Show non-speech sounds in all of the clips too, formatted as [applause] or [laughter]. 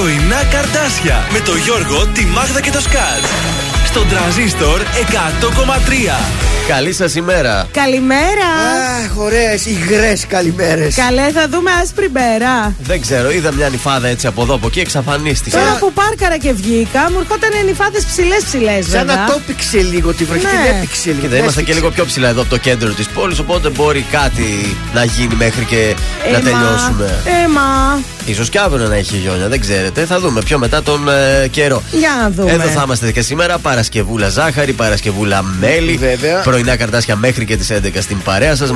Πρωινά καρτάσια με το Γιώργο, τη Μάγδα και το Σκάτ. Στον τραζίστορ 100,3. Καλή σας ημέρα. Καλημέρα. Αχ, ωραίες υγρές καλημέρες. Καλέ, θα δούμε άσπρη μπέρα. Δεν ξέρω, είδα μια νυφάδα έτσι από εδώ από εκεί, εξαφανίστηκε. Τώρα που πάρκαρα και βγήκα, μου ερχόταν νυφάδες ψηλές ψηλές. Σαν να το έπηξε λίγο τη βροχή, Ναι. την έπηξε λίγο. Κοίτα, είμαστε και λίγο πιο ψηλά εδώ από το κέντρο της πόλης, οπότε μπορεί κάτι να γίνει μέχρι και να Έμα, τελειώσουμε. Έμα. Σω κι αύριο να έχει χιόνια, δεν ξέρετε. Θα δούμε πιο μετά τον ε, καιρό. Για να δούμε. Εδώ θα είμαστε και σήμερα. Παρασκευούλα ζάχαρη, Παρασκευούλα μέλι. Βέβαια. Πρωινά καρτάσια μέχρι και τις 11 στην παρέα σας.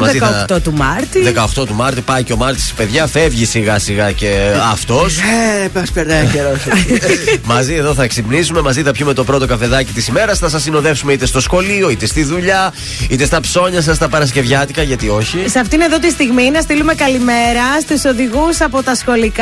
18 του Μάρτη. 18 του Μάρτη πάει και ο Μάρτης, παιδιά, φεύγει σιγά σιγά και αυτός. Ε, μα περνάει καιρός. [laughs] μαζί εδώ θα ξυπνήσουμε, μαζί θα πιούμε το πρώτο καφεδάκι της ημέρας. Θα σας συνοδεύσουμε είτε στο σχολείο, είτε στη δουλειά, είτε στα ψώνια σας, τα Παρασκευιάτικα, γιατί όχι. Σε αυτήν εδώ τη στιγμή να στείλουμε καλημέρα στους οδηγούς από τα σχολικά.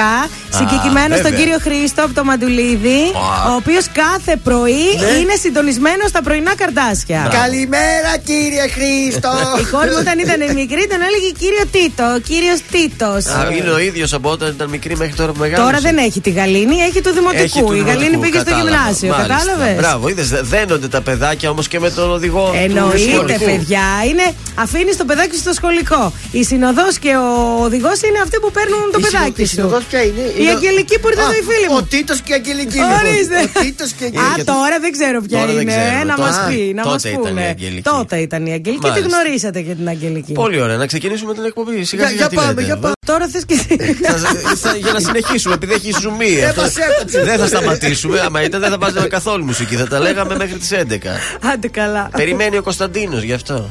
Συγκεκριμένα στον βέβαια. κύριο Χρήστο από το Μαντουλίδη, Α. ο οποίος κάθε πρωί Ναι. είναι συντονισμένος στα πρωινά καρτάσια. Καλημέρα κύριε Χρήστο. Η κόρη μου όταν [laughs] ήταν μικρή τον έλεγε κύριο Τίτο, κύριος Τίτος. Α, είναι ο ίδιος από όταν ήταν μικρή μέχρι τώρα που μεγάλωσε. Τώρα δεν έχει τη γαλήνη, έχει του δημοτικού. Έχει του η γαλήνη δημοτικού, πήγε στο κατάλαβα. γυμνάσιο, Μάλιστα. κατάλαβες; Μπράβο, είδες, δένονται τα παιδάκια όμως και με τον οδηγό. του Εννοείται, σχολικού. παιδιά. Είναι, αφήνεις το παιδάκι σου στο σχολικό. Η συνοδός και ο οδηγός είναι αυτοί που παίρνουν το Η παιδάκι συνο- η σου. Συνοδός ποια είναι; Η Είναι ο- Αγγελική που ήρθε Α, εδώ η φίλη μου. Ο Τίτος και η Αγγελική. λοιπόν. Ορίστε. Ο Τίτος και η Α, Αγγελική. τώρα δεν ξέρω ποια Τώρα δεν είναι. ξέρουμε. Ε, να Τότε- μας πει, να μας τότε ήταν η πούνε. Αγγελική. Τότε ήταν η Αγγελική. Τη Μάλιστα. γνωρίσατε και την Αγγελική. Πολύ ωραία, να ξεκινήσουμε την εκπομπή. Σιγά Για- σιγά για τι πάμε, λέτε. για πάμε. Τώρα θες και εσύ. Θα- θα- για να συνεχίσουμε, επειδή έχει ζουμί. Ε, αυτό. μας έκοψε. δεν θα σταματήσουμε. Άμα ήταν, δεν θα βάζαμε καθόλου μουσική. Θα τα λέγαμε μέχρι τις 11. Άντε καλά. Περιμένει ο Κωνσταντίνος γι' αυτό.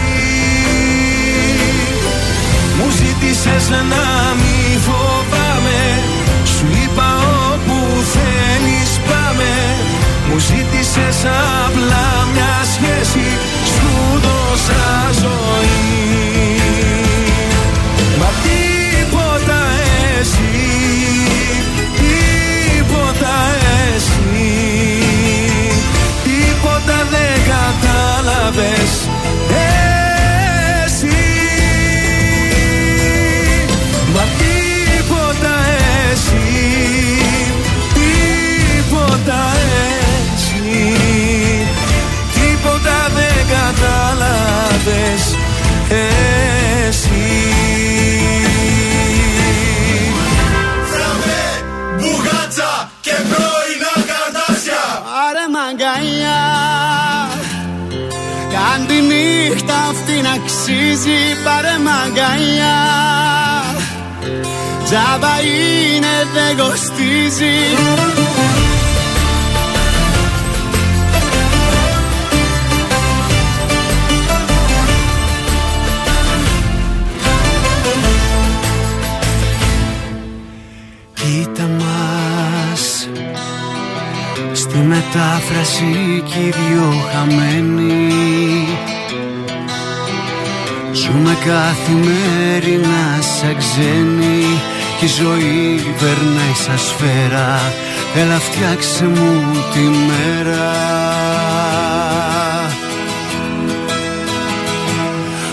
Μου ζήτησες να μη φοβάμαι. Σου είπα όπου θέλεις πάμε. Μου ζήτησες απλά μια σχέση. Σου δώσα ζωή. Μα τίποτα εσύ Τίποτα εσύ Τίποτα δεν κατάλαβες νύχτα αυτή να αξίζει πάρε μ' αγκαλιά. Τζάμπα είναι δεν κοστίζει. Κοίτα μας Στη μετάφραση κι οι δυο χαμένοι Ζούμε καθημερινά σαν ξένοι Κι η ζωή περνάει σαν σφαίρα. Έλα φτιάξε μου τη μέρα.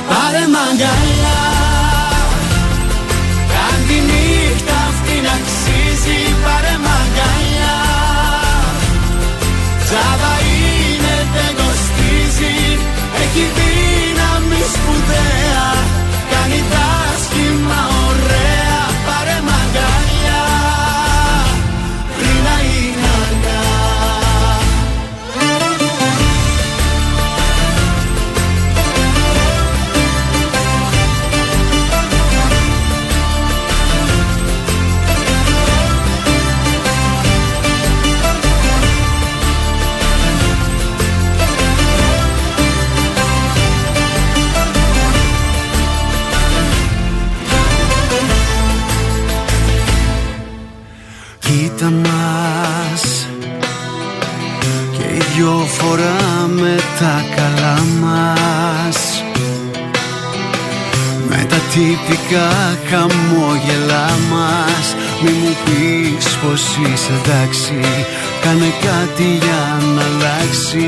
Πάρε μ' αγκαλιά Κάν τη νύχτα αυτή να αξίζει Πάρε μ' αγκαλιά Τζάβα είναι δεν κοστίζει Έχει δύναμη σπουδαία Κάνει τα τυπικά χαμόγελά μας. Μη μου πεις πως είσαι εντάξει. Κάνε κάτι για να αλλάξει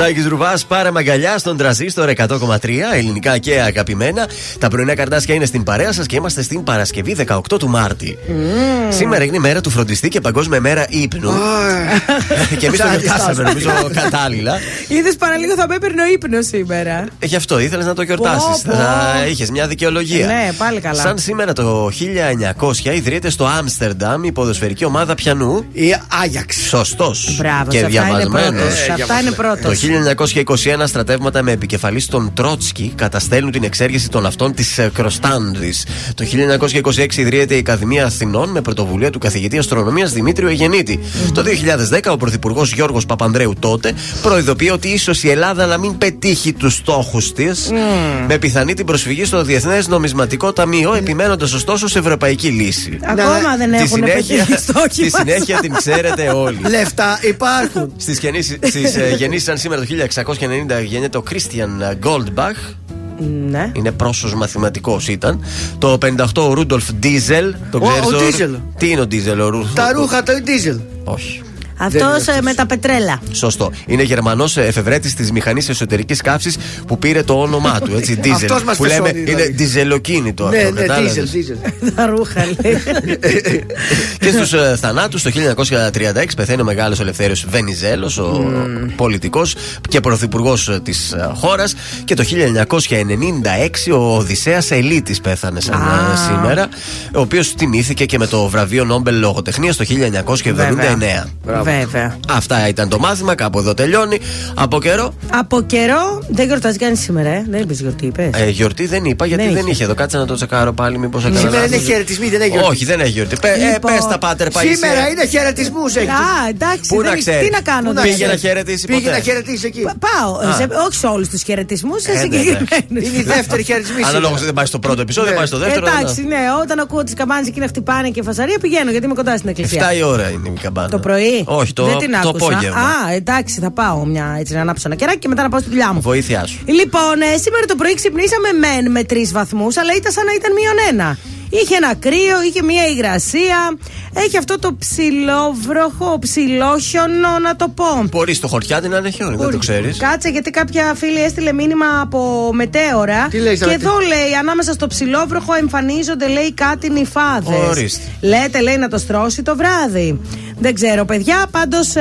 Σάκης Ρουβάς, πάρε μαγκαλιά στον τραζίστορ 100,3 ελληνικά και αγαπημένα. Τα πρωινά καρτάσια είναι στην παρέα σας και είμαστε στην Παρασκευή 18 του Μάρτη. Σήμερα είναι η μέρα του φροντιστή και παγκόσμια μέρα ύπνου. και εμείς το γιορτάσαμε νομίζω κατάλληλα. Είδες παραλίγο θα με έπαιρνε ο ύπνος σήμερα. Ε, Γι' αυτό ήθελες να το γιορτάσεις. Πω, πω. Θα είχες μια δικαιολογία. Ναι, πάλι καλά. Σαν σήμερα το 1900 ιδρύεται στο Άμστερνταμ η ποδοσφαιρική ομάδα πιανού. Η Άγιαξ. Σωστός. Μπράβο, και σε αυτά είναι διαβασμένος. πρώτος. Σε αυτά είναι πρώτος. Το 1921 στρατεύματα με επικεφαλής τον Τρότσκι καταστέλνουν την εξέργεση των αυτών της Κροστάνδης. Το 1926 ιδρύεται η Ακαδημία Αθηνών με πρωτοβουλία του καθηγητή αστρονομίας Δημήτριου Αιγεννήτη. Το 2010 ο Πρωθυπουργός Γιώργος Παπανδρέου τότε προειδοποιεί ότι ίσως η Ελλάδα να μην πετύχει τους στόχους της με πιθανή την προσφυγή στο Διεθνές Νομισματικό Ταμείο, επιμένοντας ωστόσο σε ευρωπαϊκή λύση. Ακόμα δεν Τη έχουν συνέχεια, πετύχει στόχοι τη μας. συνέχεια την ξέρετε όλοι. Λεφτά υπάρχουν. Στις ε, γεννήσεις, σαν σήμερα το 1690, γεννιέται ο Κρίστιαν Γκόλντμπαχ. Ναι. Είναι πρόσωπο μαθηματικός ήταν. Το 58 ο Ρούντολφ Ντίζελ. Το Ο- ξέρεις, ο Ντίζελ. Τι είναι ο Ντίζελ, ο Ρούντολφ. Τα ρούχα το Diesel. Όχι. Αυτός Δεν είναι με τα πετρέλαια. Σωστό. Είναι Γερμανός εφευρέτης της μηχανής εσωτερικής καύσης που πήρε το όνομά του. Έτσι, [laughs] ντίζελ. Αυτός μας που λέμε πεσώνει, δηλαδή. είναι ντιζελοκίνητο Ναι, αυτό. ναι, κατάλαβες. ντίζελ, ντίζελ. [laughs] Τα ρούχα λέει. [laughs] Και στους ε, θανάτους το 1936 πεθαίνει ο μεγάλος Ελευθέριος Βενιζέλος, ο πολιτικός και πρωθυπουργός της χώρας. Και το 1996 ο Οδυσσέας Ελίτης πέθανε σαν Α. ε, σήμερα, ο οποίος τιμήθηκε και με το βραβείο Νόμπελ Λογοτεχνίας το 1979. Βέβαια. Αυτά ήταν το μάθημα, κάπου εδώ τελειώνει. Από καιρό; Από καιρό δεν γιορτάζει κανείς σήμερα, ε. Δεν είπες γιορτή, είπες. Ε, γιορτή δεν είπα γιατί Δεν δεν, είχε. είχε εδώ. Κάτσε να το τσεκάρω πάλι, μήπως έκανα. Σήμερα λάθος. είναι χαιρετισμοί, δεν έχει γιορτή. Όχι, δεν έχει γιορτή. Πε, ε, Λοιπόν, πες τα πάτερ Παΐσια. Σήμερα είναι χαιρετισμού έχει. Α, εντάξει. Πού δεν- να ξέρεις. Τι να κάνω, Πού να δηλαδή. Πήγε να ξέρεις. χαιρετήσει Πήγε ποτέ. να χαιρετήσει εκεί. Πα- Πάω. Α. σε- όχι σε όλους τους χαιρετισμούς, σε Ε, ναι, συγκεκριμένους. Είναι η δεύτερη χαιρετισμή. Αναλόγως σήμερα. δεν πάει στο πρώτο επεισόδιο, Ναι. πάει στο δεύτερο. Εντάξει, ναι, όταν ακούω τις καμπάνες εκεί να χτυπάνε και φασαρία πηγαίνω γιατί είμαι κοντά στην εκκλησία. 7 η ώρα είναι η καμπάνα. Το πρωί; Όχι, το, Δεν την το άκουσα. απόγευμα. Α, εντάξει, θα πάω μια έτσι να ανάψω ένα κεράκι και μετά να πάω στη δουλειά μου. Βοήθειά σου. Λοιπόν, ε, σήμερα το πρωί ξυπνήσαμε μεν με τρεις βαθμούς, αλλά ήταν σαν να ήταν μείον ένα. Είχε ένα κρύο, είχε μια υγρασία. Έχει αυτό το ψηλόβροχο, ψηλόχιονο, να το πω. Μπορεί στο χωριάτι να είναι χιόνι, δεν το ξέρεις. Κάτσε, γιατί κάποια φίλη έστειλε μήνυμα από μετέωρα. Τι λέει, και Σαρακή; εδώ λέει, ανάμεσα στο ψηλόβροχο εμφανίζονται, λέει, κάτι νυφάδες. Ορίστε. Λέτε, λέει, να το στρώσει το βράδυ. Δεν ξέρω, παιδιά. Πάντως,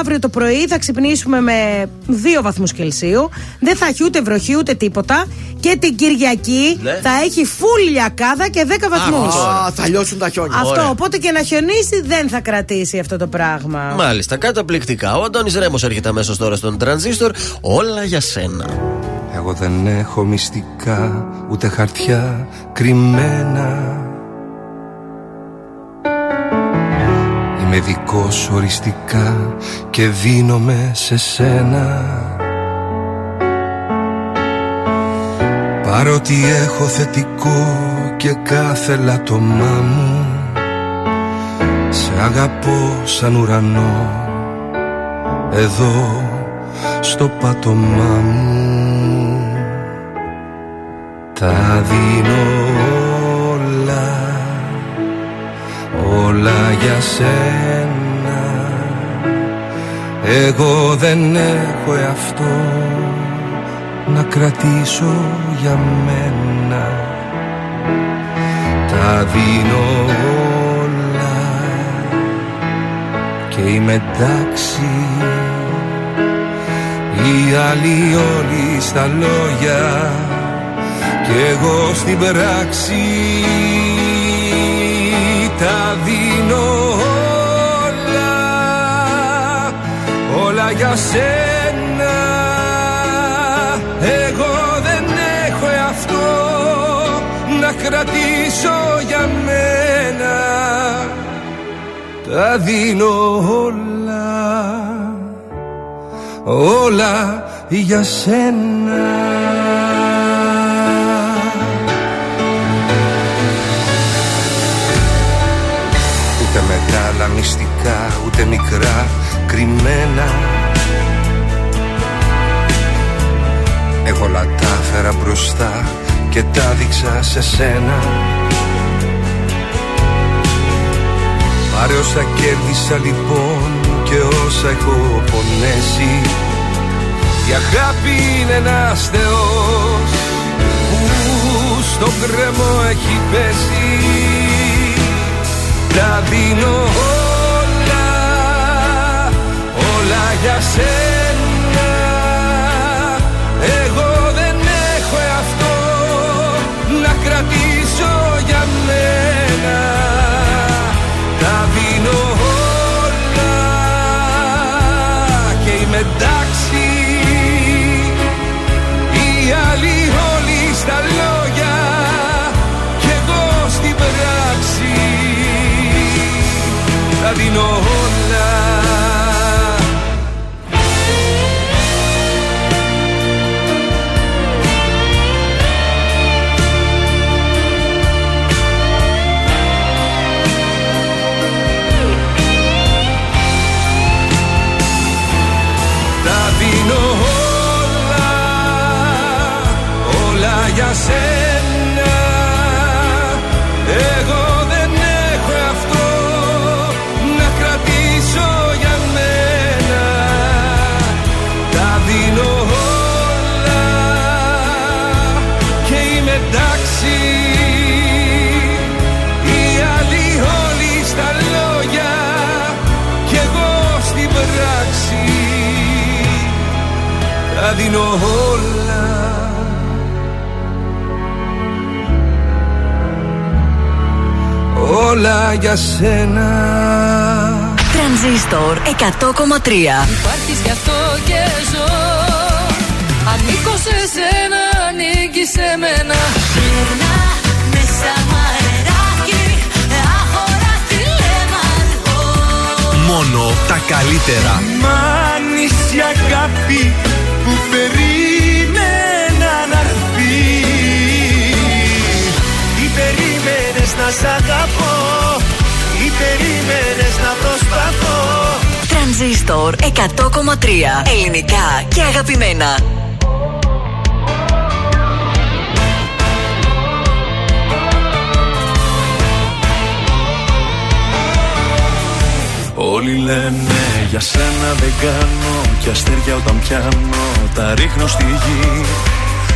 αύριο το πρωί θα ξυπνήσουμε με 2 βαθμούς Κελσίου. Δεν θα έχει ούτε βροχή ούτε τίποτα. Και την Κυριακή Ναι. θα έχει φουλ λιακάδα και 10 βαθμούς. Ωραία. Α, θα λιώσουν τα χιόνια. Αυτό, Ωραία. οπότε και να χιονίσει δεν θα κρατήσει αυτό το πράγμα. Μάλιστα, καταπληκτικά. Ο Αντώνης Ρέμος έρχεται αμέσως τώρα στον τρανζίστορ. Όλα για σένα. Εγώ δεν έχω μυστικά ούτε χαρτιά κρυμμένα Είμαι δικός οριστικά και δίνομαι σε σένα Παρότι έχω θετικό και κάθε λατωμά μου Σε αγαπώ σαν ουρανό εδώ στο πάτωμά μου. Τα δίνω όλα όλα για σένα. Εγώ δεν έχω εαυτό να κρατήσω για μένα. Τα δίνω όλα και είμαι εντάξει. Οι άλλοι όλοι στα λόγια και εγώ στην πράξη. Τα δίνω όλα όλα για σένα κρατήσω για μένα. Τα δίνω όλα. Όλα για σένα. Ούτε μεγάλα μυστικά, ούτε μικρά κρυμμένα. Εγώ όλα τα έφερα μπροστά και τα δείξα σε σένα Πάρε όσα κέρδισα λοιπόν και όσα έχω πονέσει. Η αγάπη είναι ένας θεός που στο κρεμό έχει πέσει. Τα δίνω όλα, όλα για σένα. Εγώ δεν έχω εαυτό να κρατήσω για μένα. Τα εντάξει. Οι άλλοι όλοι στα λόγια και εγώ στην πράξη. Τα δίνω όλα σένα Εγώ δεν έχω αυτό να κρατήσω για μένα. Τα δίνω όλα και είμαι εντάξει. Η άλλη όλοι στα λόγια και εγώ στην πράξη. Τα δίνω όλα. Για σένα. Τρανζίστορ 100,3 Υπάρχεις γι' αυτό και ζω. Ανήκω σε σένα, ανήκει σε μένα. Γυρνά μέσα μου αεράκι Άχωρα τηλεμαρχό Μόνο τα καλύτερα. Μ' η αγάπη που περίμενα να σ' αγαπώ. Τι περίμενες να προσπαθώ. Τρανζίστορ 100,3 Ελληνικά και αγαπημένα. Όλοι λένε για σένα δεν κάνω Κι αστέρια όταν πιάνω. Τα ρίχνω στη γη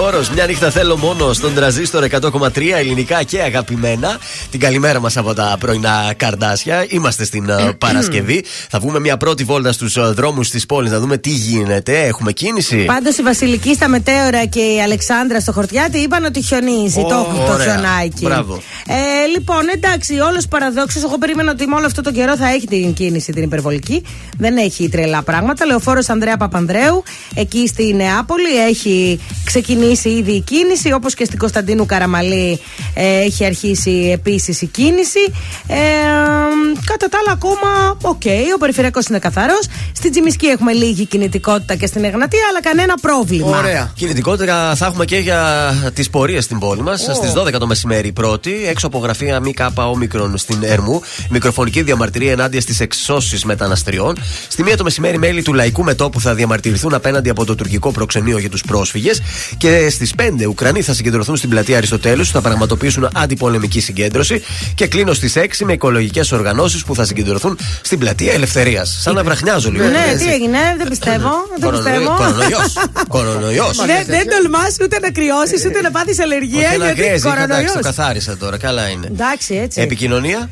Νικηφόρο, μια νύχτα θέλω μόνο στον τραζίστορ 100,3 ελληνικά και αγαπημένα. Την καλημέρα μας από τα πρωινά καρδάσια. Είμαστε στην ε, [clears throat] Παρασκευή. Θα βγούμε μια πρώτη βόλτα στους δρόμους της πόλης να δούμε τι γίνεται. Έχουμε κίνηση; Πάντως η Βασιλική στα Μετέωρα και η Αλεξάνδρα στο Χορτιάτι είπαν ότι χιονίζει. Ω, το έχουν το ωραία. χιονάκι. Μπράβο. Ε, λοιπόν, εντάξει, όλος παραδόξως. Εγώ περίμενα ότι με όλο αυτό το καιρό θα έχει την κίνηση την υπερβολική. Δεν έχει τρελά πράγματα. Λεωφόρος Ανδρέα Παπανδρέου, εκεί στη Νεάπολη, έχει ξεκινήσει ήδη η κίνηση. Όπως και στην Κωνσταντίνου Καραμαλή ε, έχει αρχίσει επίσης η κίνηση. Ε, κατά τα άλλα, ακόμα, οκ, ο περιφερειακός είναι καθαρός. Στην Τζιμισκή έχουμε λίγη κινητικότητα και στην Εγνατία, αλλά κανένα πρόβλημα. Ωραία. Κινητικότητα θα έχουμε και για τις πορείες στην πόλη μας. Στις 12 το μεσημέρι η πρώτη, έξω από γραφεία ΜΚΟ στην Ερμού. Μικροφωνική διαμαρτυρία ενάντια στις εξώσεις μεταναστριών. Στη μία το μεσημέρι, μέλη του Λαϊκού Μετόπου θα διαμαρτυρηθούν απέναντι από το τουρκικό προξενείο για τους πρόσφυγες. Και στις 5 Ουκρανοί θα συγκεντρωθούν στην πλατεία Αριστοτέλους, θα πραγματοποιήσουν αντιπολεμική συγκέντρωση. Και κλείνω στις 6 με οικολογικές οργανώσεις που θα συγκεντρωθούν στην πλατεία Ελευθερίας. Σαν να βραχνιάζω λίγο. Ναι, έτσι. τι έγινε, δεν πιστεύω. Δεν πιστεύω. Κορονοϊός. Κορονοϊός. Δεν δεν τολμάς ούτε να κρυώσεις ούτε να πάθεις αλλεργία. Όχι ένα Γιατί γκρέζι, είχα, εντάξει, κορονοϊός. το καθάρισα τώρα. Καλά είναι. Εντάξει, έτσι. Επικοινωνία;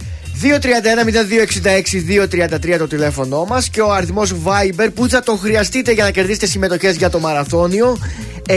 2-31-0266-233 το τηλέφωνό μας και ο αριθμός Viber που θα το χρειαστείτε για να κερδίσετε συμμετοχές για το μαραθώνιο 69-43-84-20-13.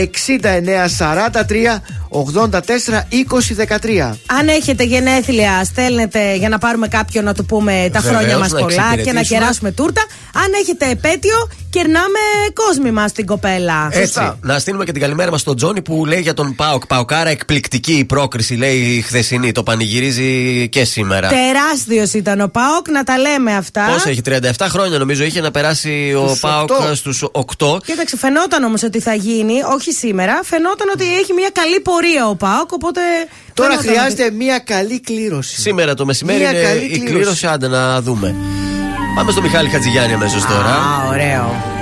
Αν έχετε γενέθλια, στέλνετε για να πάρουμε κάποιον να του πούμε τα Βεβαίως, χρόνια μας πολλά και να κεράσουμε τούρτα. Αν έχετε επέτειο, κερνάμε κόσμημα στην κοπέλα. Έτσι. Σωστά. Να στείλουμε και την καλημέρα μας στον Τζόνι που λέει για τον Πάοκ. Παοκάρα εκπληκτική η πρόκριση, λέει η χθεσινή. Το πανηγυρίζει και σήμερα. Τεράστια άσδιο ήταν ο Πάοκ, να τα λέμε αυτά. Πώ έχει, 37 χρόνια νομίζω είχε να περάσει ο Πάοκ στους 8. Κοίταξε, φαινόταν όμως ότι θα γίνει, όχι σήμερα, φαινόταν ότι έχει μια καλή πορεία ο Πάοκ, οπότε. Τώρα χρειάζεται μια καλή κλήρωση. Σήμερα το μεσημέρι είναι η κλήρωση, άντε να δούμε. Πάμε στο Μιχάλη Χατζηγιάννη αμέσως τώρα. Α, ωραίο.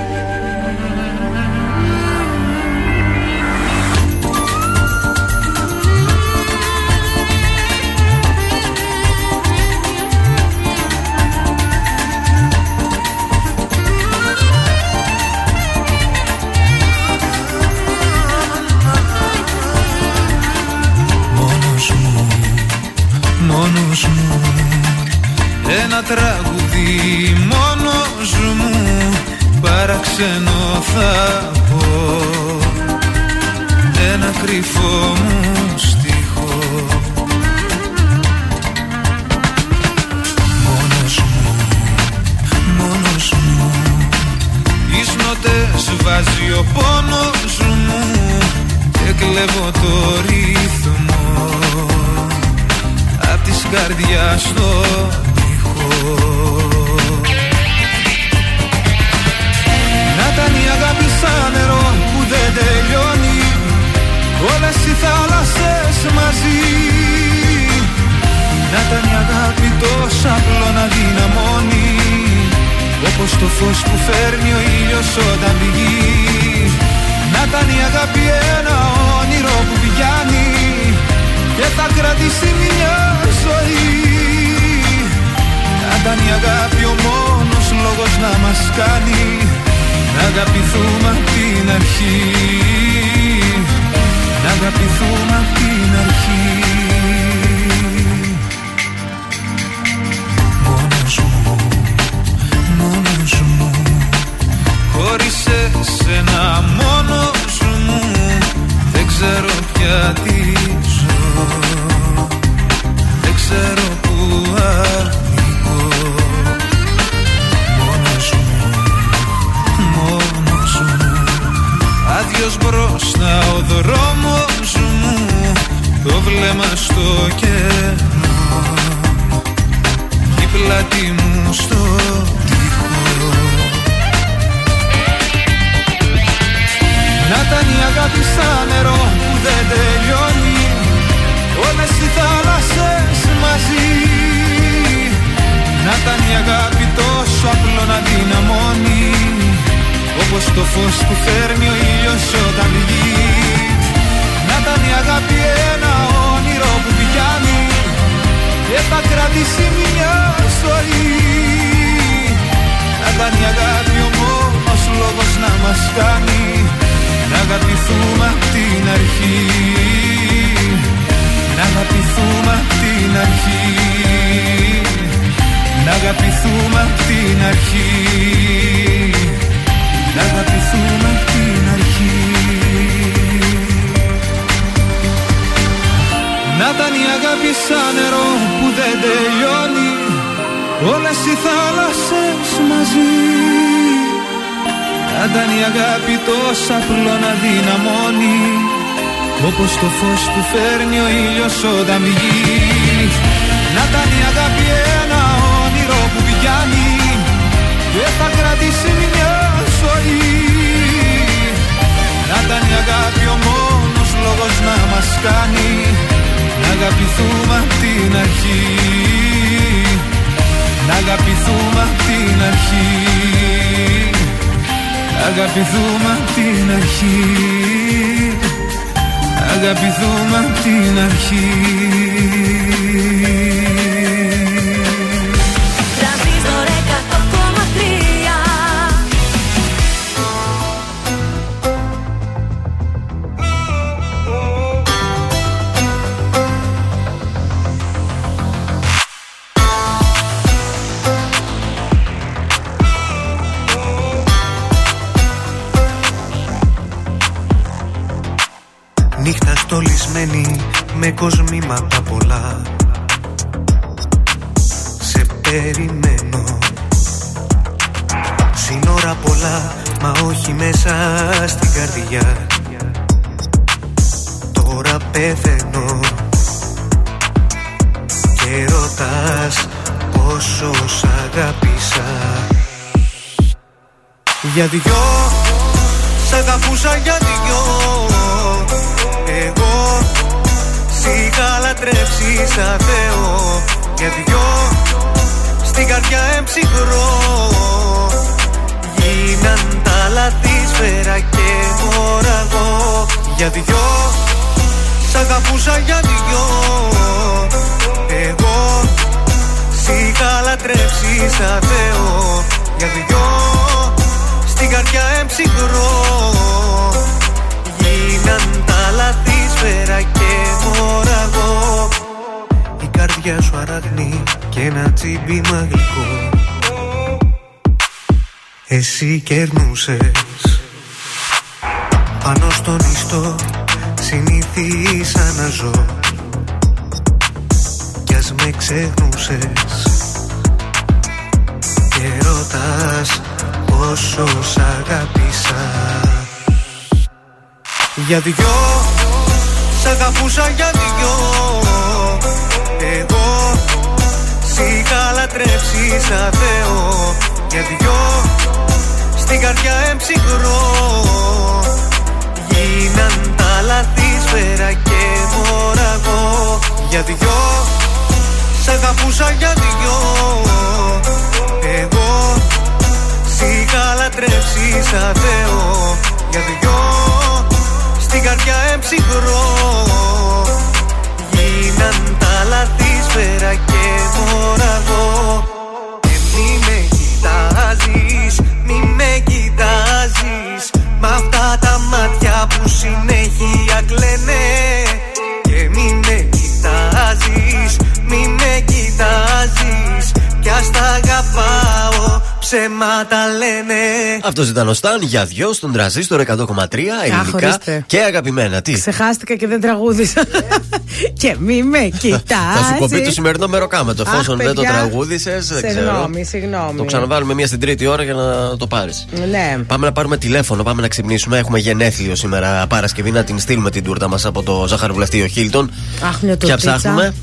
ξένο θα πω. Ένα κρυφό Κι ας με ξεχνούσες Και ρωτάς πόσο σ' αγάπησα Για δυο Σ' αγαπούσα για δυο. Εγώ Σ' είχα λατρέψει σαν Θεό. Για δυο Στην καρδιά εμψυχρό. Γίναν τα λαθή σφαίρα και μοραγό. Για δυο Σ' αγαπούσα για δυο. Εγώ Σ' είχα λατρέψει σαν Θεό. Για δυο Στην καρδιά εμψυχρό Γίναν τα λαθή σφαίρα και μοραγό. Και μη με κοιτάζεις, μη με κοιτάζεις. Μ' αυτά τα μάτια που συνέχεια κλαίνε ψέματα λένε Αυτό ήταν ο Σταν για δυο στον τραζίστορ 100,3 ελληνικά ορίστε. και αγαπημένα. Τι. Ξεχάστηκα και δεν τραγούδισα. [laughs] και μη με κοιτάζει. Θα σου κοπεί το σημερινό μεροκάματο. Αχ, Εφόσον δεν το παιδιά. τραγούδισες, δεν ξέρω. Συγγνώμη, συγγνώμη. Το ξαναβάλουμε μία στην τρίτη ώρα για να το πάρεις. Ναι. Πάμε να πάρουμε τηλέφωνο, πάμε να ξυπνήσουμε. Έχουμε γενέθλιο σήμερα Παρασκευή να την στείλουμε την τούρτα μας από το ζαχαροβουλευτείο Χίλτον. Αχ, μια Ποια τουρτίτσα.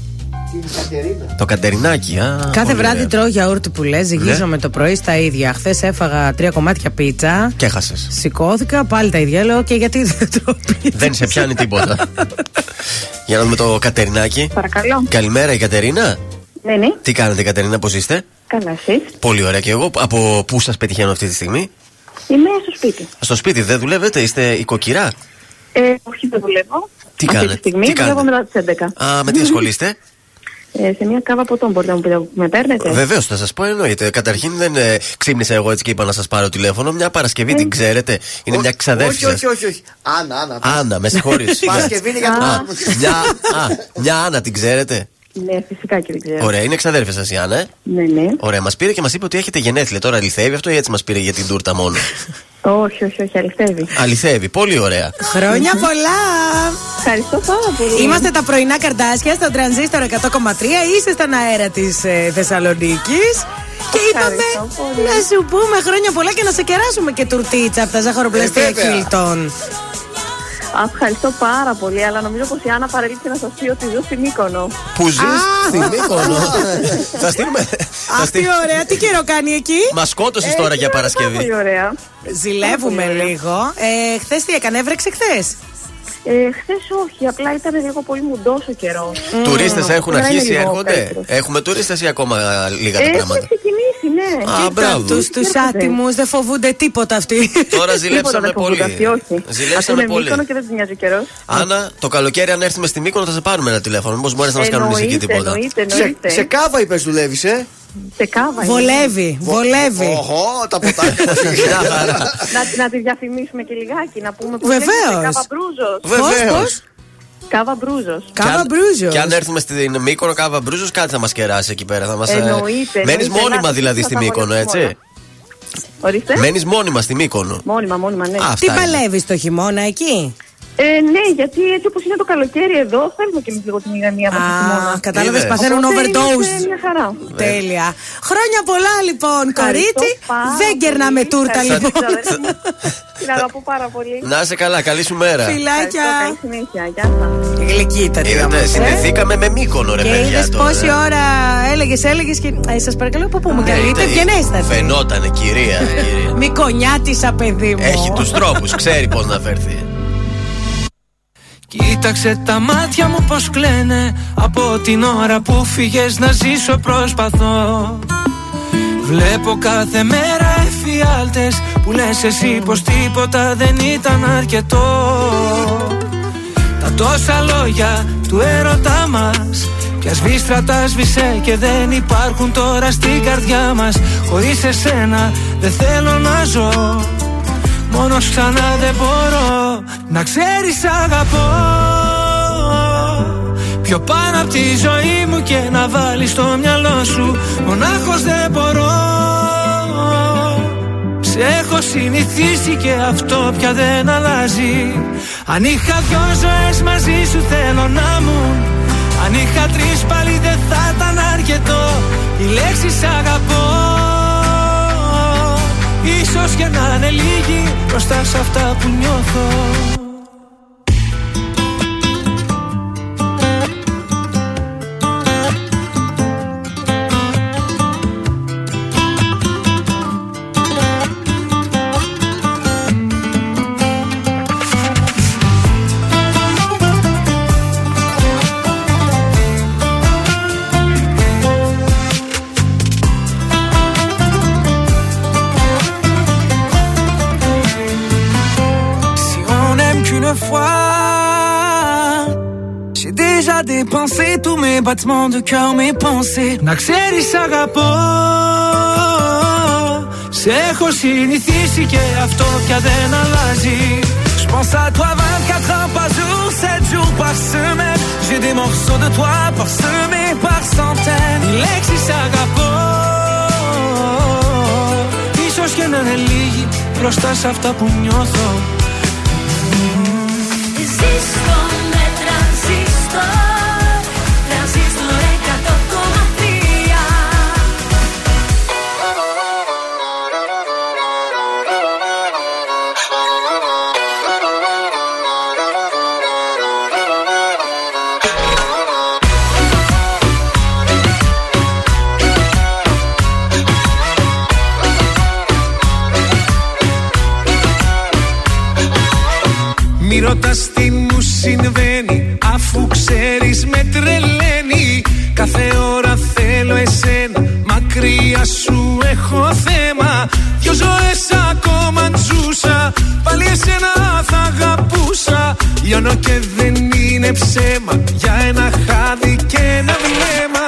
Ψάχνουμε. Το Κατερινάκι, α. Κάθε πολύ βράδυ ωραία. τρώω γιαούρτι που λες, ζυγίζομαι το πρωί στα ίδια. Χθες έφαγα τρία κομμάτια πίτσα. Και έχασες. Σηκώθηκα, πάλι τα ίδια. Λέω και γιατί δεν τρώω πίτσα. Δεν σε πιάνει τίποτα. Για να δούμε το Κατερινάκι. Παρακαλώ. Καλημέρα, η Κατερίνα. Ναι, ναι. Τι κάνετε, Κατερίνα, πώς είστε; Καλά, εσείς; Πολύ ωραία και εγώ. Από πού σας πετυχαίνω αυτή τη στιγμή; Είμαι στο σπίτι. Στο σπίτι δεν δουλεύετε, είστε οικοκυρά. Ε, όχι, δεν δουλεύω. Τι Αυτή κάνετε, τη στιγμή τι δουλεύω κάνετε; μετά τις 11. Α, με τι ασχολείστε; Ε, σε μια κάβα ποτών μπορείτε να μου πείτε που με παίρνετε; Βεβαίως, θα σας πω εννοείται. Καταρχήν δεν ε, ξύπνησα εγώ έτσι και είπα να σας πάρω τηλέφωνο. Μια Παρασκευή την ξέρετε. Είναι μια ξαδέρφη Όχι, όχι, σας. όχι, όχι. Άννα, Άννα. Άννα, με συγχωρείς. Παρασκευή είναι για το Α, μια, α, μια Άννα την ξέρετε. Ναι, φυσικά και δεν ξέρω. Ωραία, είναι ξαδέρφη σας η Άννα, ε. Ναι, ναι. Ωραία, μας πήρε και μας είπε ότι έχετε γενέθλια. Τώρα αληθεύει αυτό ή έτσι μας πήρε για την τούρτα μόνο; [laughs] Όχι, όχι, όχι, αληθεύει. αληθεύει, πολύ ωραία. Χρόνια πολλά! Ευχαριστώ πάρα πολύ. Είμαστε τα πρωινά καρτάσια στο τρανζίστορ 100,3. Είστε στον αέρα της ε, Θεσσαλονίκης. Και είπαμε Ευχαριστώ πολύ. να σου πούμε χρόνια πολλά και να σε κεράσουμε και τουρτίτσα από τα ζαχαροπλαστεία Ε, βέβαια. Χίλτον. Α, ευχαριστώ πάρα πολύ, αλλά νομίζω πως η Άννα παρελήφθη να σας πει ότι ζω στην Μύκονο. Που ζεις στην [laughs] Μύκονο. Θα στείλουμε. θα Αχ, στείλ- τι ωραία, τι καιρό κάνει εκεί; Μας σκότωσες τώρα για Πάρα Παρασκευή. Πολύ ωραία. Ζηλεύουμε Πάρα πολύ ωραία. λίγο. Ε, χθες τι έκανε, έβρεξε χθες; Ε, Χθες όχι, απλά ήταν λίγο πολύ μουντός ο καιρός. Τουρίστες έχουν Τώρα είναι αρχίσει, λίγο έρχονται; καλύτερος. Έχουμε τουρίστες ή ακόμα λίγα τα Έχουν πράγματα; ξεκινήσει, ναι. Α, μπράβο. Τους τους άτιμους δεν φοβούνται τίποτα αυτοί. Τώρα Τίποτα ζηλέψαμε δεν πολύ. φοβούνται αυτοί, όχι. Ζηλέψαμε Ακούνε πολύ. Μύκονο και δεν τους νοιάζει ο καιρός. Άννα, το καλοκαίρι αν έρθουμε στη Μύκονο θα σε πάρουμε ένα τηλέφωνο. Μήπως μπορείς να μας κανονίσεις εκεί τίποτα; Εννοείται, Σε, εννοείται. σε κάβα είπες δουλεύεις, ε; Σε κάβα. είναι. Βολεύει, βολεύει. Οχο, τα ποτάκια μας. Μια χαρά. Να, να τη διαφημίσουμε και λιγάκι, να πούμε πώς Βεβαίως. λέγεται, Κάβα Μπρούζος. Βεβαίως. πώς; Κάβα Μπρούζος. Κάβα μπρούζος. Και αν έρθουμε στην Μύκονο, Κάβα Μπρούζος, κάτι θα μας κεράσει εκεί πέρα. Θα μας, ε, Εννοείται, Μένεις εννοείται. μόνιμα Να, δηλαδή θα στη τα Μύκονο, αγωνιστούμε έτσι; Ορίστε. Μένεις μόνιμα στη Μύκονο. Μόνιμα, μόνιμα, ναι. Α, Τι αυτά είναι. παλεύεις το χειμώνα εκεί; Ε, ναι, γιατί έτσι όπως είναι το καλοκαίρι εδώ, θέλουμε και εμείς λίγο την ηρεμία μας. Α, κατάλαβες, Είδες. παθαίνουν Οπότε overdose. είναι μια χαρά. Τέλεια. Χρόνια πολλά λοιπόν, Ευχαριστώ κορίτσι. πάρα Δεν κερνάμε πολύ. τούρτα Ευχαριστώ, λοιπόν. ξαδέρφη μου. [laughs] Την αγαπώ πάρα πολύ. Να είσαι καλά, καλή σου μέρα. Ευχαριστώ, Φιλάκια. καλή συνέχεια. Γεια σας. Γλυκύτατη Είδατε, όμως, ε. συνδεθήκαμε με μήκονο ρε Και παιδιά είδες τώρα. πόση ώρα έλεγες, έλεγες και. Ε, Σας παρακαλώ, πού πούμε Ναι, καλή. Είτε ήταν- ευγενέστατη. Φαινότανε κυρία, [laughs] κυρία. Μικονιάτισα, παιδί μου. Έχει τους τρόπους, ξέρει πώς να φέρθει. [laughs] Κοίταξε τα μάτια μου πως κλαίνε. Από την ώρα που φύγες να ζήσω προσπαθώ. Βλέπω κάθε μέρα εφιάλτες Που λες εσύ πως τίποτα δεν ήταν αρκετό. Τα τόσα λόγια του έρωτά μας Κι ασβήστρα τα σβήσε και δεν υπάρχουν τώρα στην καρδιά μας. Χωρίς εσένα δεν θέλω να ζω Μόνος ξανά δεν μπορώ Να ξέρεις αγαπώ. Πιο πάνω από τη ζωή μου και να βάλεις στο μυαλό σου Μονάχος δεν μπορώ. Σε έχω συνηθίσει και αυτό πια δεν αλλάζει. Αν είχα δυο ζωές μαζί σου θέλω να μου Αν είχα τρεις πάλι δεν θα ήταν αρκετό. Η λέξη σ' αγαπώ Ίσως και να είναι λίγη μπροστά σε αυτά που νιώθω déjà dépensé tous mes battements de cœur, mes pensées. Να ξέρεις αγαπώ Σε έχω συνηθίσει και αυτό πια δεν αλλάζει Je pense à toi 24 heures par jour, 7 jours par semaine J'ai des morceaux de toi parsemés par centaines Οι λέξεις αγαπώ Ίσως και να είναι λίγοι μπροστά σε αυτά που νιώθω Ζήστο Λιώνω και δεν είναι ψέμα. Για ένα χάδι και ένα βλέμμα.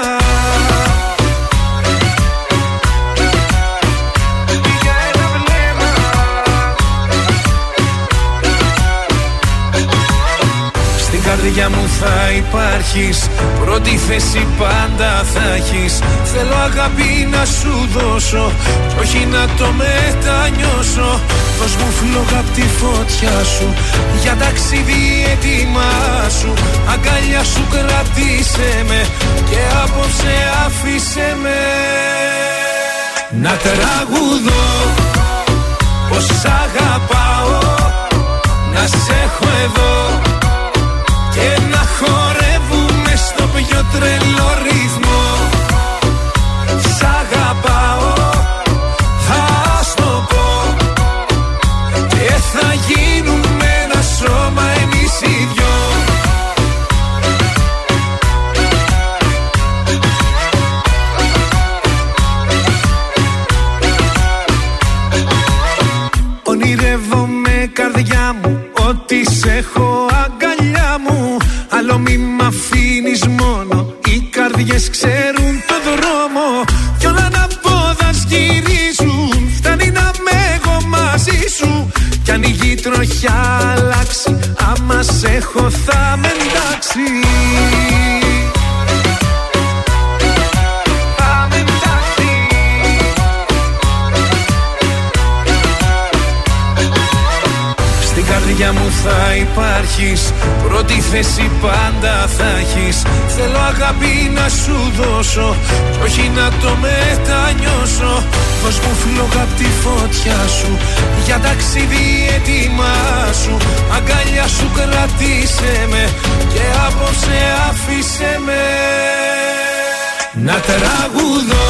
Για ένα βλέμμα. Στην καρδιά μου θα υπάρχεις Πρώτη θέση πάντα θα έχεις. Θέλω αγάπη να σου δώσω Κι όχι να το μετανιώσω. Δώσ' μου φλόγα απ' τη φωτιά σου Για ταξίδι έτοιμά σου. Αγκαλιά σου κρατήσε με Και απόψε άφησε με. Να τραγουδώ Πως σ' αγαπάω. Να σε έχω εδώ και να χορεύουμε στο πιο τρελό ταξίδι έτοιμά σου Αγκαλιά σου κρατήσε με Και απόψε άφησε με. Να τραγουδώ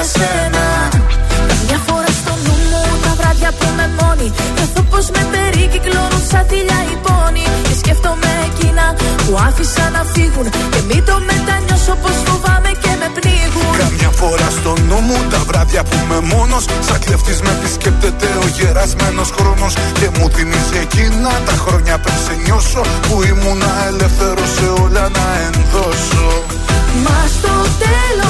για σένα. Μια φορά στο νου μου τα βράδια που είμαι μόνη. Νιώθω πως με περικυκλώνουν σαν θηλιά οι πόνοι Και σκέφτομαι εκείνα που άφησα να φύγουν. Και μην το μετανιώσω πως φοβάμαι και με πνίγουν. Καμιά φορά στο νου μου τα βράδια που είμαι μόνος. Σαν κλεφτής με επισκέπτεται ο γερασμένος χρόνος. Και μου θυμίζει εκείνα τα χρόνια πριν σε νιώσω. Που ήμουνα ελεύθερος σε όλα να ενδώσω. Μα στο τέλος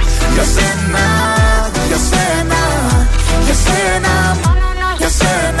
Για σένα, για σένα, για σένα Για σένα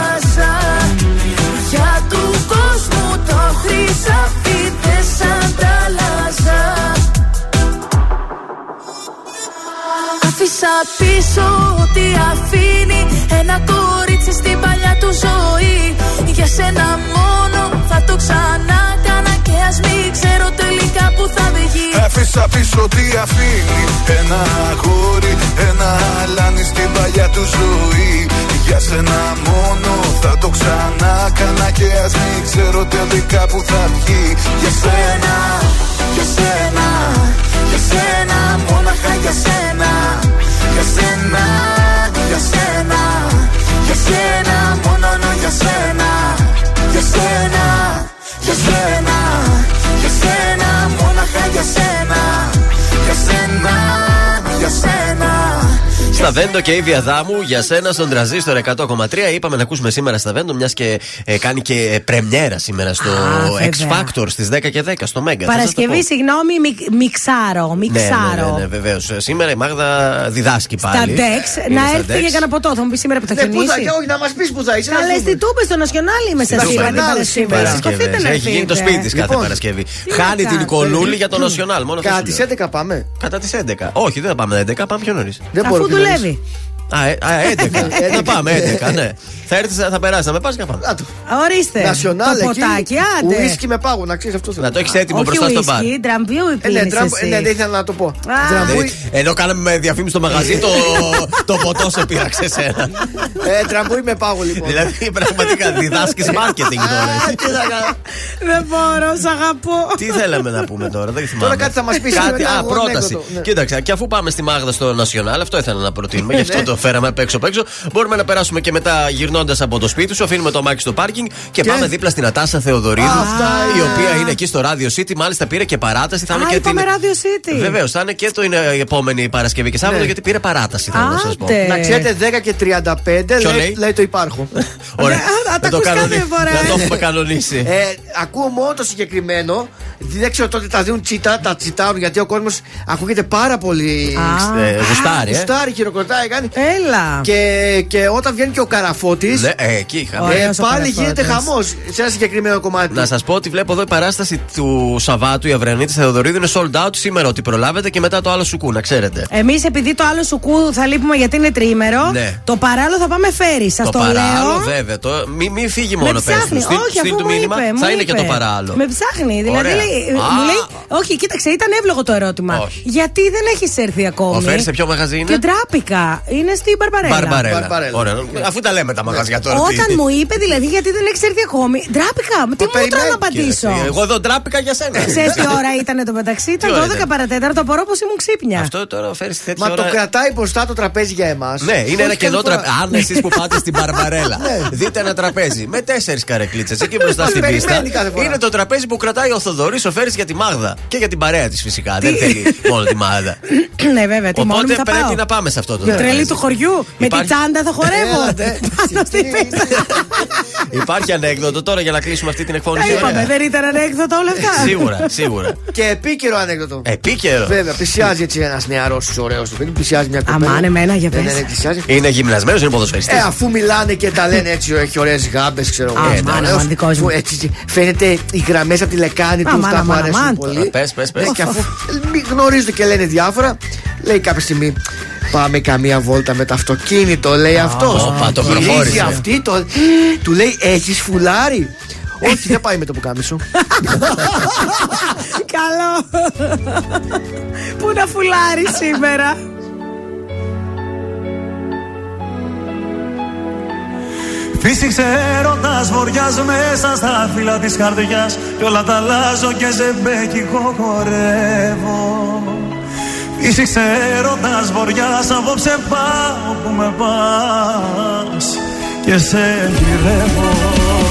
Άφησα πίσω ό,τι αφήνει Ένα κορίτσι στην παλιά του ζωή. Για σένα μόνο θα το ξανά κάνα Και ας μην ξέρω τελικά που θα βγει. Άφησα πίσω τι αφήνει Ένα αγόρι, ένα αλάνι στην παλιά του ζωή. Για σένα μόνο θα το ξανά κάνα Και ας μην ξέρω τελικά που θα βγει. Για σένα, για σένα, για σένα Μόναχα για σένα Για σένα, για σένα, για σένα Μόνο για σένα Για σένα, για σένα, για σένα Μόναχα για σένα Για σένα, για σένα Σταβέντο και η Βιαδάμου για σένα στον τραζίστρο 100,3. Είπαμε να ακούσουμε σήμερα στα Βέντο, μιας και ε, κάνει και ε, πρεμιέρα σήμερα στο Α, X Factor στις 10 και 10 στο Μέγκα. Παρασκευή, συγγνώμη, μι, μιξάρο. μιξάρο. Ναι, ναι, ναι, ναι, βεβαίως. Σήμερα η Μάγδα διδάσκει πάλι. Στα Dex, να έρθει για κανένα ποτό. Θα μου πει σήμερα που θα ξεκινήσει. Ναι, όχι, να μας πεις που θα είσαι. Καλέ τι τούπε στο Νασιονάλι είμαι σε σήμερα. Έχει γίνει το σπίτι τη λοιπόν, κάθε Παρασκευή. Χάνει την κολούλη για το Νασιονάλ. Κατά τις 11 πάμε. Κατά τις 11. Όχι, δεν θα πάμε 11, πάμε πιο νωρίς. Δεν μπορούμε. 9. 11. Να πάμε, 11, ναι. Θα έρθεις, θα περάσει, θα με πας και να πάμε. Ορίστε. Νασιονάλ το εκεί. ποτάκι, άντε. Ουίσκι με πάγο, να ξέρεις αυτό. θέλω. Να το έχεις έτοιμο Όχι μπροστά στο μπαρ. ουίσκι, τραμπίου Ε, ναι, πίνεις τραμπ- εσύ. ναι, δεν ήθελα να το πω. Α. Τραμπούι- Δηλαδή, Ενώ κάναμε διαφήμιση στο μαγαζί, το, [laughs] το ποτό σε πείραξε εσένα. Ε, τραμπούι με πάγο λοιπόν. δηλαδή, πραγματικά διδάσκεις marketing τώρα. εσύ. Τι θα κάνω. Δεν μπορώ, σ' αγαπώ. Τι θέλαμε να πούμε τώρα, δεν θυμάμαι. Τώρα κάτι θα μας πεις, Κάτι, είναι ένα α, αγώνα πρόταση. έκδοτο, ναι. Κοίταξε, και αφού πάμε στη Μάγδα στο National, αυτό ήθελα να προτείνουμε, γι' αυτό Ναι. το φέραμε απ' έξω απ' έξω. Μπορούμε να περάσουμε και μετά γυρνώντας από το σπίτι σου, αφήνουμε το μάκι στο πάρκινγκ και, Και- πάμε δίπλα στην Ατάσα Θεοδωρίδου, Αυτά η είναι. οποία είναι εκεί στο Radio City. Μάλιστα πήρε και παράταση. Θα είναι Α, και είπαμε Radio City. Βεβαίως, θα είναι και το είναι η επόμενη Παρασκευή και Σάββατο Ναι. γιατί πήρε παράταση, θέλω να σας πω. Άντε. Να ξέρετε 10 και 35 Ποιο λέει, λέει; λέει το υπάρχω. [laughs] Ωραία. Ναι, α, Να τα το ακούς κάθε κανονι- φορά, Να το ε. έχουμε κανονίσει. Ε, ακούω μόνο το συγκεκριμένο. Δεν ξέρω τότε τα δίνουν τσίτα, τα τσιτάρουν γιατί ο κόσμος ακούγεται πάρα πολύ. Α, Ε, Γουστάρι, ε. Γουστάρει, χειροκροτάει, κάνει. Έλα. Και, και όταν βγαίνει και ο καραφώτης. Ναι, ε, εκεί είχαμε. Ωραία. Ε, Ωραίος ο πάλι Καραφώτης. γίνεται χαμός σε ένα συγκεκριμένο κομμάτι. Να σας πω ότι βλέπω εδώ η παράσταση του Σαββάτου, η Αυριανή τη Θεοδωρίδου είναι sold out σήμερα ότι προλάβετε και μετά το άλλο σουκού, να ξέρετε. Εμείς, επειδή το άλλο σουκού θα λείπουμε γιατί είναι τρίμερο, Ναι. το παράλληλο θα πάμε φέρι. Σας το, παράλληλο, λέω. βέβαια. Το, μη, μη φύγει Με μόνο, πες ψάχνει. του. Στείλ, όχι, στείλ αφού του μου μήνυμα. είπε, θα μου είναι και είπε. το παράλληλο. Με ψάχνει. Δηλαδή, Ωραία. λέει, Α. μου λέει, Όχι, κοίταξε, ήταν εύλογο το ερώτημα. Όχι. Γιατί δεν έχεις έρθει ακόμη; Ο Φέρι σε ποιο μαγαζί είναι; Και ντράπηκα. Είναι στην Μπαρμπαρέλα. Μπαρμπαρέλα. Μπαρμπαρέλα. Ωραία. Αφού τα λέμε τα μαγαζιά τώρα. τι- Όταν μου είπε δηλαδή γιατί δεν έχει έρθει ακόμη, ντράπηκα. Τι μου περιμένει. τώρα να απαντήσω. Κοίταξε, Εγώ εδώ ντράπηκα για σένα. Ξέρεις τι [laughs] ώρα ήταν το μεταξύ, ήταν Τι ώρα 12 ήταν; παρατέταρτο. Απορώ πως ήμουν ξύπνια. Αυτό τώρα ο Φέρι τέτοια Μα το ώρα. κρατάει μπροστά το τραπέζι για εμάς. Ναι, είναι ένα κενό τραπέζι. Αν εσείς που [laughs] πάτε στην Μπαρμπαρέλα δείτε ένα τραπέζι με τέσσερις καρεκλίτσες εκεί μπροστά Μας στην πίστα. περιμένει κάθε φορά. Είναι το τραπέζι που κρατάει ο Θοδωρής ο Φέρι για τη Μάγδα. Και για την παρέα της φυσικά. Δεν θέλει μόνο τη Μάγδα. [coughs] ναι, βέβαια, τι μόνο Οπότε μου θα πρέπει πάω. να πάμε σε αυτό το Τρελή τραπέζι. του χωριού. Με τη Υπάρχει- τσάντα θα χορεύω. Έλατε. Πάνω στην πίστα. Υπάρχει ανέκδοτο τώρα για να κλείσουμε αυτή την εκφώνηση. Τα είπαμε, Ωραία. δεν ήταν ανέκδοτα όλα αυτά. Σίγουρα, σίγουρα. Και επίκαιρο ανέκδοτο. Επίκαιρο. Βέβαια, πλησιάζει έτσι ένας νεαρός ωραίος του παιδί, πλησιάζει μια κοπέλα. Αμάν, εμένα, για Ναι, ναι, πες. ναι, πλησιάζει. Είναι γυμνασμένος, είναι ποδοσφαιριστής. Ε, αφού μιλάνε και τα λένε έτσι, έχει ωραίες γάμπες, ξέρω εγώ. Αμάν, Ε, τα αμάν, ωραίος, δικός μου. που Έτσι, φαίνεται οι γραμμές από τη λεκάνη τους Αμάν, αυτά που αμάν, αρέσουν αμάν. πολύ. Πες, πες, πες. Ναι, και αφού μη γνωρίζονται και λένε διάφορα, λέει κάποια στιγμή. Πάμε καμία βόλτα με το αυτοκίνητο, λέει αυτός. όπα, το προχώρησε. αυτή, το... του λέει: Έχεις φουλάρι. Όχι, δεν πάει με το πουκάμισο. [laughs] Καλό. Πού να φουλάρει σήμερα; Φύσηξε έρωτας βοριάς μέσα στα φύλλα της καρδιάς Κι όλα τα αλλάζω και σε μπέκικο χορεύω Φύσηξε έρωτας βοριάς απόψε πάω που με πας. Και σε γυρεύω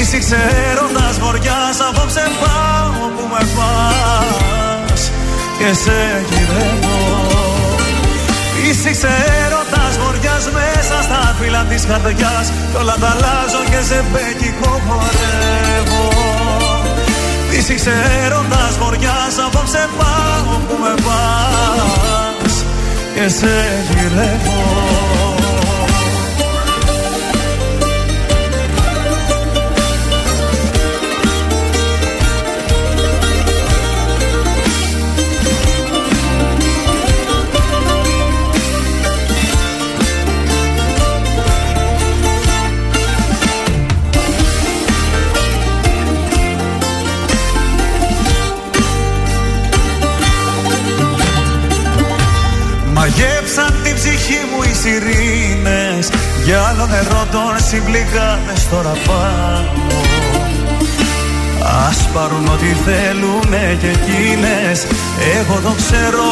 Φύσηξε έρωτας βοριάς απόψε πάω που με πας. Και σε γυρεύω. Φύσηξε έρωτας βοριάς μέσα στα φύλλα της καρδιάς. Κι όλα τα αλλάζω και σε μπέκικο χορεύω Φύσηξε έρωτας βοριάς απόψε πάω που με πας. Και σε γυρεύω Μαγέψαν την ψυχή μου οι σιρήνες. Για άλλο νερό τον συμπληγάμε τώρα πάνω Ας πάρουν ό,τι θέλουνε και εκείνες. Εγώ το ξέρω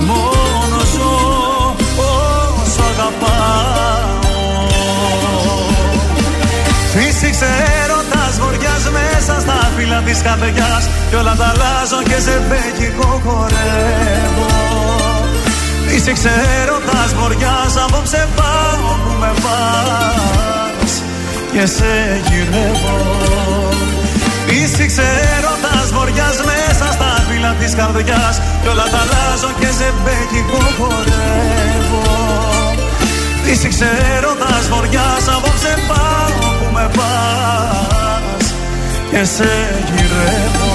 μόνο ζω όσο αγαπάω. Φύσηξε έρωτας βοριάς μέσα στα φύλλα της καρδιάς Κι όλα τα αλλάζω και σε μπέκικο χορεύω Φύσηξε έρωτας βοριάς απόψε πάω που με πας. Και σε γυρεύω. Φύσηξε έρωτας βοριάς μέσα στα φύλλα της καρδιάς. Κι όλα τα αλλάζω και σε μπέκικο χορεύω. Φύσηξε έρωτας βοριάς απόψε πάω που με πας. Και σε γυρεύω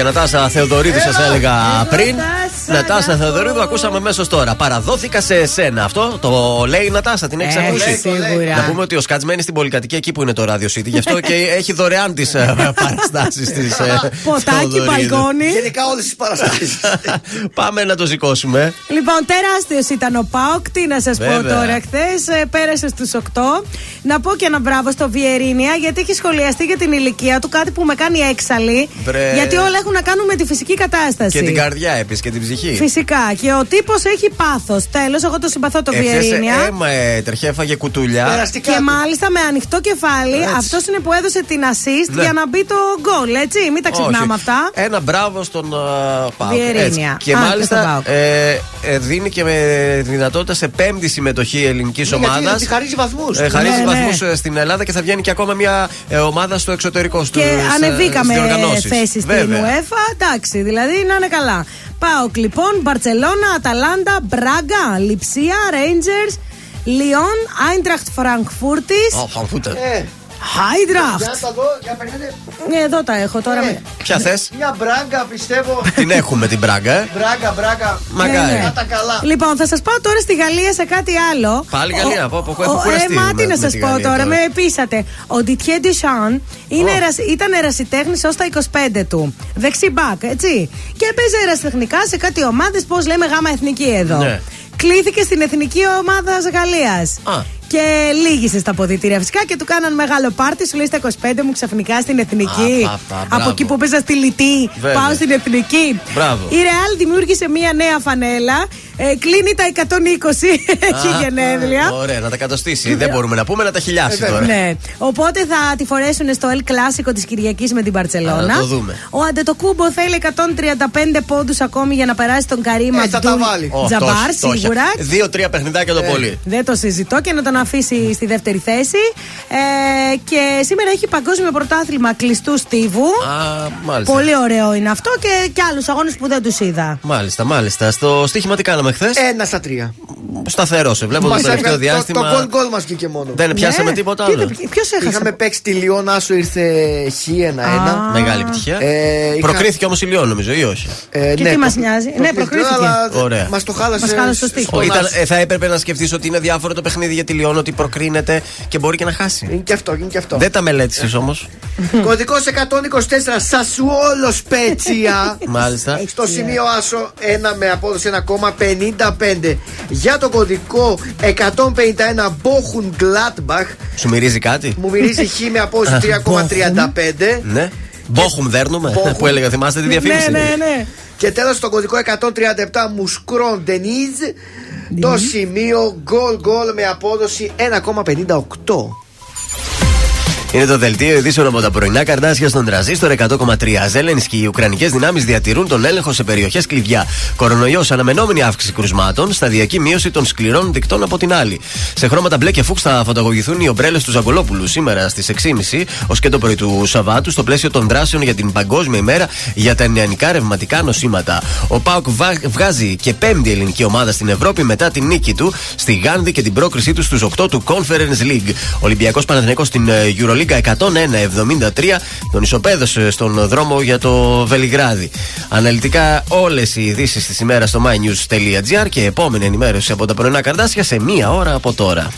και Ορίστε, για Νατάσα Θεοδωρίδου σα έλεγα πριν. Νατάσα Θεοδωρίδου, ακούσαμε μέσω τώρα. Παραδόθηκα σε εσένα. Αυτό το λέει η Νατάσα, την έχει Ε, ακούσει. σίγουρα. Να πούμε ότι ο Σκάτς μένει στην πολυκατοικία εκεί που είναι το Radio City. Γι' αυτό και έχει δωρεάν τις παραστάσεις της. Ποτάκι, μπαλκόνι. Γενικά όλες τις παραστάσεις. [laughs] Πάμε να το σηκώσουμε. Λοιπόν, τεράστιος ήταν ο Πάοκ. Τι να σας πω Βέβαια. τώρα. Χθες πέρασε στους 8. Να πω και ένα μπράβο στο Βιερίνια, γιατί έχει σχολιαστεί για την ηλικία του κάτι που με κάνει έξαλλη. Βρε. Γιατί όλα έχουν να κάνουν με τη φυσική κατάσταση. Και την καρδιά επίση και την ψυχή. Έχει. Φυσικά. Και ο τύπος έχει πάθος. Τέλος, εγώ το συμπαθώ το Εχθές Βιερίνια. αίμα έτρεχε, έφαγε κουτούλια. Περαστικά. Και μάλιστα με ανοιχτό κεφάλι, Έτσι. αυτός είναι που έδωσε την assist Ναι. για να μπει το γκολ, έτσι. Μην τα ξεχνάμε Όχι. αυτά. Ένα μπράβο στον uh, Πάουκ. Βιερίνια. Έτσι. Και Α, και στον μάλιστα Πάουκ. ε, ε, δίνει και με δυνατότητα σε πέμπτη συμμετοχή ελληνικής Ναι, γιατί- ομάδας. γιατί χαρίζει βαθμούς. Ε, χαρίζει Ναι, ναι. βαθμούς στην Ελλάδα και θα βγαίνει και ακόμα μια ε, ομάδα στο εξωτερικό. Και ανεβήκαμε θέση θέσει στην UEFA. Εντάξει, δηλαδή να είναι καλά. Πάω λοιπόν, Μπαρσελόνα, Αταλάντα, Μπράγκα, Λιψία, Ρέιντζερς, Λιόν, Άιντραχτ Φραγκφούρτης. Ε, για Άιντραχτ. να τα δω, για περνάτε. Εδώ τα έχω τώρα. Ε, με- Ποια θες, Μια μπράγκα πιστεύω. την έχουμε την πράγκα, ε. Μπράγκα, μπράγκα. Μακάρι. Ναι, ναι. Να τα καλά. Λοιπόν, θα σας πάω τώρα στη Γαλλία σε κάτι άλλο. Πάλι Γαλλία, πω, πω, έχω Ο- κουραστεί Ε, μα με- τι να με σας τη πω Γαλλία τώρα, τώρα. με πείσατε. Ο Ντιτιέ Ντισάν ήταν ερασιτέχνης ως τα 25 του. Δεξί μπακ, έτσι. Και έπαιζε ερασιτεχνικά σε κάτι ομάδες, πώς λέμε, γάμα εθνική εδώ. Ναι. Κλήθηκε στην εθνική ομάδα Γαλλίας. Α. Και λύγησε στα ποδητήρια φυσικά και του κάναν μεγάλο πάρτι. Σου λέει στα 25 μου ξαφνικά στην εθνική. Α, πα, πα, από μπράβο. εκεί που παίζα στη Λιτή. Βέβαια. Πάω στην εθνική. Μπράβο. Η Ρεάλ δημιούργησε μία νέα φανέλα. Ε, κλείνει τα 120. Έχει Α, γενέδλια. Ωραία, να τα κατοστήσει. Δεν μπορούμε να πούμε να τα χιλιάσει τώρα. Ναι. Οπότε θα τη φορέσουν στο El Clásico της Κυριακής με την Παρσελώνα. Α, να το δούμε. Ο Αντετοκούμπο θέλει 135 πόντους ακόμη για να περάσει τον Καρύμα Ε, θα τα βάλει. Ω, Τζαμπάρ, το έχει, το έχει. σίγουρα. Δύο-τρία παιχνιδάκια το πολύ. Δεν το συζητώ και να τον αφήσει στη δεύτερη θέση. Ε, και σήμερα έχει παγκόσμιο πρωτάθλημα κλειστού στίβου. Α, μάλιστα. Πολύ ωραίο είναι αυτό και, και άλλους αγώνες που δεν τους είδα. Μάλιστα, μάλιστα. Στο στοίχημα τι κάναμε χθες; Ένα στα τρία. Σταθερό, σε βλέπω το Μας τελευταίο έβγαλε- το- διάστημα. Το γκολ γκολ μας βγήκε μόνο. Δεν πιάσαμε Ναι. τίποτα Τι άλλο. το- Ποιος έχασε; Είχαμε παίξει τη Λιόν, Άσο ήρθε χ1-1. Α. Μεγάλη επιτυχία. Ε, είχα- Προκρίθηκε όμως η Λιόν, νομίζω, ή όχι; Ε, Και τι μας νοιάζει; Ναι, προκρίθηκε. Ωραία. Μας το χάλασε. Μας χάλασε το στίχημα. Ο, στον ήταν, Άσο. ε, θα έπρεπε να σκεφτείς ότι είναι διάφορο το παιχνίδι για τη Λιόν, ότι προκρίνεται και μπορεί και να χάσει. Είναι και αυτό, είναι και αυτό. Δεν τα μελέτησες όμως. [laughs] Κωδικός 124 Σασουόλος Σπέτσια. [laughs] Μάλιστα. Στο σημείο Άσο 1 με απόδοση 1,55. Για το κωδικό 151 Μπόχουν Γκλάτμπαχ. Σου μυρίζει κάτι; Μου μυρίζει χ με απόδοση 3,35. Ναι. Μπόχουμ δέρνουμε. Μπόχουμ. Που έλεγα, θυμάστε τη διαφήμιση; Ναι, ναι, ναι. Και τέλος στο κωδικό 137 Μουσκρόν Ντενίζ. Το σημείο γκολ γκολ με απόδοση 1,58. Είναι το δελτίο ειδήσεων από τα πρωινά καρδάσια στον τραζίστορ 100,3. Ζέλενσκι, οι Ουκρανικές δυνάμεις διατηρούν τον έλεγχο σε περιοχές κλειδιά. Κορονοϊός, αναμενόμενη αύξηση κρουσμάτων, σταδιακή μείωση των σκληρών δικτών από την άλλη. Σε χρώματα μπλε και φούξ θα φωτογραφηθούν οι ομπρέλες του Ζαγκολόπουλου σήμερα στις 6.30 ως και το πρωί του Σαββάτου στο πλαίσιο των δράσεων για την Παγκόσμια ημέρα για τα νεανικά ρευματικά νοσήματα. Ο Πάουκ βα- βγάζει και πέμπτη ελληνική ομάδα στην Ευρώπη μετά την νίκη του στη Γάνδη και την πρόκρισή του στους 8 του Conference League. Ολυμπιακός Παναθηναϊκός στην ε, Euroliga 101-73 τον ισοπαίδωσε στον δρόμο για το Βελιγράδι. Αναλυτικά όλες οι ειδήσεις της ημέρας στο mynews.gr και επόμενη ενημέρωση από τα πρωινά καρδάσια σε μία ώρα από τώρα.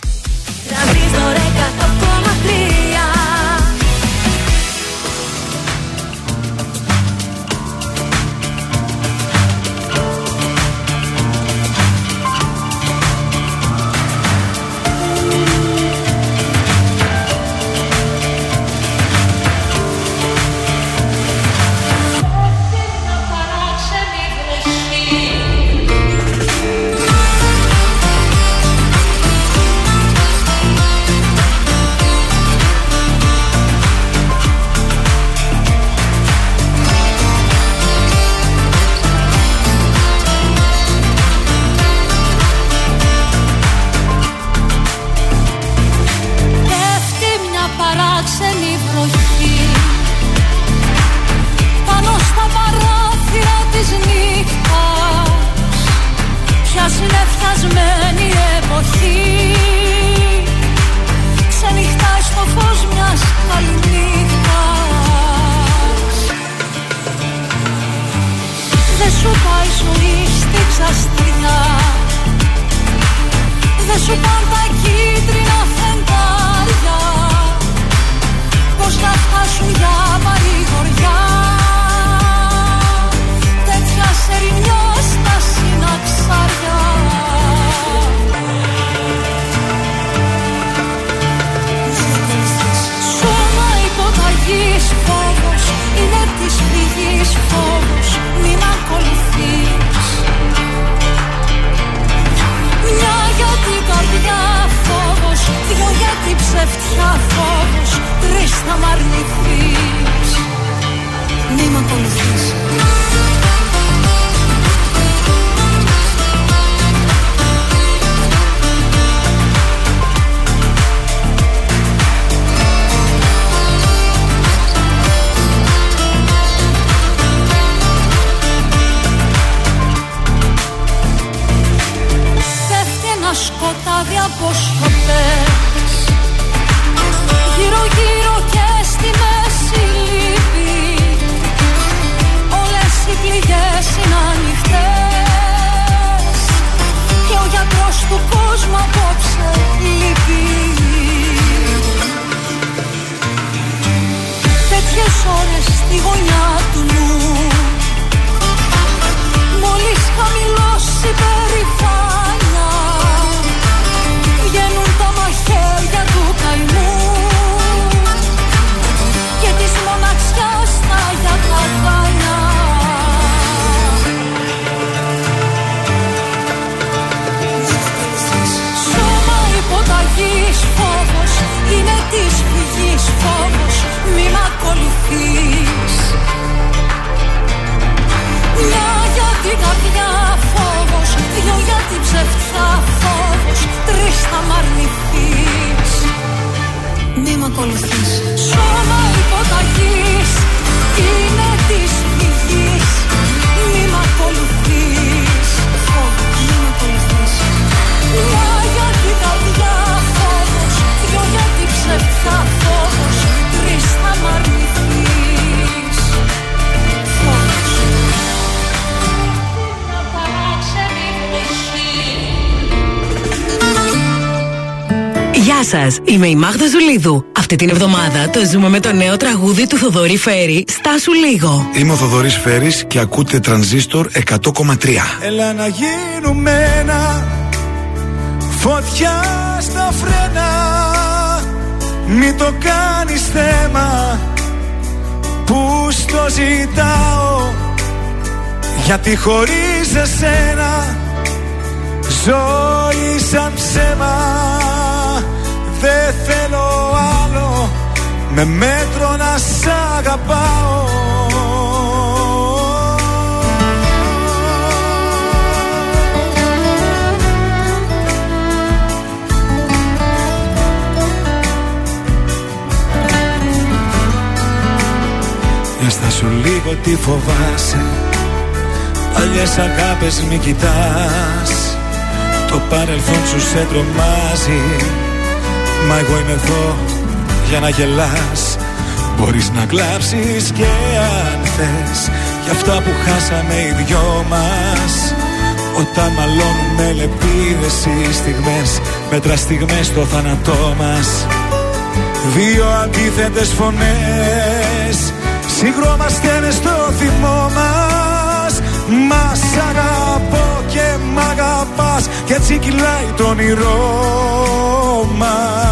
Είμαι η Μάγδα Ζουλίδου. Αυτή την εβδομάδα το ζούμε με το νέο τραγούδι του Θοδωρή Φέρη, Στάσου λίγο. Είμαι ο Θοδωρής Φέρης και ακούτε τρανζίστορ 100,3. Έλα να γίνουμε ένα Φωτιά στα φρένα Μη το κάνεις θέμα Που στο ζητάω Γιατί χωρίς εσένα Ζωή σαν ψέμα Δεν θέλω άλλο Με μέτρο να σ' αγαπάω. Για σου λίγο τι φοβάσαι Παλιές αγάπες μη κοιτάς. Το παρελθόν σου σε τρομάζει Μα εγώ είμαι εδώ για να γελάς. Μπορείς να κλάψεις και αν θες. Για αυτά που χάσαμε οι δυο μας. Όταν μαλώνουμε λεπίδες οι στιγμές Μέτρα στιγμές στο θάνατό μας. Δύο αντίθετες φωνές. Συγκρόμαστε μες στο θυμό μας. Μας αγαπώ και μ' αγαπάς. Και έτσι κυλάει το όνειρό μας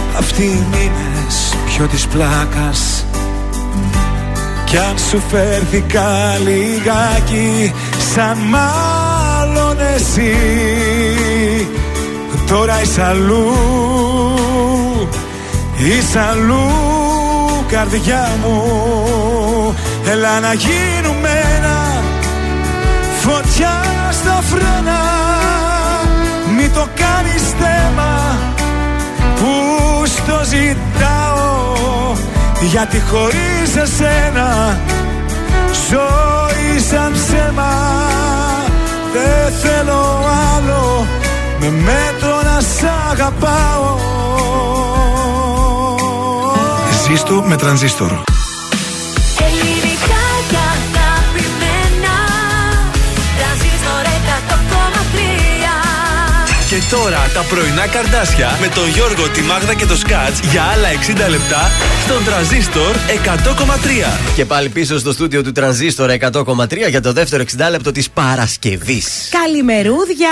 αυτοί οι μήνες Πιο της πλάκας. Κι αν σου φέρθηκα λιγάκι Σαν μάλλον εσύ. Τώρα είσαι αλλού Είσαι αλλού καρδιά μου. Έλα να γίνουμε ένα Φωτιά στα φρένα. Μη το κάνεις θέμα. Που στο ζητάω Γιατί χωρίς εσένα Ζωή σαν ψέμα Δεν θέλω άλλο Με μέτρο να σ' αγαπάω Ζήστο με τρανζίστορ. Και τώρα τα πρωινά καρδάσια με τον Γιώργο, τη Μάγδα και το Σκάτς για άλλα 60 λεπτά στον τραζίστορ 100,3. Και πάλι πίσω στο στούντιο του Τρανζίστορ 100,3 για το δεύτερο 60 λεπτό της Παρασκευής. Καλημερούδια.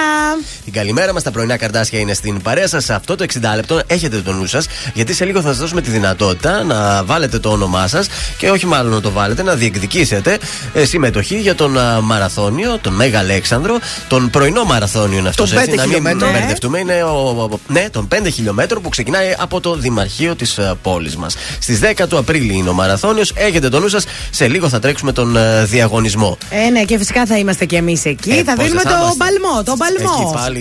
Την καλημέρα μας, τα πρωινά καρδάσια είναι στην παρέα σας. Σε αυτό το 60 λεπτό έχετε το νου σας, γιατί σε λίγο θα σας δώσουμε τη δυνατότητα να βάλετε το όνομά σας και όχι μάλλον να το βάλετε, να διεκδικήσετε ε, συμμετοχή για τον α, μαραθώνιο, τον Μέγα Αλέξανδρο, τον πρωινό μαραθώνιο είναι αυτός. Των πέντε Να μην χιλιόμετρων. μπερδευτούμε, είναι ο, ο- ναι, των 5 χιλιόμετρων που ξεκινάει από το Δημαρχείο της πόλης μας. Στις 10 του Απρίλη είναι ο μαραθώνιος. Έχετε το νου σας, σε λίγο θα τρέξουμε τον ε, διαγωνισμό. Ε, ναι, και φυσικά θα είμαστε κι εμείς εκεί. Ε, θα πόσες δίνουμε θα το είμαστε. μπαλμό. Το μπαλμό. Εκεί πάλι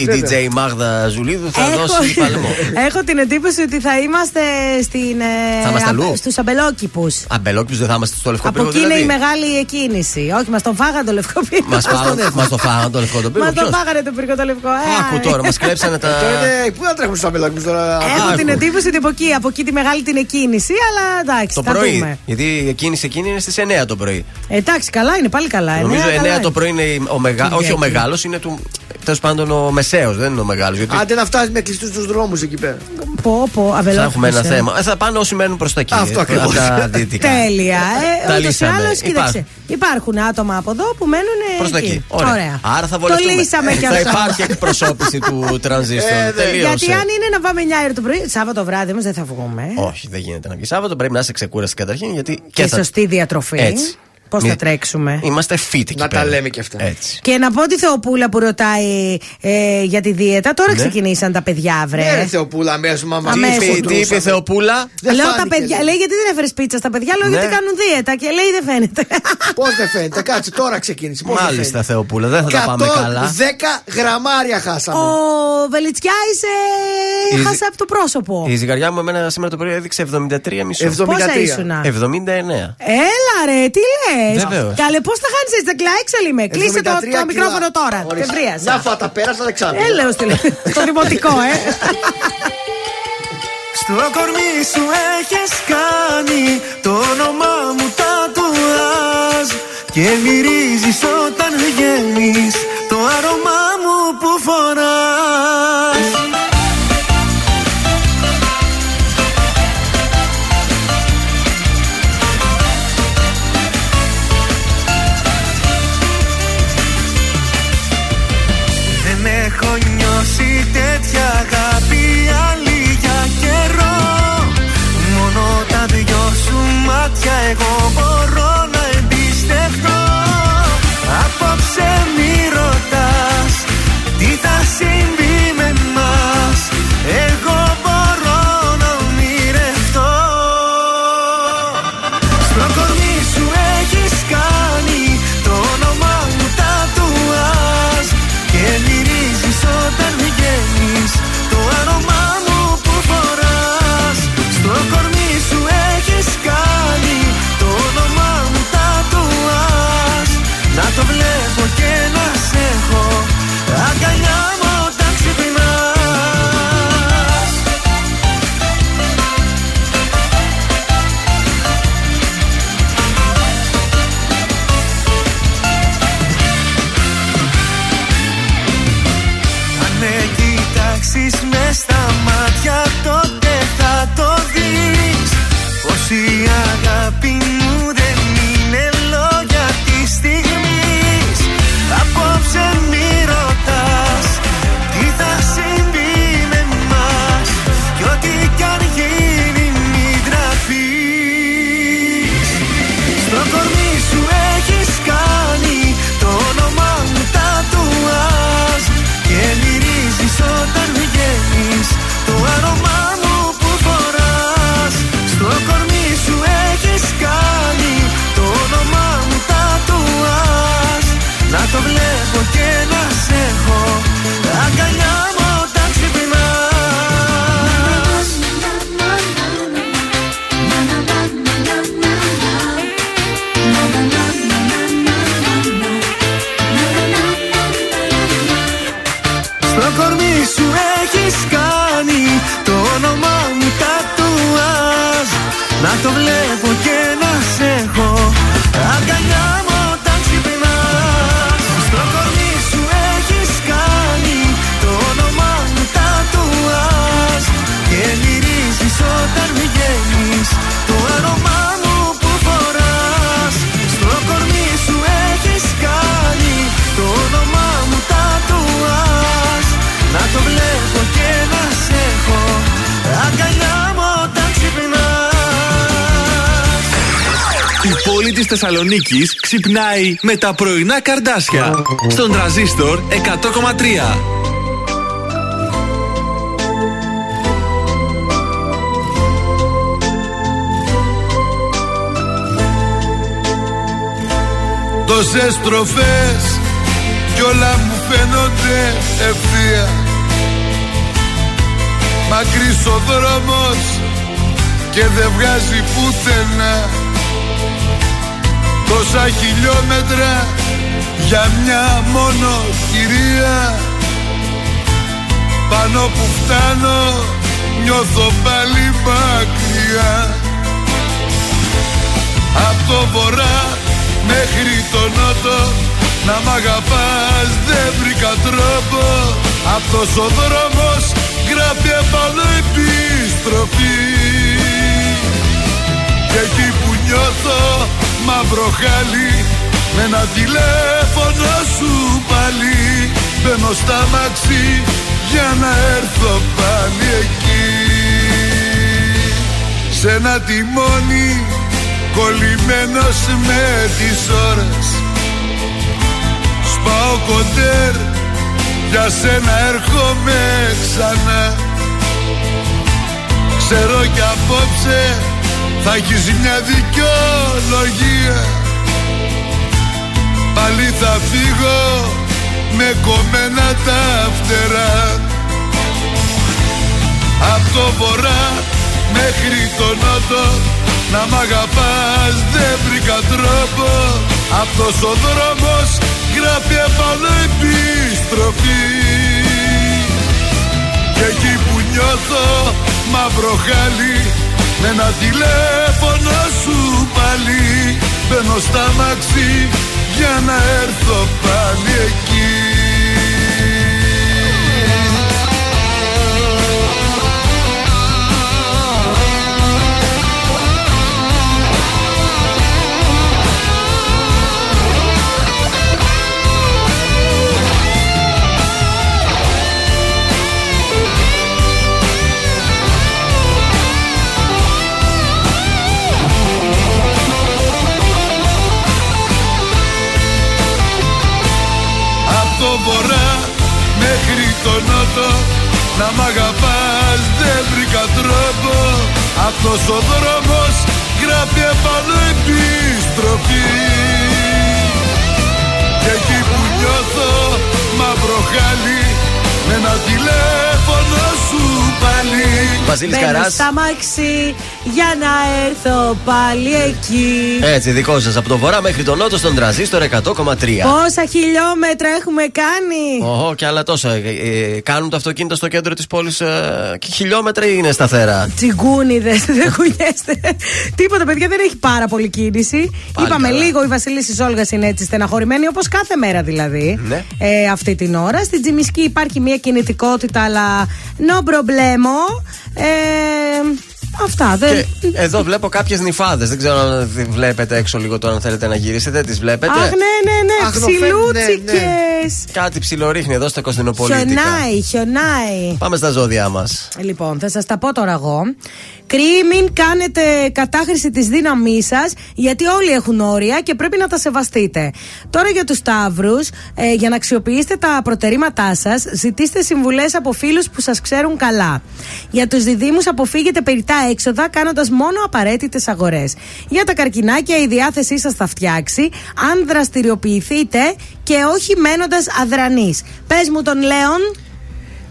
η Βέβαια. DJ Μάγδα Ζουλίδου θα Έχω, δώσει παλμό. [laughs] έχω την εντύπωση ότι θα είμαστε στην, ε, Θα είμαστε αλλού; στους αμπελόκηπους. Αμπελόκηπους δεν θα είμαστε στο λευκό Από πύργο εκεί είναι δηλαδή; η μεγάλη εκκίνηση. Όχι, μας τον φάγανε το λευκό πύργο. Μας φάγανε- μας το φάγανε το λευκό το πύργο. Μας τον Ποιος; φάγανε το πύργο το λευκό. Ε, Άκου τώρα, μας κλέψανε τα. Ε, Πού να τρέχουμε στους αμπελόκηπου τώρα; Έχω Άκου. την εντύπωση ότι από εκεί, από εκεί τη μεγάλη την εκκίνηση, αλλά εντάξει, Το θα πρωί. δούμε. Γιατί η κίνηση εκείνη είναι στις 9 το πρωί. Εντάξει, καλά είναι, πάλι καλά. Νομίζω εννέα, καλά 9 το πρωί είναι ο μεγα... Κυριακή. Όχι ο μεγάλος, είναι του. Τέλος πάντων ο μεσαίος, δεν είναι ο μεγάλος. Γιατί Άντε να φτάσει με κλειστούς τους δρόμους εκεί πέρα. Πω, πω, θα αβελόκηπους, έχουμε ένα ε. θέμα. Ε, θα πάνε όσοι μένουν προς τα εκεί. Αυτό ε, ακριβώς. από τα δυτικά. Τέλεια. Ε, Τα ούτως ή λύσαμε. άλλως, κοίταξε. Υπάρχουν άτομα από εδώ που μένουν Προς τα εκεί. Ωραία. Άρα θα Το βολευτούμε. λύσαμε κι Θα αυτό. υπάρχει [laughs] εκπροσώπηση του τρανζίστορ. Ε, δε- Τελείωσε. Γιατί αν είναι να πάμε 9 ώρα το πρωί, Σάββατο βράδυ όμως δεν θα βγούμε. ε. Όχι, δεν γίνεται να βγει Σάββατο. Πρέπει να είσαι ξεκούραστη καταρχήν. Γιατί Και θα- σωστή διατροφή. Έτσι. Πώ Μη- θα τρέξουμε; Είμαστε fit εκεί Να τα πέρα. λέμε και αυτά. Έτσι. Και να πω τη Θεοπούλα που ρωτάει ε, για τη δίαιτα. Τώρα Ναι. ξεκινήσαν τα παιδιά, βρε. Ναι, ρε Θεοπούλα, αμέσως μαμά. Τι Αμέσως. είπε- Τι είπε η Θεοπούλα; Δεν λέω τα φάνηκε, παιδιά, λέει. λέει γιατί δεν έφερες πίτσα στα παιδιά, λέω Ναι. γιατί κάνουν δίαιτα και λέει δεν φαίνεται. [laughs] Πώς δεν φαίνεται, κάτσε τώρα ξεκίνησε. Πώς δεν Μάλιστα, φαίνεται. Θεοπούλα, δεν θα τα πάμε καλά. 110 γραμμάρια χάσαμε. Ο Βελιτσιά είσαι. Η- χάσα από το πρόσωπο. Η ζυγαριά μου εμένα σήμερα το πρωί έδειξε 73,5. 70. Πόσα 73. ήσουνα. 79. Έλα ρε, τι λες; Βεβαίως. Καλέ, πώς θα χάνεις έτσι, κλά, έξαλλη με. Κλείσε το, 73 το μικρόφωνο κιλά. τώρα. Ορίστε. Δεν βρίαζα. Να φάτα, πέρασα Αλεξάνδρου. Έλεω στο δημοτικό, ε. Στο κορμί σου έχεις κάνει το όνομά μου τατουάζ Και μυρίζεις όταν βγαίνεις το άρωμά μου που φοράς πόλη της Θεσσαλονίκης ξυπνάει με τα πρωινά καρδάσια. Στον τραζίστορ 100,3. Τόσες στροφές κι όλα μου φαίνονται ευθεία Μακρύς ο δρόμος και δεν βγάζει πουθενά Τόσα χιλιόμετρα για μια μόνο κυρία. Πάνω που φτάνω νιώθω πάλι μακριά. Απ' το βορρά μέχρι το νότο Να μ' αγαπάς δεν βρήκα τρόπο. Αυτός ο δρόμος γράφει επάνω επιστροφή. Και εκεί που νιώθω μαύρο χάλι. Με ένα τηλέφωνο σου πάλι. Μπαίνω στα μαξί για να έρθω πάλι εκεί. Σε ένα τιμόνι κολλημένος με τις ώρες. Σπάω κοντέρ για σένα έρχομαι ξανά. Ξέρω κι απόψε θα έχεις μια δικαιολογία. Πάλι θα φύγω με κομμένα τα φτερά. Απ' το βορρά μέχρι το νότο να μ' αγαπάς δεν βρήκα τρόπο. Αυτός ο δρόμος γράφει επάνω επιστροφή. Και εκεί που νιώθω μαύρο χάλι Με ένα τηλέφωνο σου πάλι. Μπαίνω στα μαξί για να έρθω πάλι εκεί Να μ' αγαπάς δεν βρήκα τρόπο. Αυτός ο δρόμος γράφει επάνω επιστροφή Και εκεί που νιώθω μαύρο χάλι Με ένα τηλέφωνο σου πάλι. Βασίλης Μπαίνω Καράς. στα μάξι για να έρθω πάλι εκεί. Έτσι, δικό σας από το βορρά μέχρι τον νότο στον τραζίστορ 100,3. Πόσα χιλιόμετρα έχουμε κάνει; Οχο, και άλλα τόσα. Ε, ε, κάνουν το αυτοκίνητο στο κέντρο της πόλης ε, και χιλιόμετρα ή είναι σταθερά. Τσιγκούνιδες, δεν κουνιέστε. Τίποτα, παιδιά, δεν έχει πάρα πολύ κίνηση. Πάλι Είπαμε καλά. λίγο, η Βασίλισσα Όλγας είναι έτσι στεναχωρημένη, όπως κάθε μέρα δηλαδή. Ναι. Ε, αυτή την ώρα. Στην Τζιμισκή υπάρχει μια κινητικότητα, αλλά no problemo. Ε, αυτά. Δεν... Και εδώ βλέπω κάποιες νυφάδες. Δεν ξέρω αν τη βλέπετε έξω λίγο τώρα, αν θέλετε να γυρίσετε. Τις βλέπετε; Αχ, ναι, ναι, ναι, Αχ, νοφέ- ψιλούτσικε. Κάτι ψιλορίχνει εδώ στα Κωνσταντινοπολίτικα. Χιονάει, χιονάει. Πάμε στα ζώδια μας. Λοιπόν, θα σας τα πω τώρα εγώ. Κρύοι, μην κάνετε κατάχρηση της δύναμή σας, γιατί όλοι έχουν όρια και πρέπει να τα σεβαστείτε. Τώρα για τους Σταύρους, ε, για να αξιοποιήσετε τα προτερήματά σας, ζητήστε συμβουλές από φίλους που σας ξέρουν καλά. Για τους Διδήμου, αποφύγετε περιτά έξοδα, κάνοντας μόνο απαραίτητες αγορές. Για τα καρκινάκια, η διάθεσή σας θα φτιάξει αν δραστηριοποιηθείτε και όχι μένοντας αδρανείς. Πες μου τον Λέον.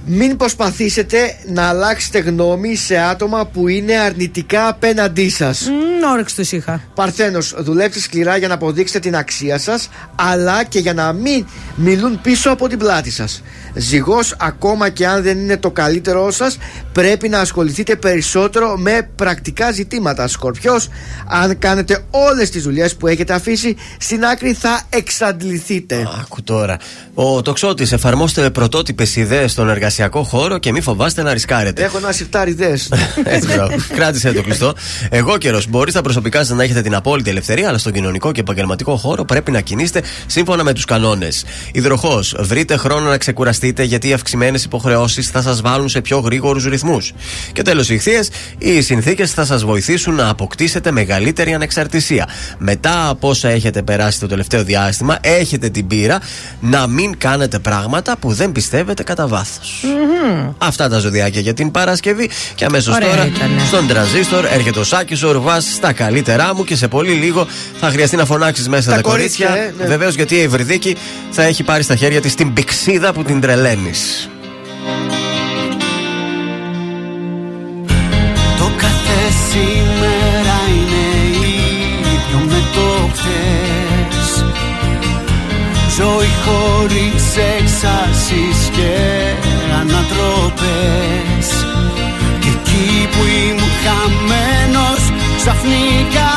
Μην προσπαθήσετε να αλλάξετε γνώμη σε άτομα που είναι αρνητικά απέναντί σας. Μ, όρεξη τους είχα. Παρθένος, δουλέψτε σκληρά για να αποδείξετε την αξία σας, αλλά και για να μην μιλούν πίσω από την πλάτη σας. Ζυγός, ακόμα και αν δεν είναι το καλύτερό σας, πρέπει να ασχοληθείτε περισσότερο με πρακτικά ζητήματα. Σκορπιός, αν κάνετε όλες τις δουλειές που έχετε αφήσει, στην άκρη θα εξαντληθείτε. Άκου τώρα. Ο τοξότης, εφαρμόστε πρωτότυπες ιδέες στον εργασιακό εργασιακό χώρο και μη φοβάστε να ρισκάρετε. Έχω ένα σιρτάρι δες. [laughs] Έτσι, μπράβο. Κράτησε το κλειστό. Εγώ καιρός. Μπορείς στα προσωπικά σας να έχετε την απόλυτη ελευθερία, αλλά στον κοινωνικό και επαγγελματικό χώρο πρέπει να κινείστε σύμφωνα με τους κανόνες. Υδροχό. Βρείτε χρόνο να ξεκουραστείτε γιατί οι αυξημένες υποχρεώσεις θα σας βάλουν σε πιο γρήγορους ρυθμούς. Και τέλος, ηχθείες. Οι συνθήκες θα σας βοηθήσουν να αποκτήσετε μεγαλύτερη ανεξαρτησία. Μετά από όσα έχετε περάσει το τελευταίο διάστημα, έχετε την πείρα να μην κάνετε πράγματα που δεν πιστεύετε κατά βάθος. Αυτά τα ζωδιάκια για την Παρασκευή. Και αμέσως Ωραία τώρα ήτανε. στον τραζίστορ έρχεται ο Σάκη ο Ρουβά στα καλύτερά μου και σε πολύ λίγο θα χρειαστεί να φωνάξεις μέσα Τα τα, κορίτσια, κορίτσια. ε, ναι. Βεβαίως γιατί η Ευρυδίκη θα έχει πάρει στα χέρια της την πηξίδα που την τρελαίνεις. Το κάθε σήμερα είναι ίδιο με το χθες Ζωή χωρίς εξάσεις και ανατροπές Και εκεί που ήμουν χαμένος ξαφνικά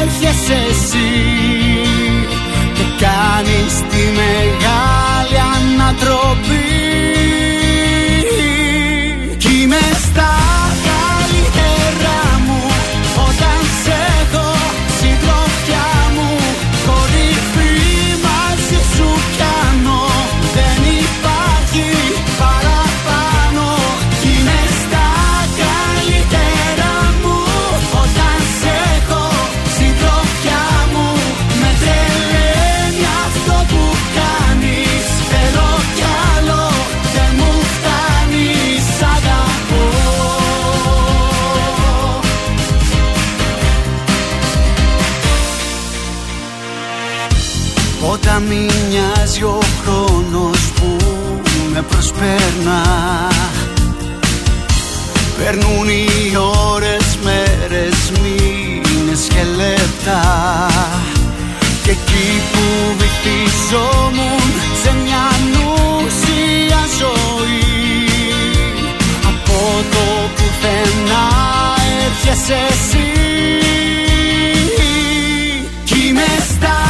έρχεσαι εσύ. Και κάνεις τη μεγάλη ανατροπή Όταν μη μοιάζει ο χρόνος που με προσπέρνα Περνούν οι ώρες, μέρες, μήνες και λεπτά. Και εκεί που βυθίζομουν σε μια νουσία ζωή Από το πουθενά έρχεσαι εσύ. Κι είμαι στα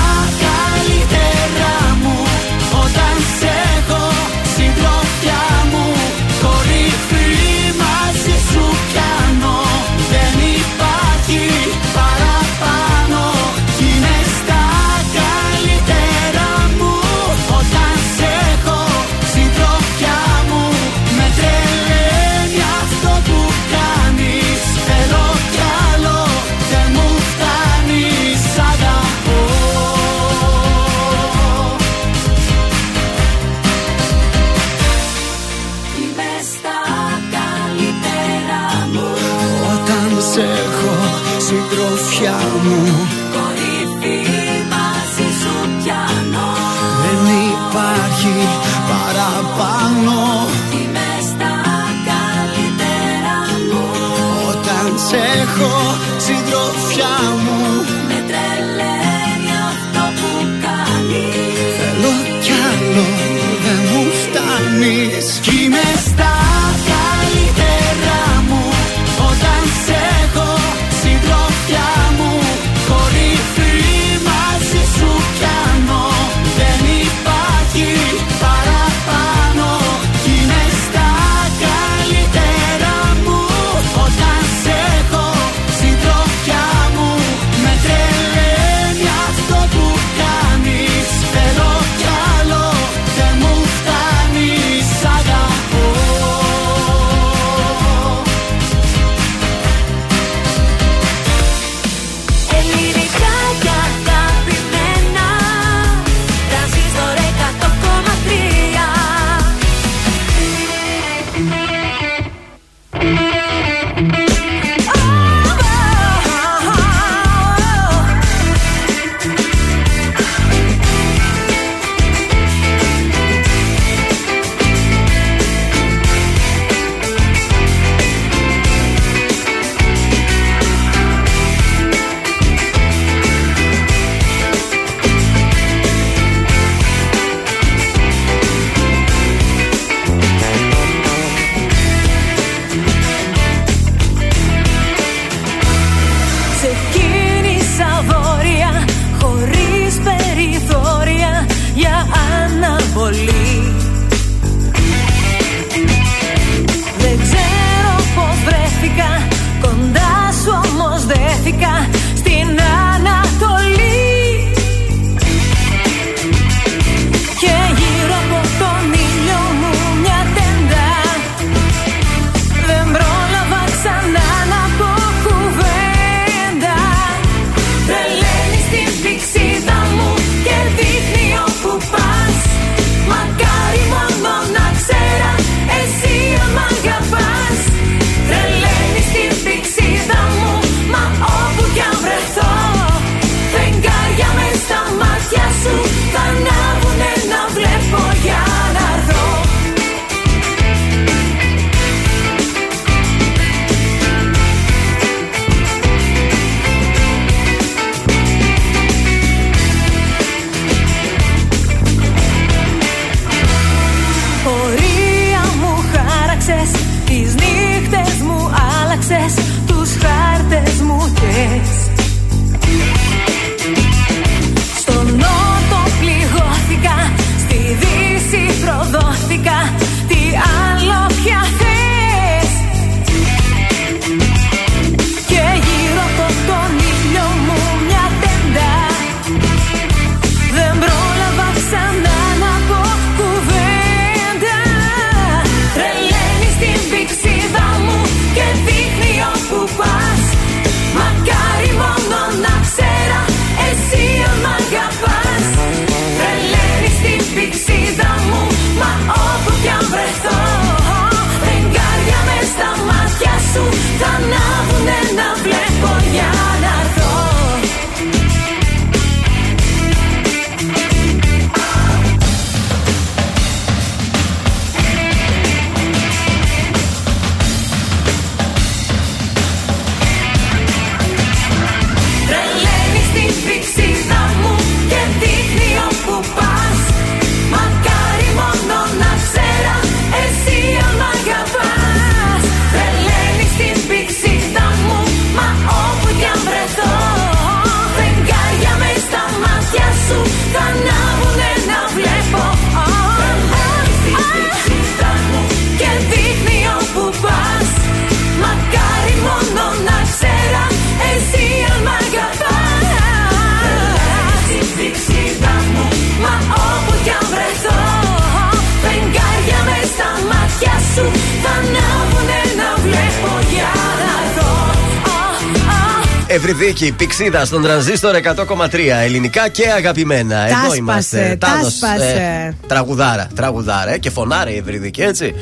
Ευρυδίκη, πηξίδα στον τρανζίστορ 100,3. Ελληνικά και αγαπημένα. Τα Εδώ σπάσε, είμαστε. τα Τάνος, σπάσε. τραγουδάρα, τραγουδάρα. ε, και φωνάρα η Ευρυδίκη, έτσι.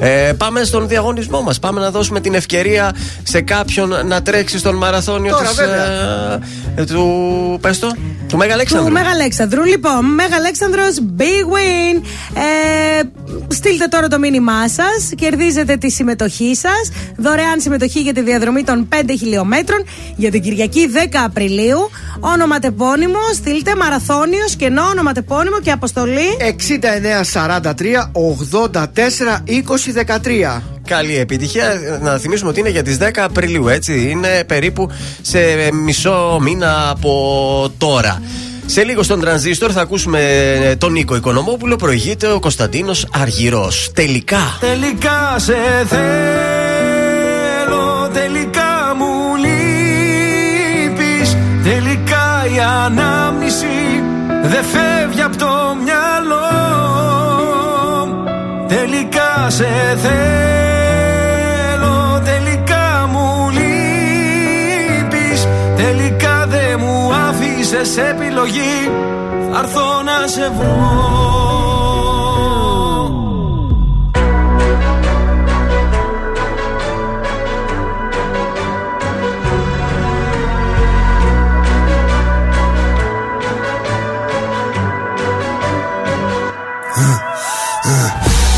Ε, πάμε στον διαγωνισμό μας. Πάμε να δώσουμε την ευκαιρία σε κάποιον να τρέξει στον μαραθώνιο Τώρα, της, βέβαια. ε, ε, του. Πες το, του Μέγα Αλέξανδρου. Του Μέγα Αλέξανδρου. Λοιπόν, Μέγα Αλέξανδρος, big win. Ε, στείλτε τώρα το μήνυμά σας. Κερδίζετε τη συμμετοχή σας. Δωρεάν συμμετοχή για τη διαδρομή των 5 χιλιόμετρων για την Κυριακή 10 Απριλίου. Όνομα τεπώνυμο, στείλτε μαραθώνιος κενό όνομα τεπώνυμο και αποστολή. 6943 84 20 13. Καλή επιτυχία. Να θυμίσουμε ότι είναι για τις 10 Απριλίου, έτσι. Είναι περίπου σε μισό μήνα από τώρα. Σε λίγο στον τρανζίστορ θα ακούσουμε τον Νίκο Οικονομόπουλο. Προηγείται ο Κωνσταντίνος Αργυρός. Τελικά. Τελικά σε θέλω, τελικά μου λείπεις Τελικά η ανάμνηση δεν φεύγει από το μυαλό Τελικά σε θέλω, άφησες επιλογή Θα έρθω να σε βρω.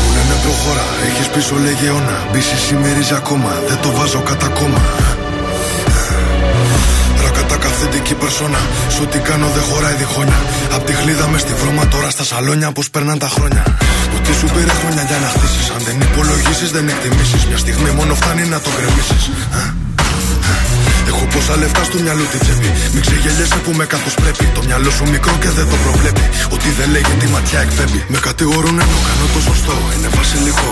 Μου λένε προχώρα, έχεις πίσω λεγεώνα Μπίση σημερίζει ακόμα, δεν το βάζω κατά κόμμα. Ρακατά αυθεντική περσόνα Σ' ό,τι κάνω δεν χωράει διχόνια Απ' τη χλίδα μες στη βρώμα τώρα στα σαλόνια Πως περνάν τα χρόνια Ότι σου πήρε χρόνια για να χτίσεις Αν δεν υπολογίσεις δεν εκτιμήσεις Μια στιγμή μόνο φτάνει να το γκρεμίσεις Έχω πόσα λεφτά στο μυαλό τη τσέπη. Μην ξεγελιέσαι που με καθώ πρέπει. Το μυαλό σου μικρό και δεν το προβλέπει. Ότι δεν λέγει τη ματιά εκπέμπει. Με κατηγορούν ενώ κάνω το σωστό. Είναι βασιλικό.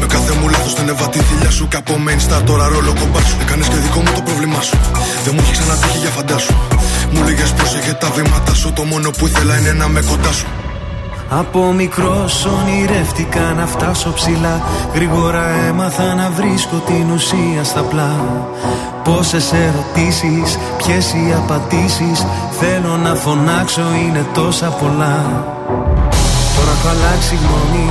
Με κάθε μου λάθος την έβα τη θηλιά σου. Και από main star τώρα ρόλο κομπά σου. Έκανες και δικό μου το πρόβλημά σου. Δεν μου έχει ξανατύχει για φαντάσου. Μου λέγες πρόσεχε τα βήματα σου. Το μόνο που ήθελα είναι να με κοντά σου. Από μικρός ονειρεύτηκα να φτάσω ψηλά Γρήγορα έμαθα να βρίσκω την ουσία στα πλά Πόσες ερωτήσεις, ποιες οι απαντήσεις Θέλω να φωνάξω είναι τόσα πολλά Τώρα έχω αλλάξει γνώμη,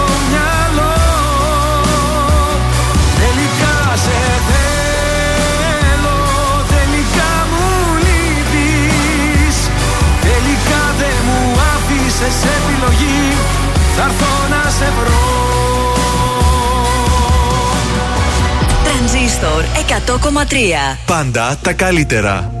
άφησες επιλογή Θα έρθω να σε βρω Τρανζίστορ 100,3 Πάντα τα καλύτερα.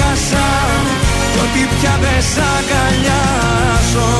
σε χάσα κι ότι πια δεν σ' αγκαλιάζω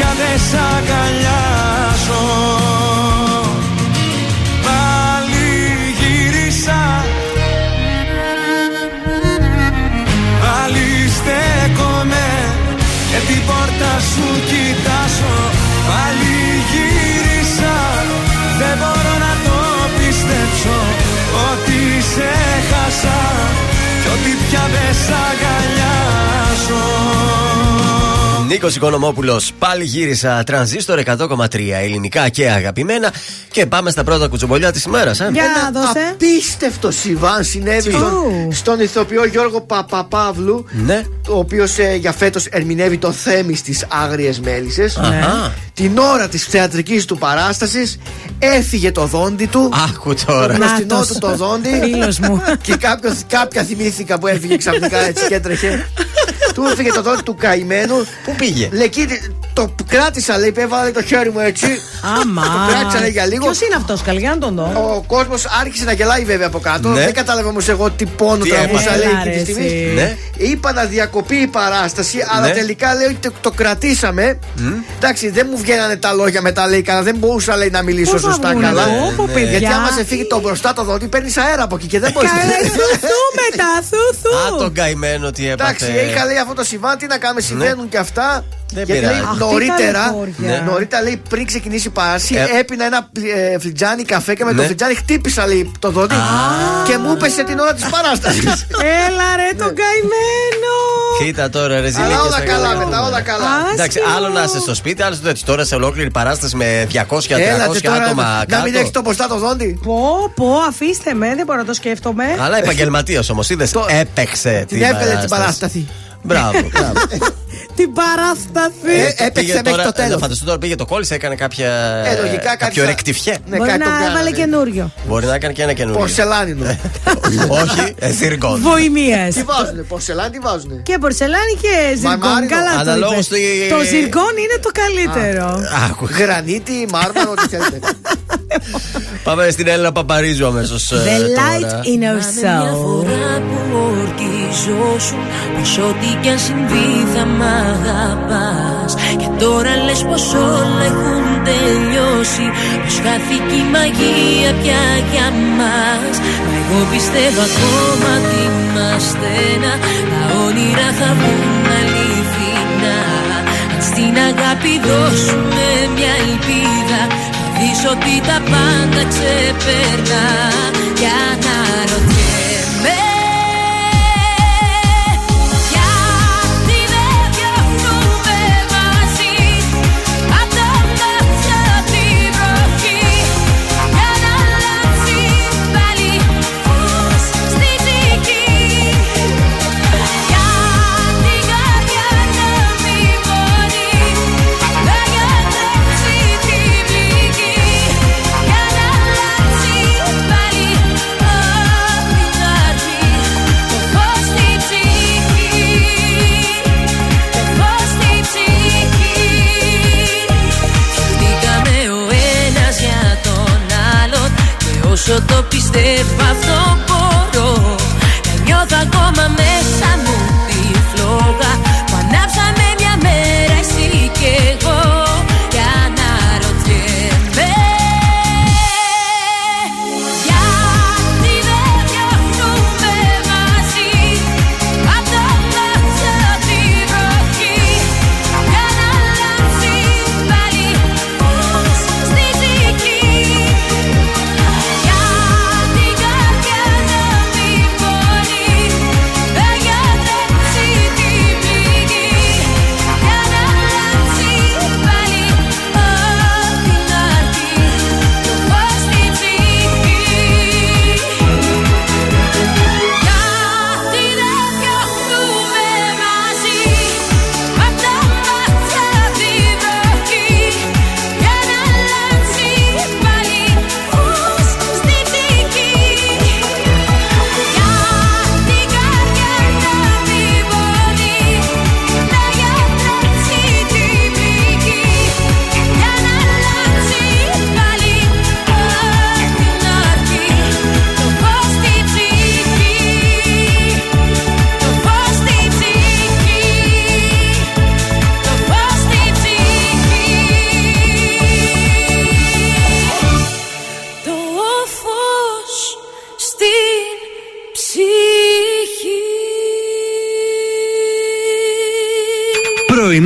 πια δεν σ' αγκαλιάζω Πάλι γύρισα. Πάλι στέκομαι. Και την πόρτα σου κοιτάζω Πάλι γύρισα. Δεν μπορώ να το πιστέψω Ότι σε χάσα κι ότι πια δεν σ' αγκαλιάζω Νίκος Οικονομόπουλος, πάλι γύρισα τρανζίστορ 100,3 ελληνικά και αγαπημένα. Και πάμε στα πρώτα κουτσομπολιά της ημέρας. Ε. Για Ένα δώσε. απίστευτο συμβάν συνέβη στον, στον ηθοποιό Γιώργο Παπαπαύλου, Ναι. ο οποίος για φέτος ερμηνεύει το θέμη στις Άγριες Μέλισσες. Αχα. Την ώρα της θεατρικής του παράστασης έφυγε το δόντι του. Άκου τώρα. Το μπροστινό Νάτος. του το δόντι. Φίλος μου. και κάποιος, κάποια θυμήθηκα που έφυγε ξαφνικά έτσι και έτρεχε. Του έφυγε το δόντι του καημένου. Πού πήγε; Λέει, «Κοίτα, το κράτησα, λέει, έβαλε το χέρι μου έτσι. Άμα. Το κράτησα, λέει, για λίγο. Ποιος είναι αυτός, καλή, για να τον δω. Ο κόσμος άρχισε να γελάει βέβαια από κάτω. Ναι. Δεν κατάλαβα όμως εγώ τι πόνο Τι τραβούσα έπαθε. λέει Έλα, εκείνη τη ρε, στιγμή. εσύ. Ναι. Είπα να διακοπεί η παράσταση, αλλά Ναι. τελικά λέει ότι το, το κρατήσαμε. Εντάξει, δεν μου βγαίνανε τα λόγια μετά, λέει καλά. Δεν μπορούσα λέει, να μιλήσω Πώς θα σωστά βγουνε, καλά. πω, πω, παιδιά. Γιατί άμα σε φύγει το μπροστά το δόντι, παίρνεις αέρα από εκεί και δεν μπορείς Καλέ, θουθού μετά, θουθού. Α, τον καημένο τι Εντάξει, έπαθε. είχα λέει αυτό το συμβάν, τι να κάνουμε, συμβαίνουν και αυτά. Δεν Γιατί πειράζει. λέει Αχ, τι νωρίτερα, ταλαιπώρια. Ναι. νωρίτερα λέει πριν ξεκινήσει η παράσταση, Ε. έπινα ένα ε, φλιτζάνι καφέ και με το Ναι. φλιτζάνι χτύπησα λέει το δόντι και μου έπεσε την ώρα της παράστασης. [laughs] Έλα ρε τον καημένο. Κοίτα τώρα, ρε Αλλά ζηλίκες, όλα θα καλά κάνουμε. μετά, όλα καλά. Εντάξει, Άσχημο. άλλο να είσαι στο σπίτι, άλλο στο τώρα σε ολόκληρη παράσταση με 200-300 Έλατε τώρα άτομα να μην κάτω. έχεις το μπροστά το δόντι. Πω, πω, αφήστε με, δεν μπορώ να το σκέφτομαι. Αλλά επαγγελματίας όμως, είδες. Το- Έπαιξε Την έβγαλε την παράσταση. Μπράβο. μπράβο. [laughs] Την παράσταση. Ε, έπαιξε Πήγε μέχρι τώρα, το να τέλο. φανταστώ τώρα πήγε το κόλλησε, έκανε κάποια. Ε, λογικά κάτι κάποιος θα- ρεκτιφιέ. Ναι, Μπορεί κάτι να τον κάνανε. έβαλε καινούριο. Μπορεί να έκανε και ένα καινούριο. Πορσελάνινο. [laughs] Όχι, ε, ζυργόν. Βοημίες. Τι βάζουνε, πορσελάνι τι βάζουνε; Και πορσελάνη και ζυργόν. Μαρμάρινο. Καλά το Αναλόγως είπες. το- Το ζυργόν είναι το καλύτερο. Άκου. Γρανίτη, μάρμαρο, ό,τι θέλετε. [laughs] Πάμε στην Έλληνα Παπαρίζου αμέσως. The light in our Μια soul. φορά που ορκιζόσουν Πως ό,τι κι αν συμβεί θα μ' αγαπάς. Και τώρα λες πως όλα έχουν τελειώσει. Πως χάθηκε η μαγεία πια για μας. Μα εγώ πιστεύω ακόμα ότι είμαστε ένα. Τα όνειρα θα βγουν αληθινά. Αν στην αγάπη δώσουμε μια ελπίδα Θα δεις ότι τα πάντα ξεπερνά. Για να όσο το πιστεύω αυτό μπορώ Να νιώθω ακόμα μέσα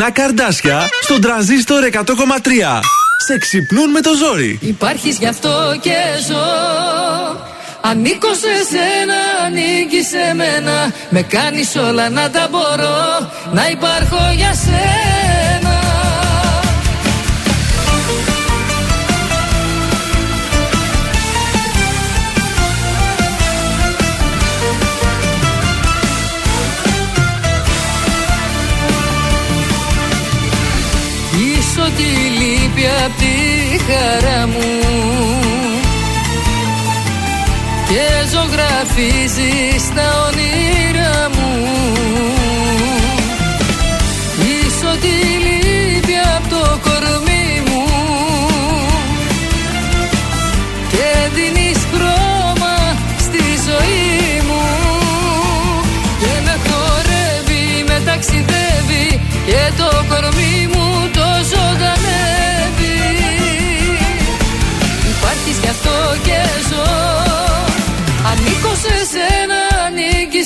Πρωινά καρδάσια στον τραζίστορ 100,3. Σε ξυπνούν με το ζόρι. Υπάρχεις γι' αυτό και ζω Ανήκω σε σένα, ανήκει σε μένα Με κάνεις όλα να τα μπορώ Να υπάρχω για σένα Πίσω τη λύπη απ' τη χαρά μου. Και ζωγραφίζεις τα όνειρά μου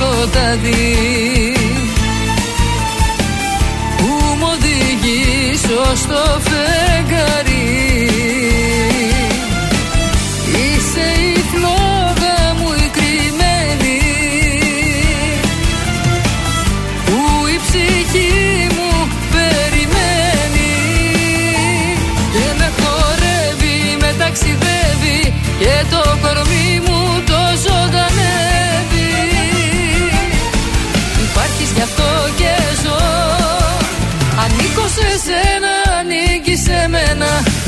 σκοτάδι Που μου οδηγείς ως το φεγγάρι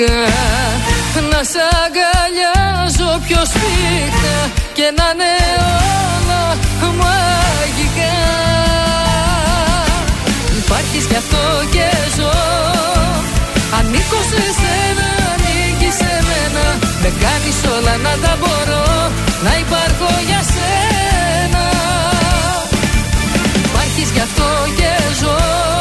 γλυκά Να σ' αγκαλιάζω πιο σφίχτα Και να είναι όλα μαγικά. Υπάρχεις γι' αυτό και ζω. Ανήκω σε σένα, ανήκεις σε μένα. Με κάνεις όλα να τα μπορώ Να υπάρχω για σένα. Υπάρχεις γι' αυτό και ζω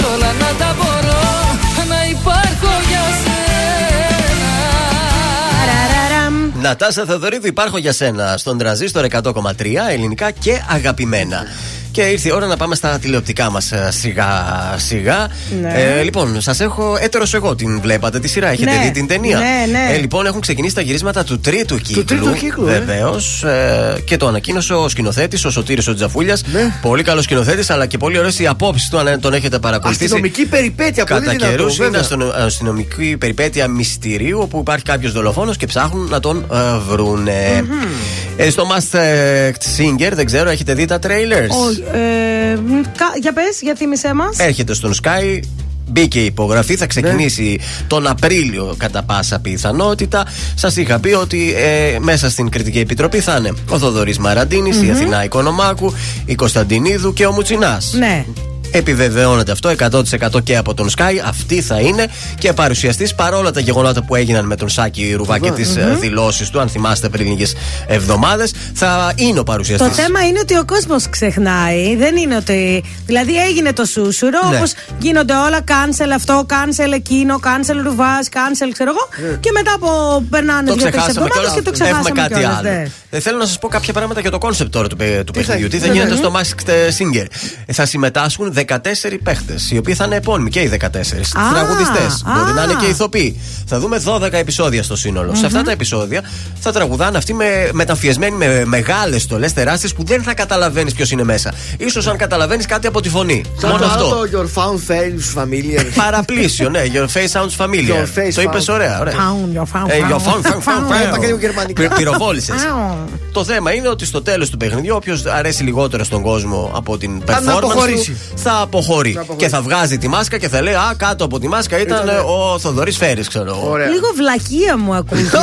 κάνεις όλα να τα μπορώ Να υπάρχω για σένα. Νατάσα Θεοδωρίδου, υπάρχω για σένα. Στον τραζίστορ 100,3 ελληνικά και αγαπημένα. Και ήρθε η ώρα να πάμε στα τηλεοπτικά μας σιγά σιγά. Ναι. Ε, λοιπόν, σας έχω έτερος εγώ. Την βλέπατε τη σειρά, έχετε Ναι. δει την ταινία. Ναι, ναι. Ε, λοιπόν, έχουν ξεκινήσει τα γυρίσματα του τρίτου κύκλου. τρίτου κύκλου, ε. Βεβαίως. Ε, και το ανακοίνωσε ο σκηνοθέτης, ο Σωτήρης ο Τζαφούλιας. Ναι. Πολύ καλός σκηνοθέτης, αλλά και πολύ ωραίες οι απόψεις του, αν τον έχετε παρακολουθήσει. Αστυνομική περιπέτεια, πολύ Κατά δυνατό, καιρούς είναι βέβαια. αστυνο- αστυνομική περιπέτεια μυστηρίου όπου υπάρχει κάποιος δολοφόνος και ψάχνουν να τον ε, βρουνε Ε, στο Masked Singer, δεν ξέρω, έχετε δει τα trailers; Όχι, ε, μ, κα- για πες, για θύμισέ μας. Έρχεται στον Sky. Μπήκε η υπογραφή, θα ξεκινήσει τον Απρίλιο κατά πάσα πιθανότητα. Σας είχα πει ότι ε, μέσα στην Κριτική Επιτροπή θα είναι ο Θοδωρής Μαραντίνης, η Αθηνά Οικονομάκου, η Κωνσταντινίδου και ο Μουτσινάς. Ναι. Επιβεβαιώνεται αυτό 100% και από τον Sky. Αυτή θα είναι και παρουσιαστής παρόλα τα γεγονότα που έγιναν με τον Σάκη Ρουβά και τι δηλώσεις του, αν θυμάστε πριν λίγες εβδομάδες. Θα είναι ο παρουσιαστής. Το θέμα είναι ότι ο κόσμος ξεχνάει. Δεν είναι ότι. Δηλαδή έγινε το σούσουρο, Ναι. όπως γίνονται όλα. Cancel αυτό, cancel εκείνο, cancel Ρουβάς, cancel ξέρω εγώ. Και μετά από περνάνε Το δύο-τρεις ξεχάσαμε εβδομάδες κιόλας. και το ξεχάσαμε. Έχουμε κάτι κιόλας, άλλο. ναι. Ε, θέλω να σας πω κάποια πράγματα για το concept τώρα του, παι- του παιχνιδιού. Τι θα- θα ναι, γίνεται ναι. στο Masked Singer. Ε, Θα συμμετάσχουν 14 παίχτες, οι οποίοι θα είναι επώνυμοι και οι 14. Α, Τραγουδιστές. α. Μπορεί να είναι και ηθοποιοί. Θα δούμε 12 επεισόδια στο συνολο Σε αυτά τα επεισόδια θα τραγουδάνε αυτοί με, μεταμφιεσμένοι με μεγάλες στολές τεράστιες που δεν θα καταλαβαίνεις ποιος είναι μέσα. σω αν καταλαβαίνεις κάτι από τη φωνή. Σαν Μόνο το άλλο αυτό. το Your Found Sounds Familiar. [laughs] Παραπλήσιο, ναι. Your face sounds familiar. Your face το είπες found- ωραία. ωραία. Found, your found, Ε, your found. found, found, found, Ε, found. είπα και λίγο γερμανικά. Πυ- πυροβόλησες. Άου. Το θέμα είναι ότι στο τέλος του παιχνιδιού, όποιος αρέσει λιγότερο στον κόσμο από την Θα να performance αποχωρήσει. του, θα αποχωρεί. Θα αποχωρήσει. Και θα βγάζει τη μάσκα και θα λέει Α, κάτω από τη μάσκα ήταν Ήτανε- ο Θοδωρής Φέρης, ξέρω εγώ. Ωραία. Λίγο βλακεία μου ακούγεται. [laughs]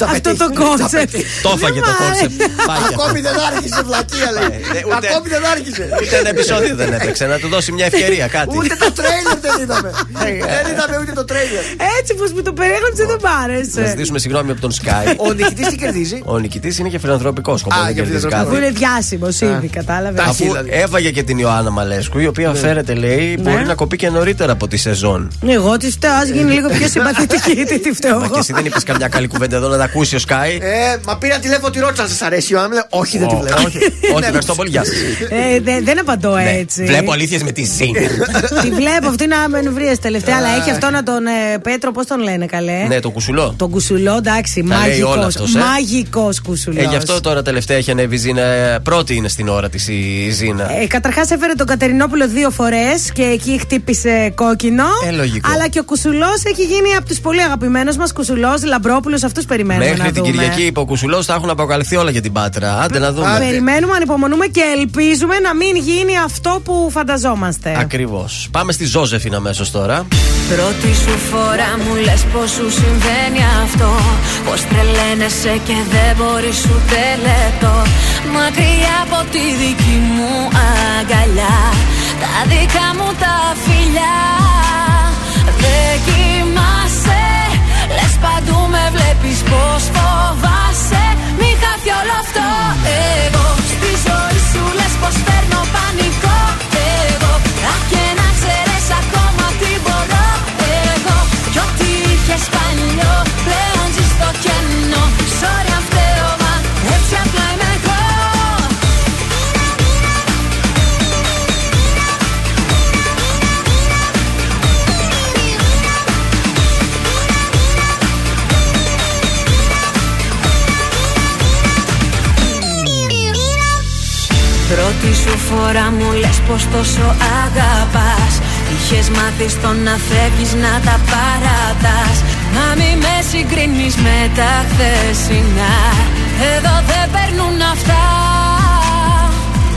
Θα Αυτό πετύχει, το θα concept. πετύχει. Το έφαγε το Δεν μ' concept. Πάει Ακόμη δεν άρχισε βλακεία λέει. Ε, ούτε- Ακόμη δεν άρχισε. Ούτε ένα επεισόδιο δεν έπαιξε, να του δώσει μια ευκαιρία κάτι. Ούτε το τρέιλερ δεν είδαμε. Δεν είδαμε ούτε το τρέιλερ. Έτσι πως μου το περιέγραψε δεν μ' Να άρεσε. ζητήσουμε συγγνώμη από τον Sky. Ο νικητής τι κερδίζει; Ο νικητής είναι και φιλανθρωπικός σκοπό. Α, δεν για κερδίζει φιλανθρωπικός. Που κάτι. είναι διάσημος ήδη, κατάλαβες. Τα- Αφού δηλαδή. έβαγε και την Ιωάννα Μαλέσκου, η οποία φέρεται, λέει, Ναι. μπορεί να κοπεί και νωρίτερα από τη σεζόν. Εγώ της φταίω, ας γίνει λίγο πιο συμπαθητική. [laughs] Τι τη φταίω Μα και εγώ. εσύ δεν είπες καμιά καλή κουβέντα εδώ να τα ακούσει ο Sky. Ε, μα πήρα τηλέφωνο τη ρώτησα, σας αρέσει η Ιωάννα. Μου λέει, Όχι, δεν τη Ω, βλέπω. Όχι, όχι, ευχαριστώ πολύ. Γεια σας. Ε, δε- Δεν απαντώ έτσι. Βλέπω αλήθειες με τη Ζήνα. Τη βλέπω, αυτή είναι αμενουβρία τελευταία, αλλά έχει αυτόν να τον ε, Πέτρο, πώς τον λένε καλέ; Ναι, το κουσουλό. Τον κουσουλό, εντάξει, Τα λέει όλα μαγικό. αυτός, ε. Μαγικός κουσουλός. Ε, γι' αυτό τώρα τελευταία έχει ανέβει η Ζήνα. ε, Πρώτη είναι στην ώρα της η Ζήνα. Ε, Καταρχάς έφερε τον Κατερινόπουλο δύο φορές και εκεί χτύπησε κόκκινο. Ε, λογικό. Αλλά και ο Κουσουλός έχει γίνει από τους πολύ αγαπημένους μας. Κουσουλός, Λαμπρόπουλος, αυτούς περιμένουμε. Μέχρι να την δούμε. Κυριακή είπε ο Κουσουλός θα έχουν αποκαλυφθεί όλα για την Πάτρα. Άντε να δούμε. Περιμένουμε, ανυπομονούμε και ελπίζουμε να μην γίνει αυτό που φανταζόμαστε. Ακριβώς. Πάμε στη Ζώζεφιν αμέσως τώρα. Πρώτη σου φορά μου λες πως σου συμβαίνει αυτό Πως τρελαίνεσαι και δεν μπορείς ούτε λεπτό Μακριά από τη δική μου αγκαλιά Τα δικά μου τα φιλιά. Δεν κοιμάσαι Λες παντού φορά μου λες πως τόσο αγαπάς. Είχες μάθει στο να φεύγεις να τα παρατάς. Να μη με συγκρίνεις με τα χθεσινά. Εδώ δεν παίρνουν αυτά.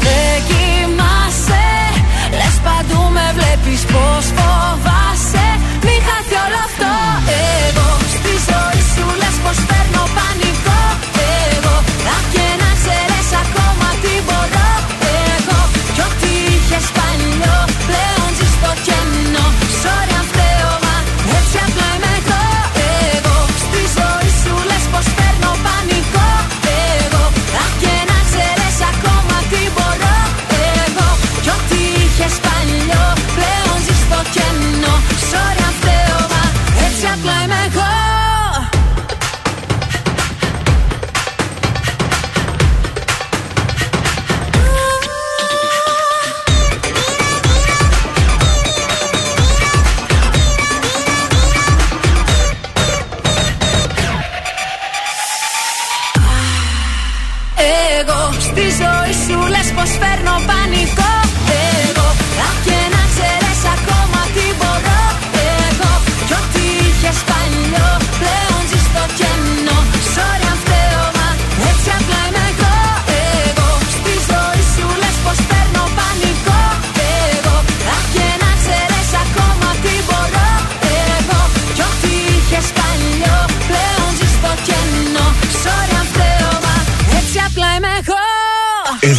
Δεν κοιμάσαι Λες παντού με βλέπεις πως φοβάσαι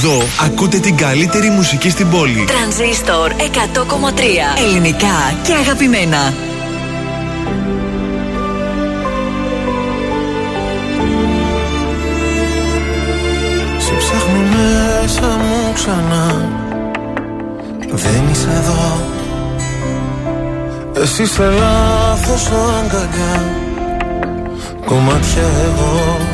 Εδώ ακούτε την καλύτερη μουσική στην πόλη. Τρανζίστορ 100,3 Ελληνικά και αγαπημένα. Σε ψάχνω μέσα μου ξανά. Δεν είσαι εδώ. Εσύ είσαι λάθος αγκαλιά. Κομμάτια εγώ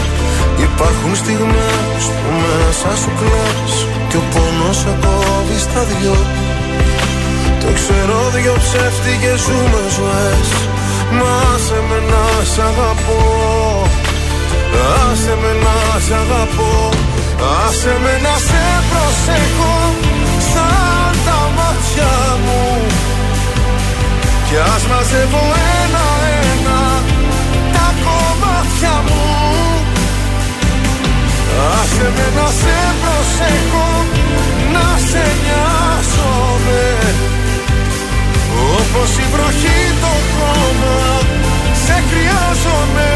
Υπάρχουν στιγμές που μέσα σου κλαις Και ο πόνος σε κόβει στα δυο. Το ξέρω δυο ψεύτικες ζούμε ζωές. Μα σε με να σ' αγαπώ. Άσε με να σ' αγαπώ. Άσε με να σε προσέχω Σαν τα μάτια μου. Κι ας μαζεύω ένα-ένα Τα κομμάτια μου Άσε με να σε προσέχω Να σε νοιάζομαι. Όπως η βροχή το χώμα Σε χρειάζομαι.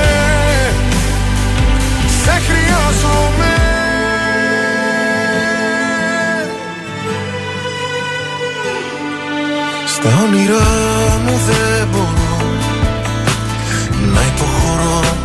Σε χρειάζομαι. Στα όνειρά μου δεν μπορώ να υποχωρώ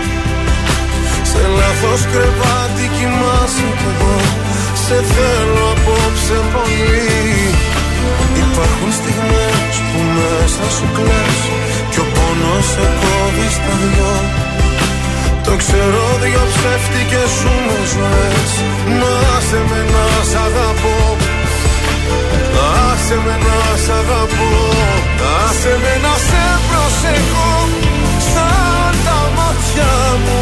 Σε λάθος κρεβάτι κοιμάσαι κι εγώ. Σε θέλω απόψε πολύ. Υπάρχουν στιγμές που μέσα σου κλαις Κι ο πόνος σε κόβει στα δυο. Το ξέρω δυο ψεύτικες σου με ζωές. Να σε με να σ' αγαπώ. Άσε με να σ' αγαπώ. Άσε με να σε προσεχώ Σαν τα μάτια μου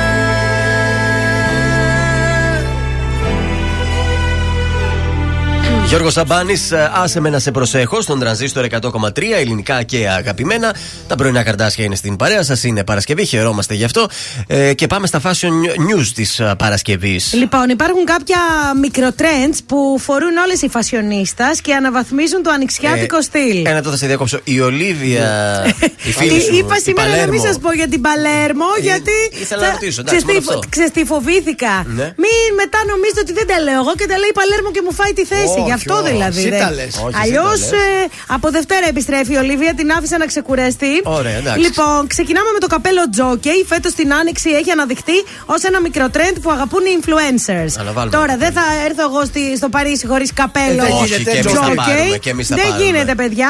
Γιώργος Σαμπάνης, άσε με να σε προσέχω στον τρανζίστορ 100,3 ελληνικά και αγαπημένα. Τα πρωινά καρτάσια είναι στην παρέα σας. Είναι Παρασκευή, χαιρόμαστε γι' αυτό. Ε, και πάμε στα fashion news της Παρασκευής. Λοιπόν, υπάρχουν κάποια μικροtrends που φορούν όλες οι φασιονίστας και αναβαθμίζουν το ανοιξιάτικο στυλ. Ένα τώρα θα σε διακόψω. Η Ολίβια. [laughs] η φίλη σου. Ε, Είπα η σήμερα να μην Παλέρμο. σας πω για την Παλέρμο, γιατί. ήθελα να ρωτήσω, εντάξει, μόνο αυτό. Ξεστιφοβήθηκα. Ναι. Μην μετά νομίζετε ότι δεν τα λέω εγώ και τα λέει η Παλέρμο και μου φάει τη θέση. Όχι, Γι' αυτό όχι, δηλαδή. εσύ δεν- τα λες. Όχι, εσύ Αλλιώς τα λες. από Δευτέρα επιστρέφει η Ολίβια, την άφησα να ξεκουραστεί. Ωραία, εντάξει. Λοιπόν, ξεκινάμε με το καπέλο Τζόκεϊ. Φέτος την άνοιξη έχει αναδειχθεί ως ένα μικροtrend που αγαπούν οι influencers. Αναβάλουμε. Τώρα δεν θα έρθω εγώ στη- στο Παρίσι χωρίς καπέλο Ε, δεν γίνεται, και εμείς θα Τζόκεϊ. πάρουμε, και εμείς θα Δεν πάρουμε. γίνεται, παιδιά.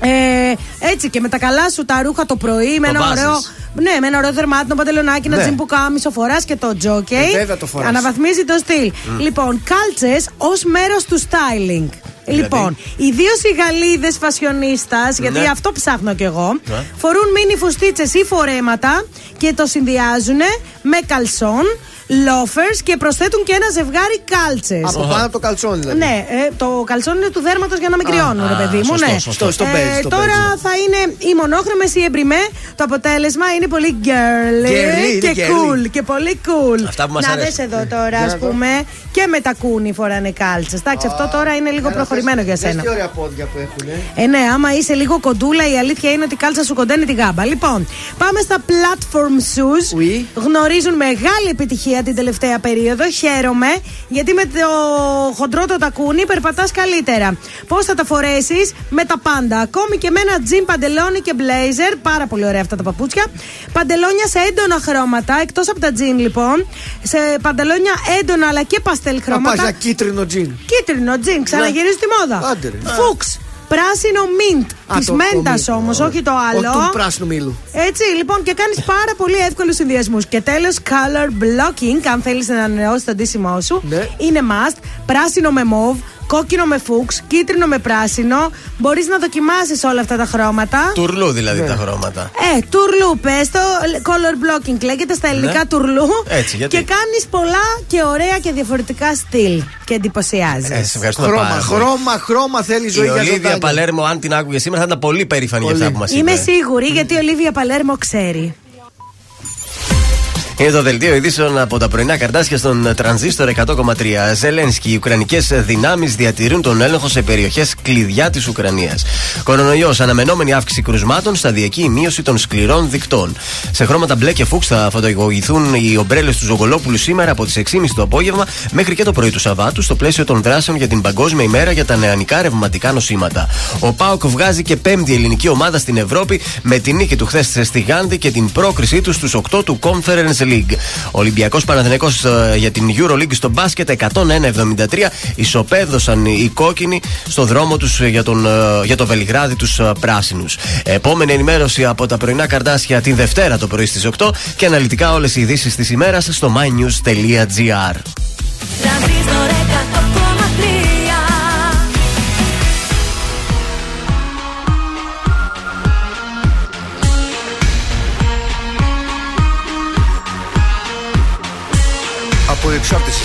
Ε, έτσι και με τα καλά σου τα ρούχα το πρωί, με Το ένα βάζεις. ωραίο. Ναι, με ένα ωραίο δερμάτινο παντελονάκι, ένα Ναι. τζιμ που κάμισο φοράς και το τζόκεϊ. Ε, βέβαια το φοράς. Αναβαθμίζει το στυλ. Λοιπόν, κάλτσες ως μέρος του styling. Λοιπόν, ιδίω οι Γαλλίδε φασιονίστας, γιατί Ναι. αυτό ψάχνω κι εγώ, Ναι. φορούν μίνι φουστίτσες ή φορέματα και το συνδυάζουν με καλσόν, loafers και προσθέτουν και ένα ζευγάρι κάλτσες. Από πάνω το καλτσόν δηλαδή. Ναι, ε, το καλσόν είναι του δέρματος για να με κρυώνουν, ρε α, παιδί μου. σωστό, ναι. σωστό. Στο παίζει, στο τώρα παίζει. θα είναι οι μονόχρωμες ή εμπριμέ. Το αποτέλεσμα είναι πολύ girly, Girly, είναι και girly. cool. Και πολύ cool. Αυτά που μας να αρέσουν. δες εδώ τώρα, Για ας να δω. πούμε, και με τα κούνη φοράνε κάλτσες. Εντάξει, αυτό τώρα είναι λίγο προχωρημένο για σένα. Τι ωραία πόδια που έχουν. Ε, ναι, άμα είσαι λίγο κοντούλα, η αλήθεια είναι ότι η κάλτσα σου κοντένει τη γάμπα. Λοιπόν, πάμε στα platform shoes. Oui. Γνωρίζουν μεγάλη επιτυχία την τελευταία περίοδο. Χαίρομαι, γιατί με το χοντρό το τακούνι περπατάς καλύτερα. Πώς θα τα φορέσεις; Με τα πάντα. Ακόμη και με ένα τζιν παντελόνι και blazer. Πάρα πολύ ωραία αυτά τα παπούτσια. Παντελόνια σε έντονα χρώματα, εκτός από τα τζιν λοιπόν. Σε παντελόνια έντονα αλλά και παστέλ Να πας χρώματα. για κίτρινο τζιν. Κίτρινο τζιν, ξαναγυρίζει τη μόδα. Άντε, ρε. Φούξ. Πράσινο μιντ. Α, Τη το- το μέντας μύτο. όμως, όχι το άλλο. Όχι του πράσινου μήλου. Έτσι, λοιπόν, και κάνεις πάρα πολύ εύκολους συνδυασμούς. Και τέλος, color blocking, αν θέλεις να ανανεώσεις το ντύσιμό σου. Ναι. Είναι must. Πράσινο με μοβ, κόκκινο με φούξ, κίτρινο με πράσινο. Μπορείς να δοκιμάσεις όλα αυτά τα χρώματα. Τουρλού δηλαδή Ναι. τα χρώματα. Ε, τουρλού, πες το. Color blocking λέγεται στα ελληνικά Ναι. τουρλού. Έτσι, γιατί; Και κάνεις πολλά και ωραία και διαφορετικά στυλ. Και εντυπωσιάζεις. Ε, σε ευχαριστούμε Χρώμα, πάρα πολύ. χρώμα, χρώμα θέλει η ζωή Η για Ολίβια ζωντάνια. Παλέρμο, αν την άκουγε σήμερα, θα ήταν πολύ περήφανη για Πολύ. αυτά που μας είπε. Είμαι σίγουρη γιατί η Ολίβια Παλέρμο ξέρει. Είναι το δελτίο ειδήσεων από τα πρωινά καρτάσια στον τρανζίστορ 100,3. Ζελένσκι, οι Ουκρανικές δυνάμεις διατηρούν τον έλεγχο σε περιοχές κλειδιά της Ουκρανίας. Κορονοϊός, αναμενόμενη αύξηση κρουσμάτων, σταδιακή μείωση των σκληρών δικτών. Σε χρώματα μπλε και φούξ θα φωτογραφηθούν οι ομπρέλες του Ζωγολόπουλου σήμερα από τις 6.30 το απόγευμα μέχρι και το πρωί του Σαββάτου στο πλαίσιο των δράσεων για την Παγκόσμια ημέρα για τα νεανικά ρευματικά νοσήματα. Ο Πάοκ βγάζει και πέμπτη ελληνική ομάδα στην Ευρώπη με την νίκη του χθες στη Γάνδη και την πρόκρισή του στους 8 του Conference League. Ο Ολυμπιακός Παναθηναϊκός ε, για την Euroleague στο μπάσκετ 101-73 ισοπαίδωσαν οι κόκκινοι στο δρόμο τους για, τον, ε, για το Βελιγράδι τους πράσινους. Επόμενη ενημέρωση από τα πρωινά καρτάσια την Δευτέρα το πρωί στις 8 και αναλυτικά όλες οι ειδήσεις της ημέρας στο mynews.gr.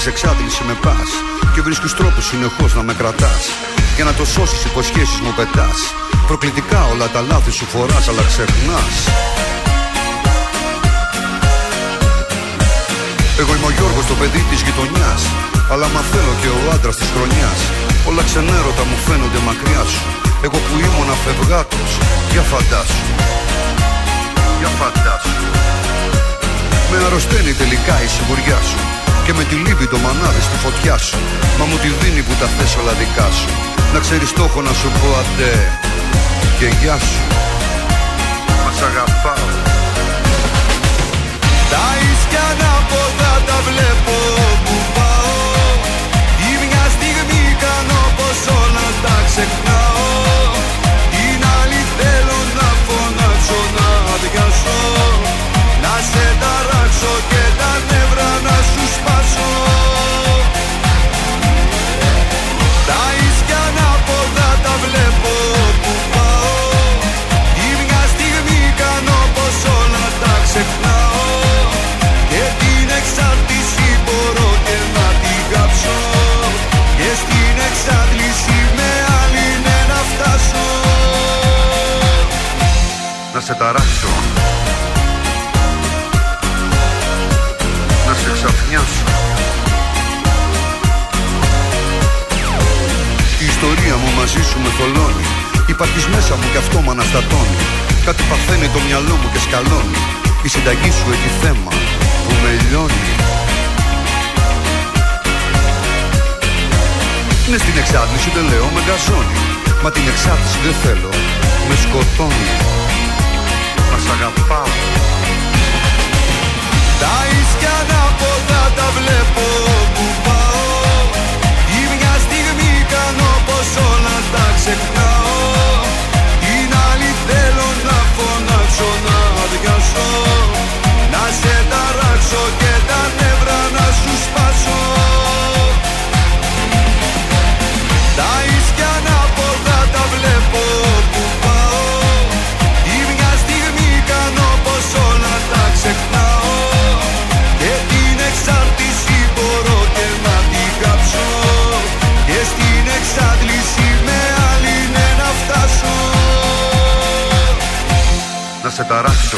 σε εξάντλησης με πας και βρίσκεις τρόπους συνεχώς να με κρατάς. Για να το σώσεις, υποσχέσεις μου πετάς. Προκλητικά όλα τα λάθη σου φοράς, αλλά ξεχνάς. Εγώ είμαι ο Γιώργος το παιδί της γειτονιάς Αλλά μα θέλω και ο άντρας της χρονιάς Όλα ξενέρωτα μου φαίνονται μακριά σου Εγώ που ήμουν αφευγάτος Για φαντάσου Για φαντάσου Με αρρωσταίνει τελικά η σιγουριά σου Και με τη λύπη το μανάδι στη φωτιά σου. Μα μου τη δίνει που τα θες όλα δικά σου. Να ξέρεις το έχω να σου πω αντέ Και γεια σου Μας αγαπάω. Τα ίσκια ανάποδα τα βλέπω που πάω. Ή μια στιγμή κάνω πως όλα τα ξεχνάω. Την άλλη θέλω να φωνάξω να αδειάσω. Να σε ταράξω και σε ταράξω. Να σε ξαφνιάσω. Η ιστορία μου μαζί σου με θολώνει. Υπάρχεις μέσα μου κι αυτό μ' αναστατώνει. Κάτι παθαίνει το μυαλό μου και σκαλώνει. Η συνταγή σου έχει θέμα που με λιώνει. Ναι στην εξάρτηση δεν λέω με γκαζώνει. Μα την εξάρτηση δεν θέλω. Με σκοτώνει. Να σ' αγαπάω. Τα ίσκια ανάποδα τα βλέπω που πάω. Ή μια στιγμή κάνω πως όλα τα ξεχνάω. Την άλλη θέλω να φωνάξω να αδειάσω. Να σε ταράξω και σε ταράξω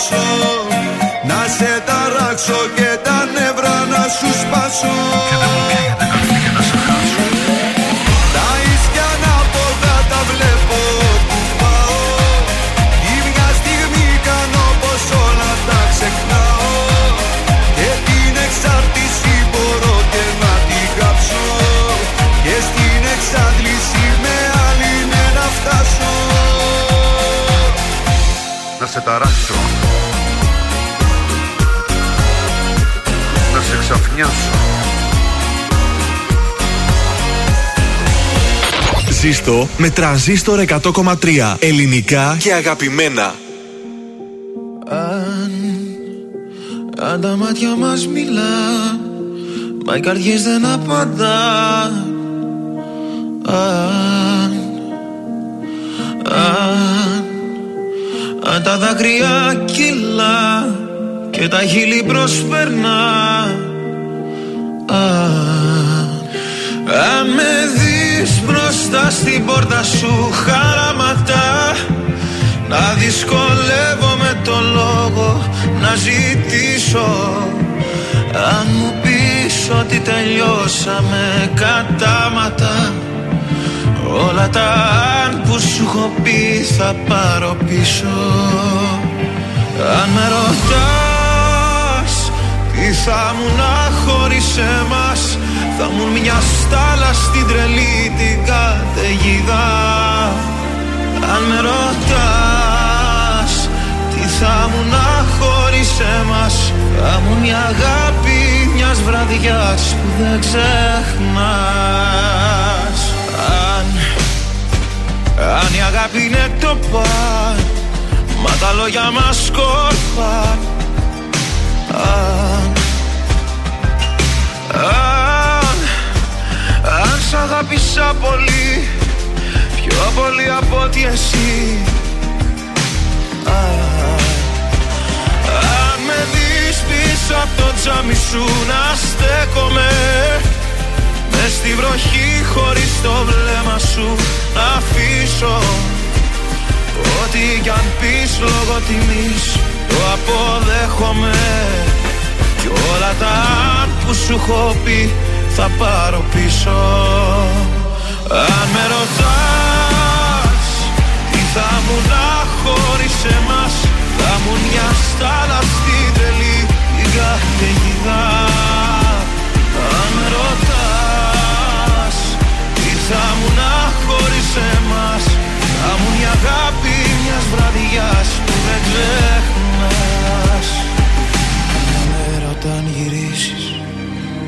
αδειάσω Να σε ταράξω και τα νεύρα να σου σπάσω. Τα ίσκια ανάποδα τα βλέπω που πάω. Ή μια στιγμή κάνω πως όλα τα ξεχνάω. Και την εξάρτηση μπορώ και να την κάψω Και στην εξάντληση με άλλη ναι να φτάσω. Να σε ταράξω Να σε ξαφνιάσω Ζήστο με τρανζίστορ 100,3 ελληνικά και αγαπημένα. Αν, αν τα μάτια μας μιλά Μα οι καρδιές δεν απαντά. Αν, αν, αν τα δάκρυα κυλά Και τα χείλη προσπερνά στην πόρτα σου χαραματά Να δυσκολεύομαι το λόγο να ζητήσω. Αν μου πεις ότι τελειώσαμε κατάματα Όλα τα αν που σου έχω πει θα πάρω πίσω. Αν με ρωτάς τι θα μου να χωρίς εμάς Θα μου μια στάλα στην τρελή την καταιγίδα. Αν με ρωτάς τι θα μου να χωρίς εμάς; Θα μου μια αγάπη μιας βραδιάς που δεν ξεχνάς. Αν, αν η αγάπη είναι το παν Μα τα λόγια μας σκόρπαν σ' αγάπησα πολύ Πιο πολύ από ότι εσύ. Αν, αν με δεις πίσω από το τζάμι σου να στέκομαι Μες στη βροχή χωρίς το βλέμμα σου να αφήσω. Ό,τι κι αν πεις λόγω τιμής το αποδέχομαι. Κι όλα τα αν που σου έχω πει θα πάρω πίσω. Αν με ρωτάς τι θα μου να χωρίς εμάς Θα μου μια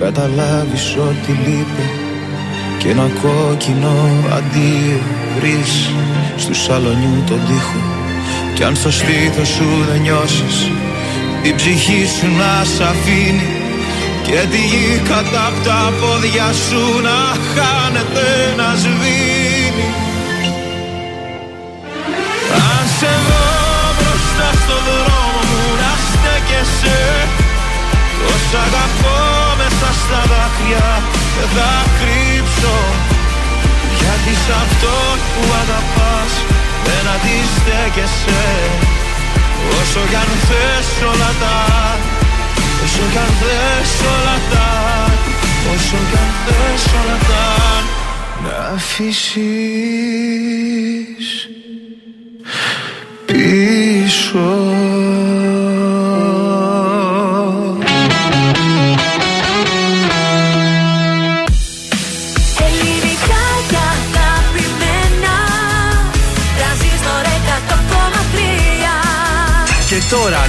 Καταλάβεις ότι λείπει και ένα κόκκινο αντίο βρεις στου σαλονιού τον τοίχο. Κι αν στο στήθος σου δεν νιώσεις η ψυχή σου να σ' αφήνει και τη γη κατά απ' τα πόδια σου να χάνεται να σβήνει. Αν σε δω μπροστά στο δρόμο μου να στέκεσαι. Τόσα αγαπώ μέσα στα δάκρυα. Δεν θα κρύψω Γιατί σ' αυτό που αγαπάς δεν αντιστέκεσαι. Όσο κι αν θες όλα τα Όσο κι αν θες όλα τα Όσο κι αν θες όλα τα Να αφήσεις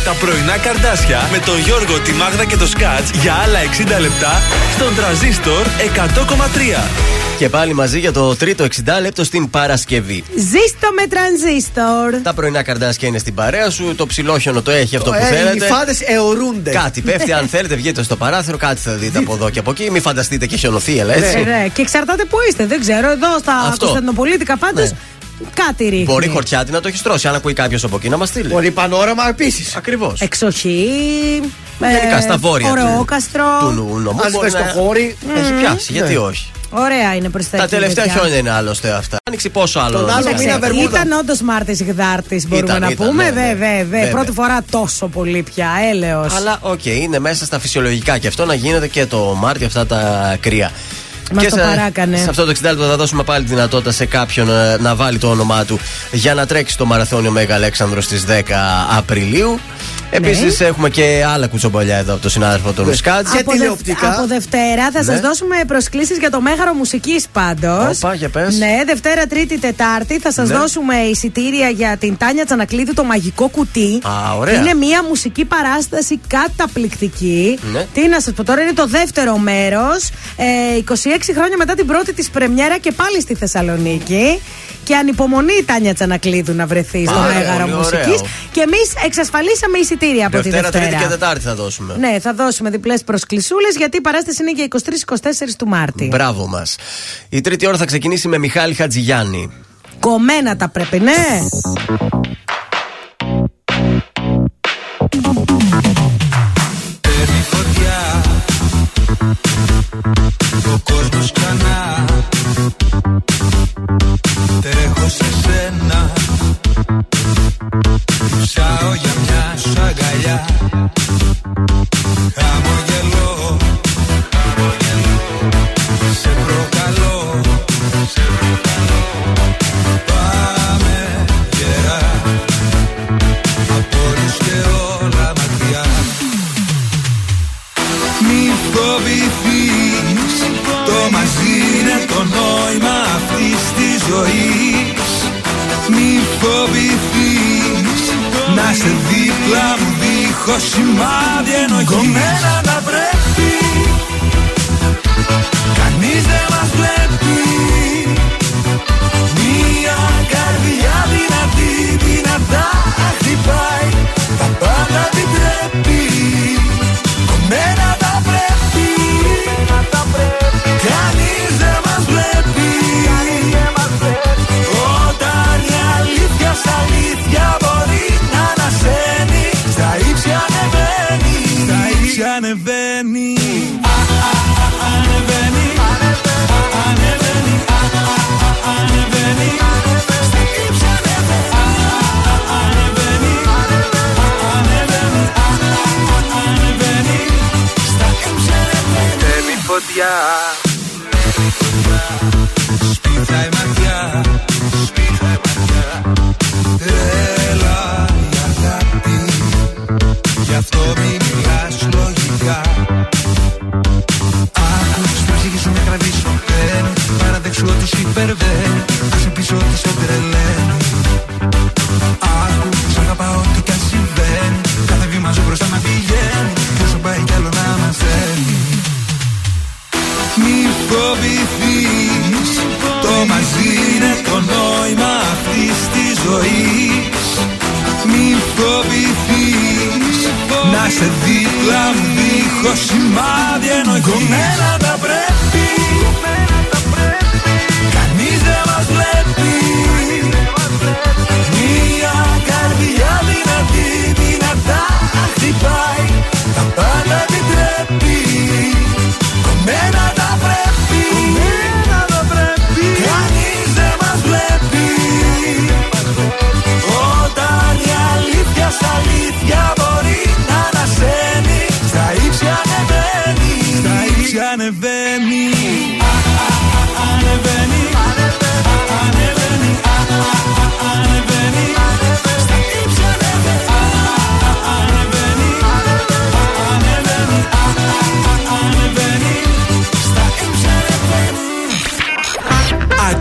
τα πρωινά καρδάσια με τον Γιώργο, τη Μάγδα και το Σκάτς για άλλα 60 λεπτά στον τραζίστορ 100,3. Και πάλι μαζί για το τρίτο 60 λεπτό στην Παρασκευή. Ζήστο με τρανζίστορ. Τα πρωινά καρδάσια είναι στην παρέα σου. Το ψιλόχιονο το έχει αυτό Το- που ε, θέλετε. οι φάδες αιωρούνται. Κάτι πέφτει. αν θέλετε, βγείτε στο παράθυρο, κάτι θα δείτε από εδώ και από εκεί. Μην φανταστείτε και χιονοθύελα, έτσι. Ναι, ναι. Και εξαρτάται που είστε. Δεν ξέρω. Εδώ στα Αυτό. Κωνσταντινοπολίτικα πάντως Ναι. Κάτι ρίχνει. Μπορεί Χορτιάτη να το έχει στρώσει. Αν ακούει κάποιος από εκεί να μας στείλει. Μπορεί Πανόραμα επίσης. Ακριβώς. Εξοχή. ε, Γενικά στα βόρεια του- Ορεόκαστρο. Του νου- νομού Αν μπορεί σβες να το χώρι. Έχει πιάσει, Ναι. γιατί όχι. Ωραία είναι προς τα, Τα εκεί, τελευταία παιδιά. χιόνια είναι άλλωστε αυτά. Άνοιξε πόσο άλλο. Τον να άλλο κάνει. μήνα Βερμούδα. Ήταν όντως Μάρτης Γδάρτης, μπορούμε Ήταν, να ήταν, πούμε. ναι, Δε, ναι. δε, δε. Βέβαια. Πρώτη φορά τόσο πολύ πια. Έλεος. Αλλά οκ, είναι μέσα στα φυσιολογικά και αυτό να γίνεται και το Μάρτιο αυτά τα κρύα. Μας και το σε, παράκανε. σε αυτό το 60 λεπτό θα δώσουμε πάλι τη δυνατότητα σε κάποιον ε, να βάλει το όνομά του για να τρέξει το μαραθώνιο Μέγα Αλέξανδρος στις 10 Απριλίου. Επίσης Ναι. έχουμε και άλλα κουτσομπολιά εδώ από τον συνάδελφο τον Σκάτζ. Και από, Δευ- τηλεοπτικά. από Δευτέρα θα Ναι. σα δώσουμε προσκλήσεις για το Μέγαρο Μουσικής πάντως. Όπα, για πες. Ναι, Δευτέρα, Τρίτη, Τετάρτη θα σας Ναι. δώσουμε εισιτήρια για την Τάνια Τσανακλείδη το μαγικό κουτί. Α, ωραία. Είναι μια μουσική παράσταση καταπληκτική. Ναι. Τι να σας πω τώρα, είναι το δεύτερο μέρος. Ε, 26 χρόνια μετά την πρώτη της πρεμιέρα και πάλι στη Θεσσαλονίκη. Και ανυπομονεί η Τάνια Τσανακλείδου να βρεθεί στο Πάρα Μέγαρο πολύ Μουσικής. ωραίο. Και εμείς εξασφαλίσαμε εισιτήρια από Δευτέρα, τη Δευτέρα. Τρίτη και Τετάρτη θα δώσουμε. Ναι, θα δώσουμε διπλές προσκλησούλες γιατί η παράσταση είναι για 23-24 του Μάρτη. Μπράβο μας. Η τρίτη ώρα θα ξεκινήσει με Μιχάλη Χατζηγιάννη. Κομμένα τα πρέπει, ναι. Κόσμος ξανά. Τρέχω σε σένα. Ψάω για μια σου αγκαλιά. Χαμογελώ. Σε προκαλώ. Πάμε ζωής. Μη φοβηθείς. Να σε δίπλα μου δίχως σημάδι ενοχής. Κομμένα να πρέπει Κανείς δεν μας βλέπει. Μια καρδιά δυνατή δυνατά χτυπάει. Τα πάντα επιτρέπει Κομμένα αλήθεια στα αλήθεια μπορεί να ανασένει. Στα ύψη ανεβαίνει. Στα ύψη ανεβαίνει. Α, α, α, Ανεβαίνει. Α, Ανεβαίνει. Α, α, α, Ανεβαίνει. Στα ύψη ανεβαίνει. Α, α, α, Ανεβαίνει. Α, Ανεβαίνει. Α, α, α, Ανεβαίνει. Στα ύψη ανεβαίνει. Παίρνει φωτιά μαζί είναι το νόημα αυτής της ζωής. Μην φοβηθείς να σε δίπλα μου δίχως σημάδι ενοχής. Κομμένα τα πρέπει, κανείς δεν μας βλέπει. Μια καρδιά δυνατή, δυνατά χτυπάει, θα πάει. Αλήθεια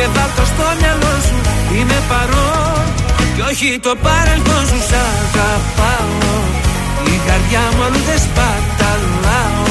και βάλ' το στο μυαλό σου. Είμαι παρόν και όχι το παρελθόν σου. Σ' αγαπάω. Η καρδιά μου αλλού δεν σπαταλάω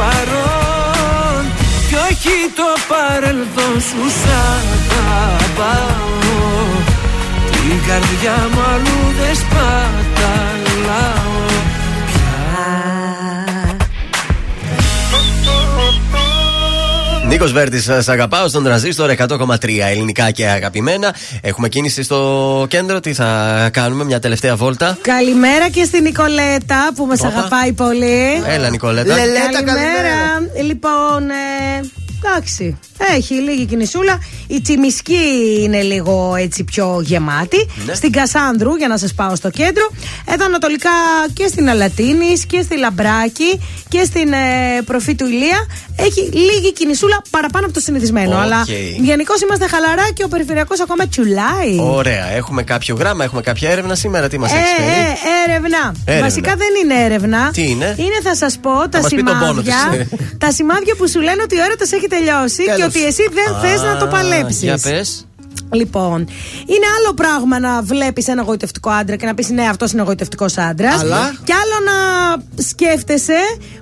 παρόν. Κι όχι το παρελθόν σου Σ' αγαπάω. Την καρδιά μου αλλού δεν σπαταλάω Νίκος Βέρτης, σας αγαπάω στον τραζίστορ 100,3 ελληνικά και αγαπημένα. Έχουμε κίνηση στο κέντρο. Τι θα κάνουμε, μια τελευταία βόλτα. Καλημέρα και στην Νικολέτα που μας Όπα. αγαπάει πολύ. Έλα, Νικολέτα. καλημέρα. Λοιπόν, ε, εντάξει. Έχει λίγη κινησούλα. Η Τσιμισκή είναι λίγο έτσι πιο γεμάτη. Ναι. Στην Κασάνδρου, για να σας πάω στο κέντρο. Εδώ ανατολικά και στην Αλατίνης και στη Λαμπράκη και στην ε, Προφήτου Ηλία. Έχει λίγη κινησούλα παραπάνω από το συνηθισμένο. Οκ. Αλλά γενικώς είμαστε χαλαρά και ο περιφερειακός ακόμα τσουλάει. Ωραία, έχουμε κάποιο γράμμα, έχουμε κάποια έρευνα σήμερα. Τι μας Ε, έχεις φέρει; ε, έρευνα. Έρευνα. Βασικά δεν είναι έρευνα. Τι είναι; Είναι, θα σας πω, τα μας πει τον πόνο σημάδια. της. τα σημάδια που σου λένε ότι ο έρωτας έχει τελειώσει και ότι εσύ δεν θες να το παλέψεις. Για πες. Λοιπόν, είναι άλλο πράγμα να βλέπεις ένα γοητευτικό άντρα και να πεις ναι, αυτός είναι γοητευτικός άντρας. Αλλά; Και άλλο να σκέφτεσαι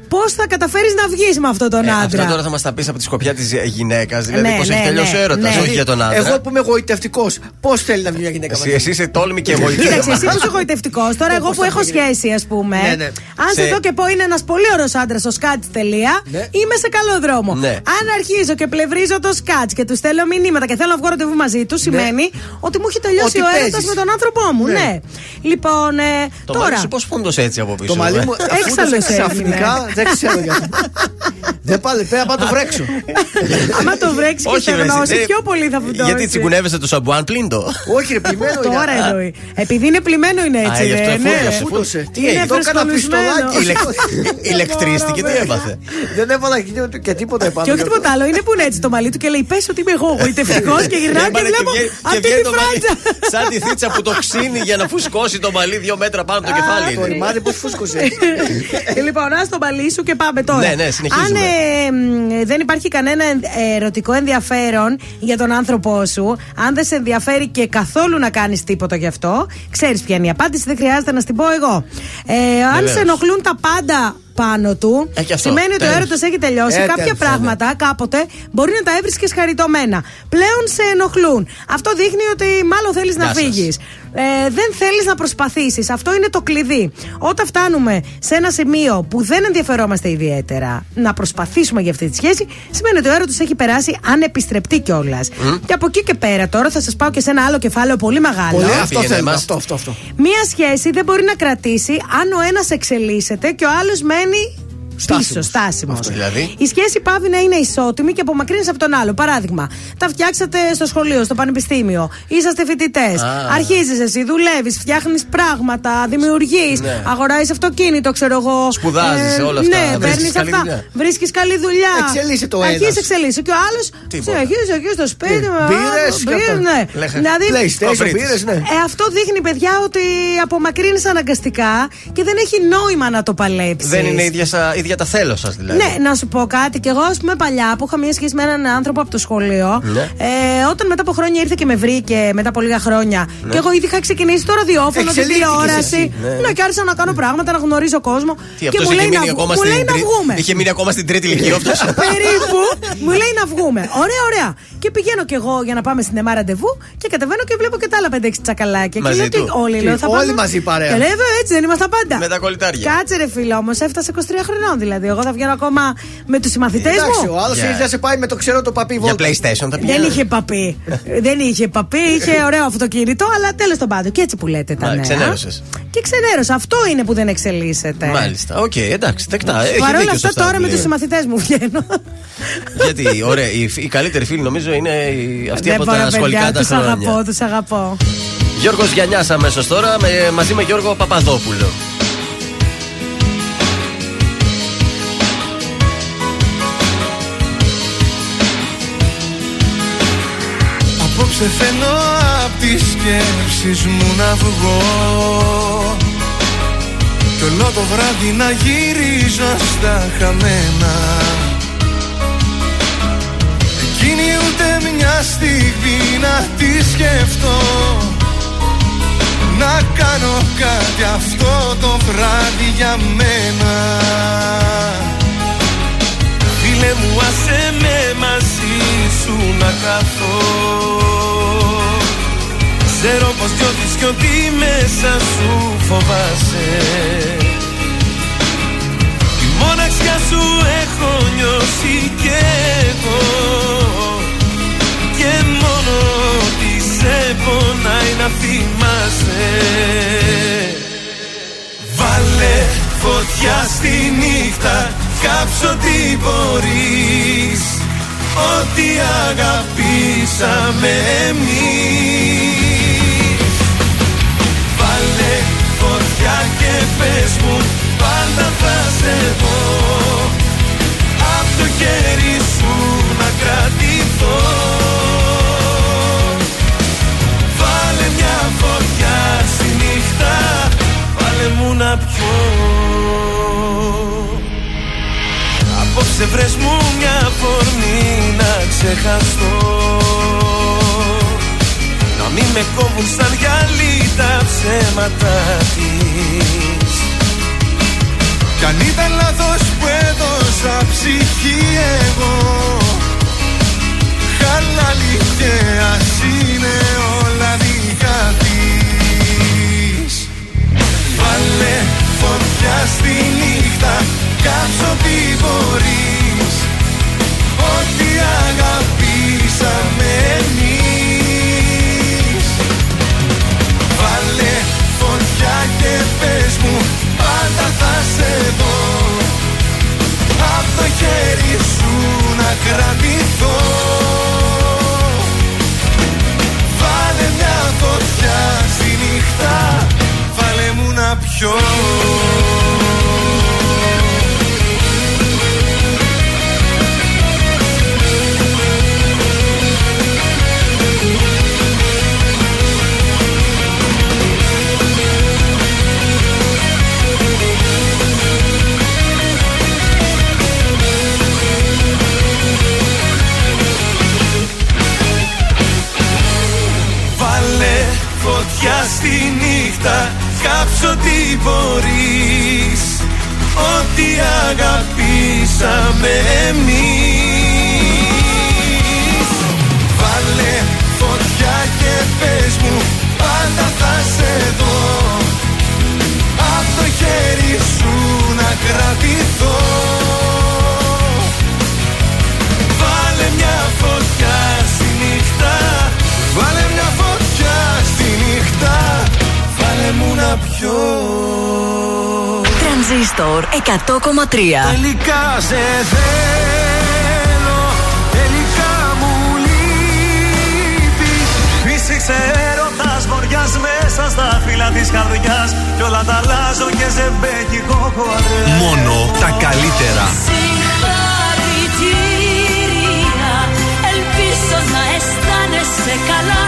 πώς θα καταφέρεις να βγεις με αυτόν τον Ε, άντρα. αυτό τώρα θα μας τα πεις από τη σκοπιά της γυναίκας. Δηλαδή, Ναι, πώς ναι, έχει τελειώσει ναι, ο έρωτας, ναι. όχι για τον άντρα. Εγώ που είμαι εγωιτευτικό, πώς θέλει να βγει μια γυναίκα Εσύ, μαζί. εσύ είσαι τόλμη και Κοίταξε, εγωιτή. εσύ που είσαι εγωιτευτικό, τώρα εγώ πώς που θα έχω γίνει. σχέση, ας πούμε. Ναι, ναι. Αν σε Σε- δω και πω είναι ένας πολύ ωραίος άντρας ο Σκάτς τελεία, Ναι. είμαι σε καλό δρόμο. Ναι. Αν αρχίζω και πλευρίζω το Σκάτς και του στέλνω μηνύματα και θέλω να βγω ραντεβού μαζί τους, σημαίνει ότι μου έχει τελειώσει Ότι ο έρωτας παίζεις. με τον άνθρωπό μου. Ναι. Ναι. Λοιπόν, ε, Το τώρα. μαλλί σου πώς φούντωσε έτσι από πίσω. Το μαλλί ε; μου Έξαλλος αφού το έγινε. ξαφνικά δεν ξέρω γιατί. Δεν πάλι, πρέπει να πάω να το βρέξω. [laughs] Άμα το βρέξεις και Όχι, ρε, στεγνώσει, εσύ, ε, πιο πολύ θα φουντώσει. Γιατί τσιγκουνεύεσαι το σαμπουάν πλύντο. Όχι, ρε, πλημμένο είναι. Τώρα εννοεί. Επειδή είναι πλημμένο είναι έτσι. Α, γι' αυτό ρε, ναι. εφούτωσε. Φούτωσε. Τι Είναι έγινε, το έκανα φρεσκολισμένο. πιστολάκι. Ηλεκ- Ηλεκτρίστηκε, τι έπαθε. Δεν έβαλα και- και τίποτα επάνω. Και όχι τίποτα άλλο, είναι που είναι έτσι το μαλλί του και λέει: Πες ότι είμαι εγώ γοητευτικό [laughs] και γυρνάω και Έβαλε βλέπω βγαίνει- αυτή βγαίνει τη το μαλλί φράτσα. Σαν τη θίτσα που το ξύνει για να φουσκώσει το μαλλί δύο μέτρα πάνω από το κεφάλι. Το είναι. ρημάδι πώς φούσκωσε. Και λοιπόν, ας το μπαλί σου και πάμε τώρα. Ναι, ναι, συνεχίζουμε. Αν ε, μ, δεν υπάρχει κανένα εν- ερωτικό ενδιαφέρον για τον άνθρωπό σου, αν δεν σε ενδιαφέρει και καθόλου να κάνεις τίποτα γι' αυτό, ξέρεις ποια είναι η απάντηση, δεν χρειάζεται να στην πω εγώ. Ε, αν Βεβαίως. σε ενοχλούν τα πάντα πάνω του, Ε, και αυτό, σημαίνει ότι ο τέλος. έρωτας έχει τελειώσει. Ε, Κάποια τέλος, πράγματα κάποτε μπορεί να τα έβρισκες χαριτωμένα. Πλέον σε ενοχλούν. Αυτό δείχνει ότι μάλλον θέλεις να Γεια σας. φύγεις. Ε, δεν θέλεις να προσπαθήσεις. Αυτό είναι το κλειδί. Όταν φτάνουμε σε ένα σημείο που δεν ενδιαφερόμαστε ιδιαίτερα να προσπαθήσουμε για αυτή τη σχέση, σημαίνει ότι ο έρωτα έχει περάσει ανεπιστρεπτή κιόλας. Και από εκεί και πέρα τώρα θα σας πάω και σε ένα άλλο κεφάλαιο πολύ μεγάλο. Πολύ, Πήγαινε αυτό θέλουμε. μας. Αυτό, αυτό, αυτό. Μία σχέση δεν μπορεί να κρατήσει αν ο ένας εξελίσσεται και ο άλλος μένει Στάσιμος. Πίσω, στάσιμος. Αυτό δηλαδή. Η σχέση πάβει να είναι ισότιμη και απομακρύνεις από τον άλλο. Παράδειγμα, τα φτιάξατε στο σχολείο, στο πανεπιστήμιο, είσαστε φοιτητές. Α. Αρχίζεις εσύ, δουλεύεις, φτιάχνεις πράγματα, δημιουργείς, Ναι. αγοράζεις αυτοκίνητο, ξέρω εγώ. Σπουδάζεις, όλα αυτά. Ναι, Βρίσκεις παίρνεις καλή αυτά. δουλειά. Βρίσκεις καλή δουλειά. Εξελίσσεται ο Αρχίζεις, ένας. εξελίσσεται. Και ο άλλος. Τίποτα. Αρχίζει εκεί στο σπίτι με Μπύρες και μπύρες, αυτά. ναι. Λέγε, Δηλαδή, PlayStation, Κομπρίτης. πήρες, ναι. ε, αυτό δείχνει, παιδιά, ότι απομακρύνεις αναγκαστικά και δεν έχει νόημα να το παλέψεις. Δεν είναι ίδια, σα- ίδια τα θέλω σας δηλαδή. Ναι, να σου πω κάτι. Και εγώ, ας πούμε, παλιά που είχα μια σχέση με έναν άνθρωπο από το σχολείο, Ναι. ε, όταν μετά από χρόνια ήρθε και με βρήκε, μετά από λίγα χρόνια, και εγώ ήδη είχα ξεκινήσει το ραδιόφωνο, την Εξελίχθηκες τηλεόραση. εσύ. Ναι. Ναι, και άρχισα να κάνω πράγματα, να γνωρίζω κόσμο. Τι, και αυτός μου είχε λέει, να, μείνει βγ- ακόμα μου στην λέει να τρί- βγούμε. Είχε μείνει ακόμα στην τρίτη ηλικία αυτός; [laughs] Περίπου μου λέει να βγούμε. Ωραία, ωραία. Και πηγαίνω κι εγώ για να πάμε στην ΕΜΑ ραντεβού και κατεβαίνω και βλέπω και τα άλλα 5-6 τσακαλάκια. Μαζί και λέω του. ότι όλοι, Τι, λέω, θα όλοι πάμε. μαζί παρέα. Και λέει, «Βέβαια, έτσι δεν είμαστε πάντα. Με τα κολλητάρια. Κάτσε ρε φίλο όμως, έφτασε 23 χρονών δηλαδή. Εγώ θα βγαίνω ακόμα με τους συμμαθητές Εντάξει, μου. ο άλλος Για- ήρθε να σε πάει με το ξέρω το παπί Για βόλτα. PlayStation θα Δεν πηγαίνω. είχε παπί. [laughs] δεν είχε παπί, είχε ωραίο αυτοκίνητο, αλλά τέλος των πάντων. Και έτσι που λέτε τα Μα, νέα. ξενέρωσες. Και ξενέρωσα. Αυτό είναι που δεν εξελίσσεται. Μάλιστα. Οκ, εντάξει, δεκτά. Έχει Παρ' όλα δίκιο σε αυτά αυτά τώρα που με λέει. τους συμμαθητές μου βγαίνω. [laughs] Γιατί, ωραία, η, η καλύτερη φίλη νομίζω είναι η- αυτή Δεν από μπορώ, τα σχολικά παιδιά, τα τους αγαπώ, χρόνια. τους αγαπώ. Γιώργος Γιαννιάς αμέσως τώρα με, μαζί με Γιώργο Παπαδόπουλο. Απόψε θέλω απ' τις σκέψεις μου να βγω. Κι όλο το βράδυ να γυρίζω στα χαμένα. Εκείνη ούτε μια στιγμή να τη σκεφτώ. Να κάνω κάτι αυτό το βράδυ για μένα. Φίλε μου άσε με μαζί σου να καθώ Ξέρω πως νιώθεις κι ότι μέσα σου φοβάσαι. Τη Μοναξιά σου έχω νιώσει κι εγώ. Και μόνο τι σε πονάει να θυμάσαι. Βάλε φωτιά στη νύχτα Κάψω τι μπορείς. Ό,τι αγαπήσαμε εμείς και πες μου Πάντα θα σε δω. Απ' το χέρι σου να κρατηθώ. Βάλε μια φωτιά στη νύχτα Βάλε μου να πιω. Απόψε βρες μου μια φορμή να ξεχαστώ. Να μην με κόβουν σαν γυαλί τα ψέματα της. Κι αν ήταν λάθος που έδωσα ψυχή εγώ Χαλάλι και ας είναι όλα δικά της. Βάλε φωτιά στη νύχτα Κάψω τι μπορείς κρατηθώ Βάλε μια φωτιά στη νύχτα Βάλε μου να πιω νύχτα Κάψω τι μπορείς. Ό,τι αγαπήσαμε εμείς. Βάλε φωτιά και πες μου Πάντα θα σε δω. Απ' το χέρι σου να κρατηθώ Τρανζίστορ 100,3 Τελικά σε θέλω Τελικά μου λείπεις. Φύσηξε έρωτας βοριάς μέσα στα φύλλα της καρδιάς. Κι όλα τα αλλάζω και σε μπέκικο χορεύω Μόνο τα καλύτερα. Συγχαρητήρια. Ελπίζω να αισθάνεσαι καλά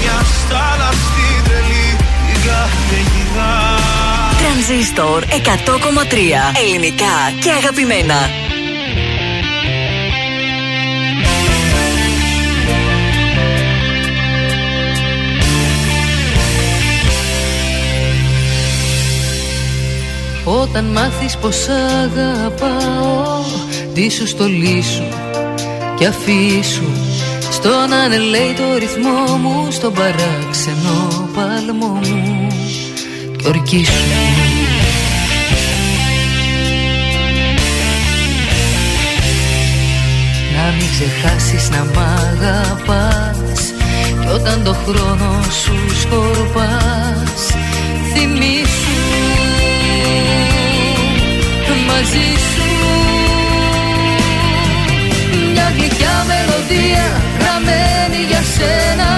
μια στάλα στην τρελή Την καταιγίδα Τρανζίστορ 100,3 Ελληνικά και αγαπημένα. Όταν μάθεις πως αγαπάω Ντύσου στολή σου και αφήσου Στον ανελέει το ρυθμό μου Στον παράξενο παλμό μου. Και ορκίσου Να μην ξεχάσεις να μ' αγαπάς. Κι όταν το χρόνο σου σκορπάς Θυμήσου μαζί σου Μια γλυκιά μελωδία γραμμένη για σένα.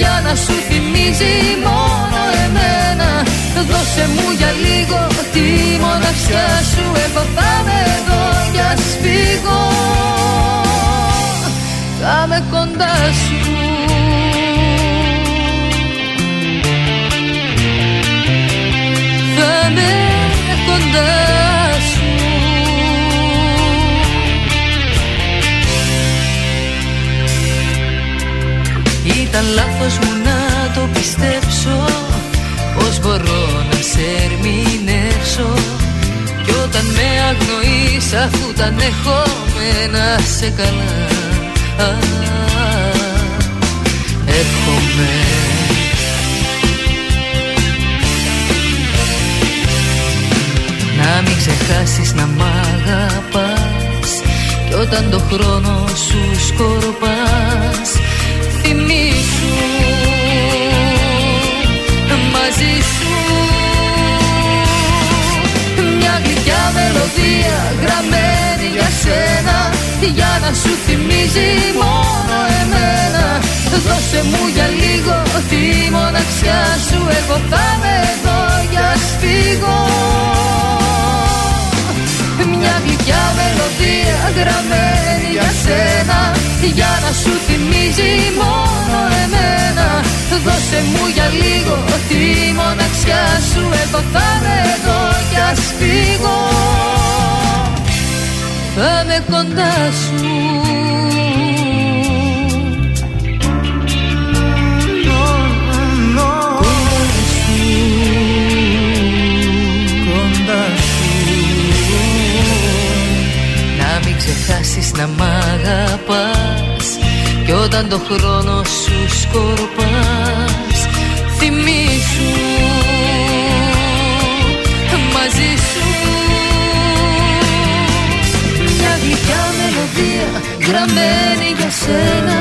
Για να σου θυμίζει μόνο εμένα. Δώσε μου για λίγο τη μοναξιά σου. Εγώ θα είμαι εδώ για σφίγω Θα είμαι κοντά σου Ήταν λάθος μου να το πιστέψω. Πώς μπορώ να σε ερμηνεύσω; Κι όταν με αγνοείς αφού τα ανεχόμενα σε καλά. Α, έρχομαι Να μην ξεχάσεις να μ' αγαπάς. Κι όταν το χρόνο σου σκορπάς Θυμήσου μαζί σου. Μια γλυκιά μελωδία γραμμένη για σένα Για να σου θυμίζει μόνο εμένα. Δώσε μου για λίγο τη μοναξιά σου Εγώ θα είμαι εδώ για σφίγω Μια γλυκιά μελωδία γραμμένη για σένα Για να σου θυμίζει μόνο εμένα. Δώσε μου για λίγο τη μοναξιά σου Εγώ θα είμαι εδώ για σφίγω Θα είμαι κοντά σου. Να μην ξεχάσεις να μ' αγαπάς Κι όταν το χρόνο σου σκορπάς Θυμήσου μαζί σου. Μια γλυκιά μελωδία γραμμένη για σένα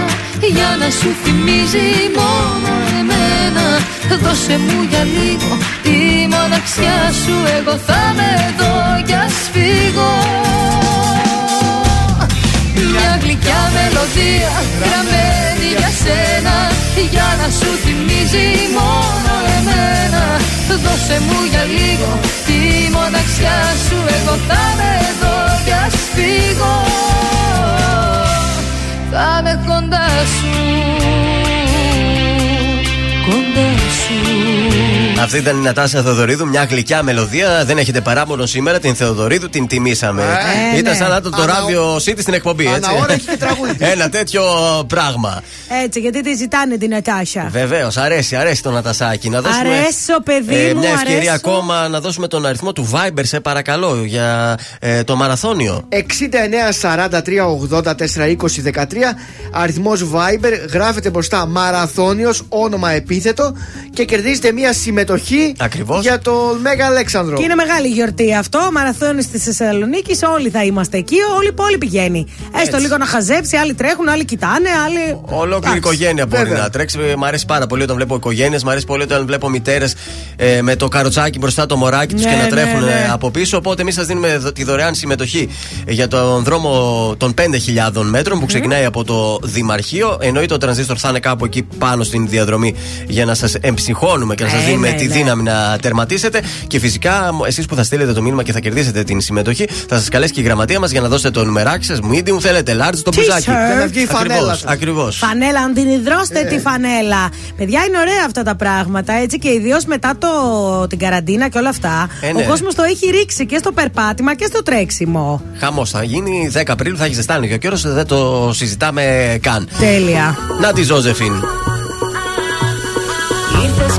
Για να σου θυμίζει μόνο εμένα. Δώσε μου για λίγο τη μοναξιά σου Εγώ θα είμαι εδώ για σφίγω Μια γλυκιά μελωδία γραμμένη για σένα Για να σου θυμίζει μόνο εμένα. Δώσε μου για λίγο τη μοναξιά σου Εγώ θα είμαι εδώ για σφίγω Θα είμαι κοντά σου Κοντά σου Αυτή ήταν η Νατάσα Θεοδωρίδου, μια γλυκιά μελωδία. Δεν έχετε παράπονο σήμερα, την Θεοδωρίδου την τιμήσαμε. Ε, ήταν ναι. σαν να το, το Ανα- ράδιο City στην εκπομπή, έτσι. Ανά ώρα έχει και τραγούδι. [laughs] Ένα τέτοιο πράγμα. Έτσι, γιατί τη ζητάνε την Νατάσα. Βεβαίως, αρέσει, αρέσει το Νατασάκι. Να δώσουμε Αρέσω, παιδί μου, Ε, μια ευκαιρία αρέσω. ακόμα να δώσουμε τον αριθμό του Viber, σε παρακαλώ, για ε, το μαραθώνιο. 69 43 84 20 13 αριθμός Viber. Γράφετε μπροστά μαραθώνιος, όνομα επίθετο και κερδίζετε μια συμμετοχή Ακριβώς. για το Μέγα Αλέξανδρο. Και είναι μεγάλη γιορτή αυτό. Μαραθώνη τη Θεσσαλονίκη. Όλοι θα είμαστε εκεί. Όλη η πόλη πηγαίνει. Έστω λίγο να χαζέψει. Άλλοι τρέχουν, άλλοι κοιτάνε, άλλοι. Ολόκληρη Εντάξει. οικογένεια μπορεί Βέβαια. να τρέξει. Ε, Μ' αρέσει πάρα πολύ όταν βλέπω οικογένειες. Μ' αρέσει πολύ όταν βλέπω μητέρες ε, με το καροτσάκι μπροστά το μωράκι τους Ναι, και να ναι, τρέχουν ναι. ε, από πίσω. Οπότε εμείς σας δίνουμε δο- τη δωρεάν συμμετοχή για τον δρόμο των 5.000 μέτρων που ξεκινάει από το Δημαρχείο. Εννοείται ο τρανζίστορ θα είναι κάπου εκεί πάνω στην διαδρομή για να σας εμψυχώνουμε και να σας Ε, δίνουμε ναι, τη ναι. δύναμη να τερματίσετε. Και φυσικά εσείς που θα στείλετε το μήνυμα και θα κερδίσετε την συμμετοχή, θα σας καλέσει και η γραμματεία μας για να δώσετε το νουμεράκι σας. Medium θέλετε, large το T-shirt. μπουζάκι. Για να βγει η φανέλα σας. Ακριβώς. Φανέλα, αν την υδρώστε τη φανέλα. Παιδιά, είναι ωραία αυτά τα πράγματα έτσι και ιδίως μετά το, την καραντίνα και όλα αυτά. Ε, ναι. Ο κόσμος το έχει ρίξει και στο περπάτημα και στο τρέξιμο. Χαμός θα γίνει 10 Απριλίου, θα έχει ζεστάνει και ο καιρός δεν το συζητάμε καν. Τέλεια. Να τη Ζώζεφιν.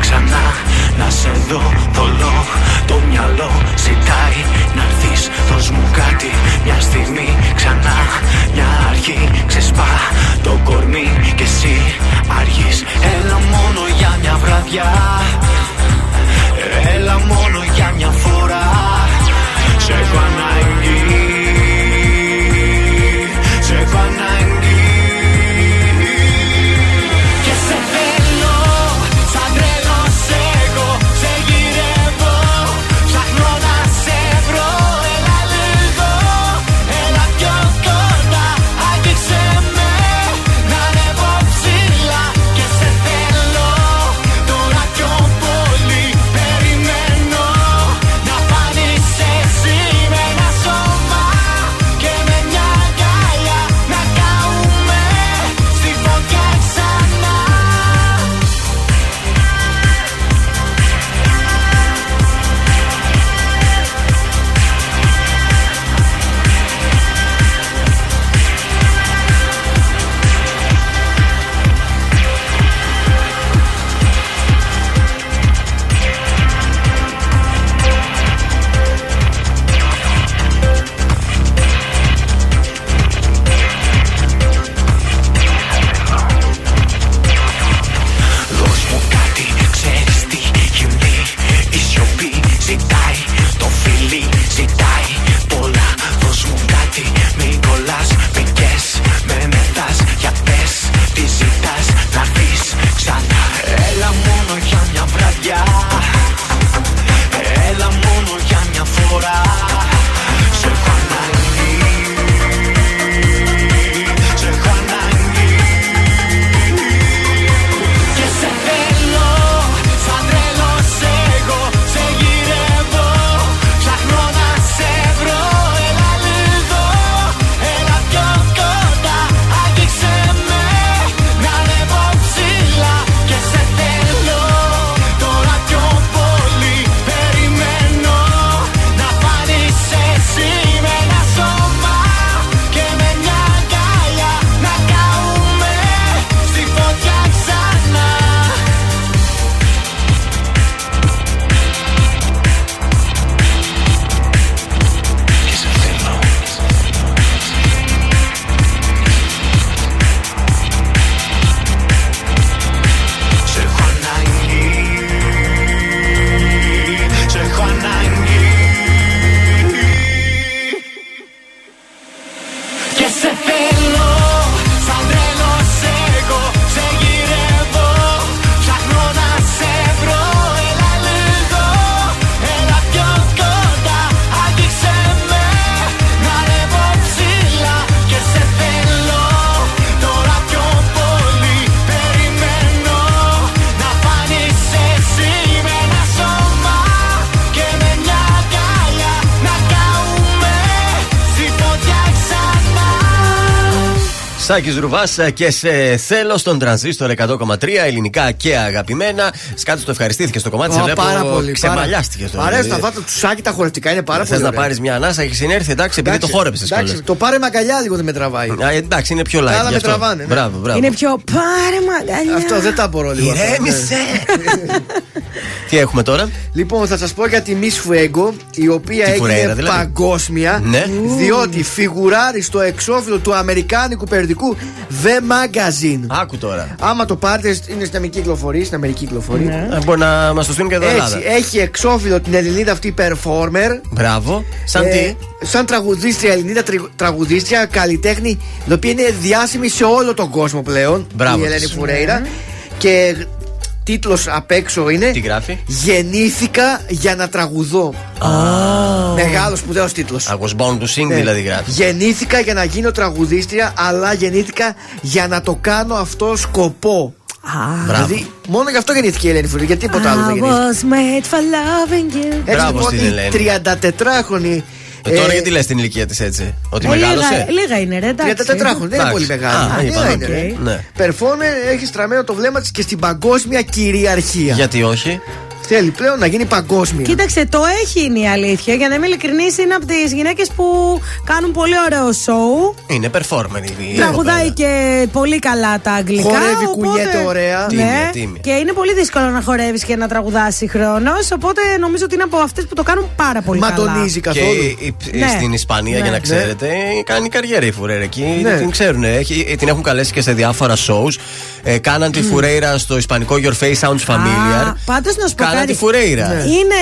ξανά. Να σε δω θολό Το μυαλό ζητάει να έρθεις. Δώσ' μου κάτι μια στιγμή ξανά. Μια αρχή ξεσπά το κορμί Και εσύ αργείς. Έλα μόνο για μια βραδιά. Έλα μόνο για μια φορά. Σε έχω ανάγκη. Τάκης Ρουβάς ε, και σε θέλω στον τρανζίστορ 100,3 ελληνικά και αγαπημένα. Σκάτω το ευχαριστήθηκε στο κομμάτι τη Ελλάδα. Πάρα πολύ. Ξεμαλιάστηκε στο Παρέ τα βάτα του σάκι τα χορευτικά είναι πάρα Θες πολύ. Θε να πάρεις μια ανάσα έχεις συνέρθει εντάξει επειδή το χόρεψες. Εντάξει, το πάρε μαγκαλιά λίγο δεν με τραβάει. Α, ε, εντάξει είναι πιο light. Αλλά με τραβάνε. Ναι. Μπράβο, μπράβο. Είναι πιο πάρε μαγκαλιά. Αυτό δεν τα μπορώ λίγο. Ναι. Ηρέμησε. [laughs] Τι έχουμε τώρα; Λοιπόν, θα σας πω για τη Miss Fuego, η οποία τη έγινε φουρέρα, δηλαδή. παγκόσμια. Ναι. Διότι φιγουράρει στο εξώφυλλο του Αμερικάνικου περιοδικού The Magazine. Άκου τώρα. Άμα το πάρετε, είναι στην Αμερική κυκλοφορία. Στην Αμερική κυκλοφορία. Ναι. Ε, μπορεί να μας το στείλουν και εδώ Ελλάδα. Έχει εξώφυλλο την Ελληνίδα αυτή performer. Μπράβο. Σαν ε, τι; Σαν τραγουδίστρια, Ελληνίδα τραγουδίστρια, καλλιτέχνη, η οποία είναι διάσημη σε όλο τον κόσμο πλέον. Μπράβο. Η Ελένη Φουρέιρα. Ναι. Και τίτλος απ' έξω είναι. Τι γράφει; Γεννήθηκα για να τραγουδώ. Μεγάλος σπουδαίος τίτλος. I was born to sing, δηλαδή γράφει. Γεννήθηκα για να γίνω τραγουδίστρια, αλλά γεννήθηκα για να το κάνω αυτό σκοπό. Μπράβο. Δηλαδή, μόνο γι' αυτό γεννήθηκε η Ελένη Φουρέιρα, γιατί τίποτα άλλο δεν I γεννήθηκε. was made for loving you. Έτσι Μπράβο λοιπόν στην η Ελένη. 34χρονη. Ε, τώρα ε, γιατί λες την ηλικία της έτσι. Ότι Ε, μεγάλωσε; Λίγα, λίγα είναι, ρε. εντάξει. 34 χρόνια, δεν είναι Εντάξει. πολύ μεγάλη. Α, Α, είπαμε. λίγα είναι, ρε. Ναι. Performer έχεις στραμμένο το βλέμμα της και στην παγκόσμια κυριαρχία. Γιατί όχι; Θέλει πλέον να γίνει παγκόσμια. Κοίταξε, το έχει είναι η αλήθεια. Για να είμαι ειλικρινής, είναι από τις γυναίκες που κάνουν πολύ ωραίο σοου. Είναι performer η Τραγουδάει και πολύ καλά τα αγγλικά. Χορεύει, οπότε- κουνιέται ωραία. Ναι, Τίμια, τίμια. και είναι πολύ δύσκολο να χορεύεις και να τραγουδάσεις χρόνος. Οπότε νομίζω ότι είναι από αυτές που το κάνουν πάρα πολύ καλά. Ματονίζει Και καθόλου. η- η- Ναι. στην Ισπανία, Ναι. για να Ναι. ξέρετε, κάνει καριέρα η Φουρέιρα εκεί. Ναι. Την ξέρουν. Έχει, την έχουν καλέσει και σε διάφορα shows. Ε, κάναν τη Φουρέιρα στο ισπανικό Your Face Sounds Familiar. Πάντως να σου πω Κάναν κάτι. τη Φουρέιρα. Ναι. Είναι,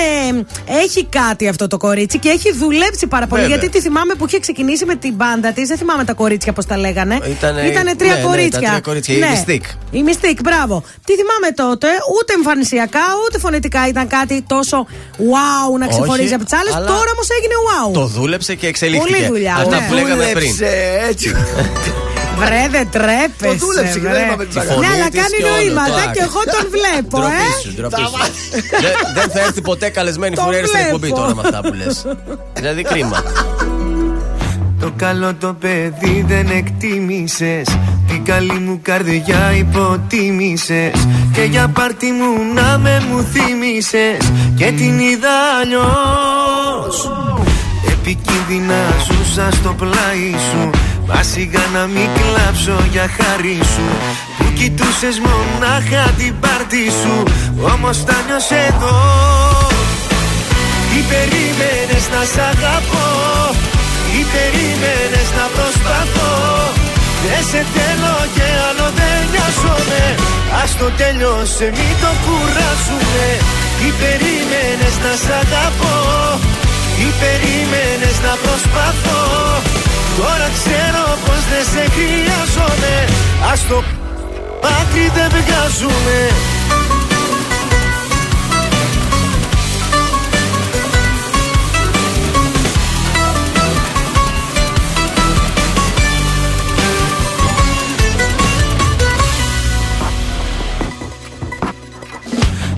έχει κάτι αυτό το κορίτσι και έχει δουλέψει πάρα πολύ. Βέβαια. Γιατί τη θυμάμαι που είχε ξεκινήσει με την μπάντα της. Δεν θυμάμαι τα κορίτσια πώς τα λέγανε. Ήτανε- Ήτανε τρία ναι, ναι, κορίτσια. τα τρία κορίτσια, η Mystique. Η Mystique, μπράβο. Τι θυμάμαι τότε, ούτε εμφανισιακά, ούτε φωνητικά ήταν κάτι τόσο wow να ξεχωρίζει Όχι, από τις άλλες. αλλά Τώρα όμως έγινε wow. Το δούλεψε και εξελίχθηκε. Πολύ δουλειά, Αυτά ναι. που λέγαμε πριν. Δούλεψε έτσι. [laughs] Βρε, δεν τρέπεσαι. Το δούλεψε και βρε. δεν είπαμε τι Τη αγάπη. φωνή Ναι, αλλά της κάνει και όλο, νοήματα το και εγώ τον βλέπω, Ντροπή ε. σου, ντροπή σου. Δεν- Δεν θα έρθει ποτέ καλεσμένη Το Φουρέιρα στην εκπομπή βλέπω. τώρα με αυτά που λες. Δηλαδή κρίμα. Το καλό το παιδί δεν εκτίμησες Την καλή μου καρδιά υποτίμησες Και για πάρτι μου να με μου θύμισες Και την είδα αλλιώς Επικίνδυνα ζούσα στο πλάι σου Μα σιγά να μην κλάψω για χάρη σου. Που κοιτούσες μονάχα την πάρτι σου. Όμως τα νιώσαι εδώ. Τι περίμενες να σ' αγαπώ. Τι περίμενες να προσπαθώ. Δεν σε θέλω και άλλο δεν νοιάζομαι. Ας το τέλειωσε μην το κουράσουμε Τι περίμενες να σ' αγαπώ. Τι περίμενες να προσπαθώ Τώρα ξέρω πως δεν σε χρειάζομαι. Ας το άκρη δεν βγάζουμε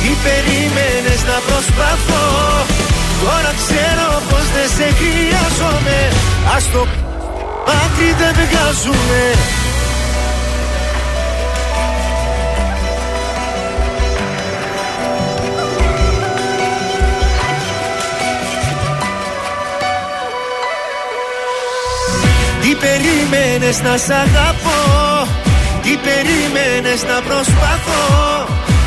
Τι περίμενες να προσπαθώ. Τώρα ξέρω πως δεν σε χρειάζομαι. Ας το άκρη δεν βγάζουμε Τι περίμενες να σ' αγαπώ; Τι περίμενες να προσπαθώ;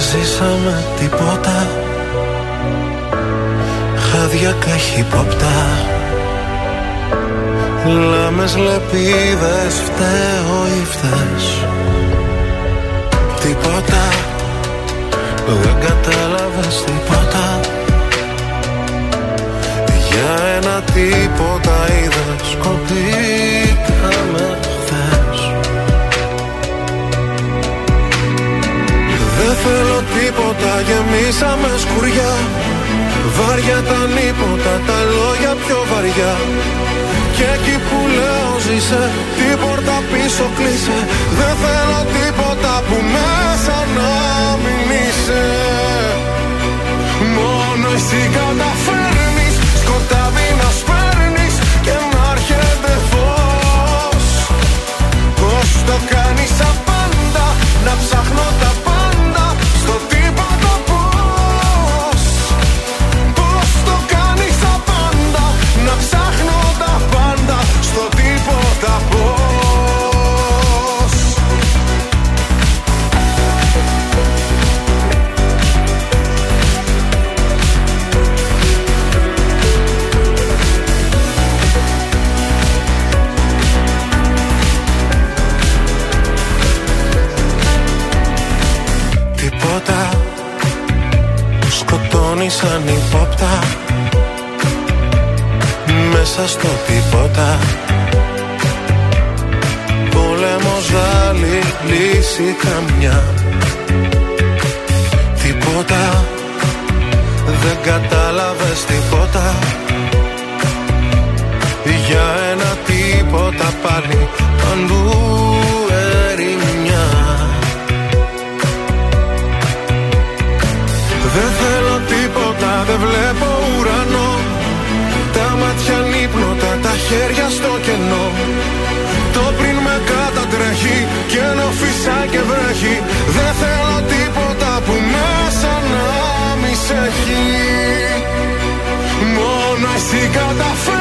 Ζήσαμε τίποτα. Βράδια καχύποπτα Λάμες λεπίδες φταίω ή φταίς. Τίποτα. Δεν κατάλαβες τίποτα. Για ένα τίποτα είδες Κοπήκαμε θέλω τίποτα γεμίσαμε σκουριά. Βάρια τα νύποτα, τα λόγια πιο βαριά. Και εκεί που λέω ζήσε, την πόρτα πίσω κλείσε. Δεν θέλω τίποτα που μέσα να μην είσαι. Μόνο εσύ καταφέρνεις. Σκοτάδι να σπέρνεις Και να έρχεται φως. Πώς το κάνεις απάντα να ψάχνω τα σαν υπόπτα. Μέσα στο τίποτα Πόλεμος άλλη λύση καμιά. Τίποτα. Δεν κατάλαβες τίποτα. Για ένα τίποτα πάλι παντού χέρια στο κενό. Το πριν με κατατρέχει και ενώ φυσά και βρέχει. Δεν θέλω τίποτα που μέσα να μη σε έχει. Μόνο εσύ καταφέρνεις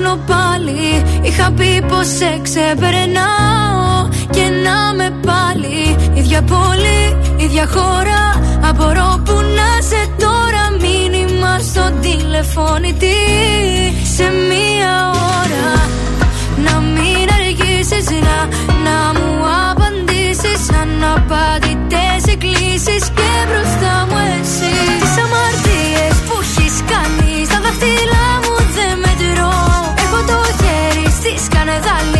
ψάχνω πάλι. Είχα πει πως σε ξεπερνάω Και να με πάλι. Ίδια πόλη, ίδια χώρα Απορώ που να σε τώρα. Μήνυμα στο τηλεφώνητη Σε μία ώρα. Να μην αργήσεις να, να μου απαντήσεις. Αναπαντητές εκκλήσεις Και μπροστά μου εσύ. Τις αμαρτίες που έχεις κάνει Στα δάχτυλά μου στη σκανεδάλη Όταν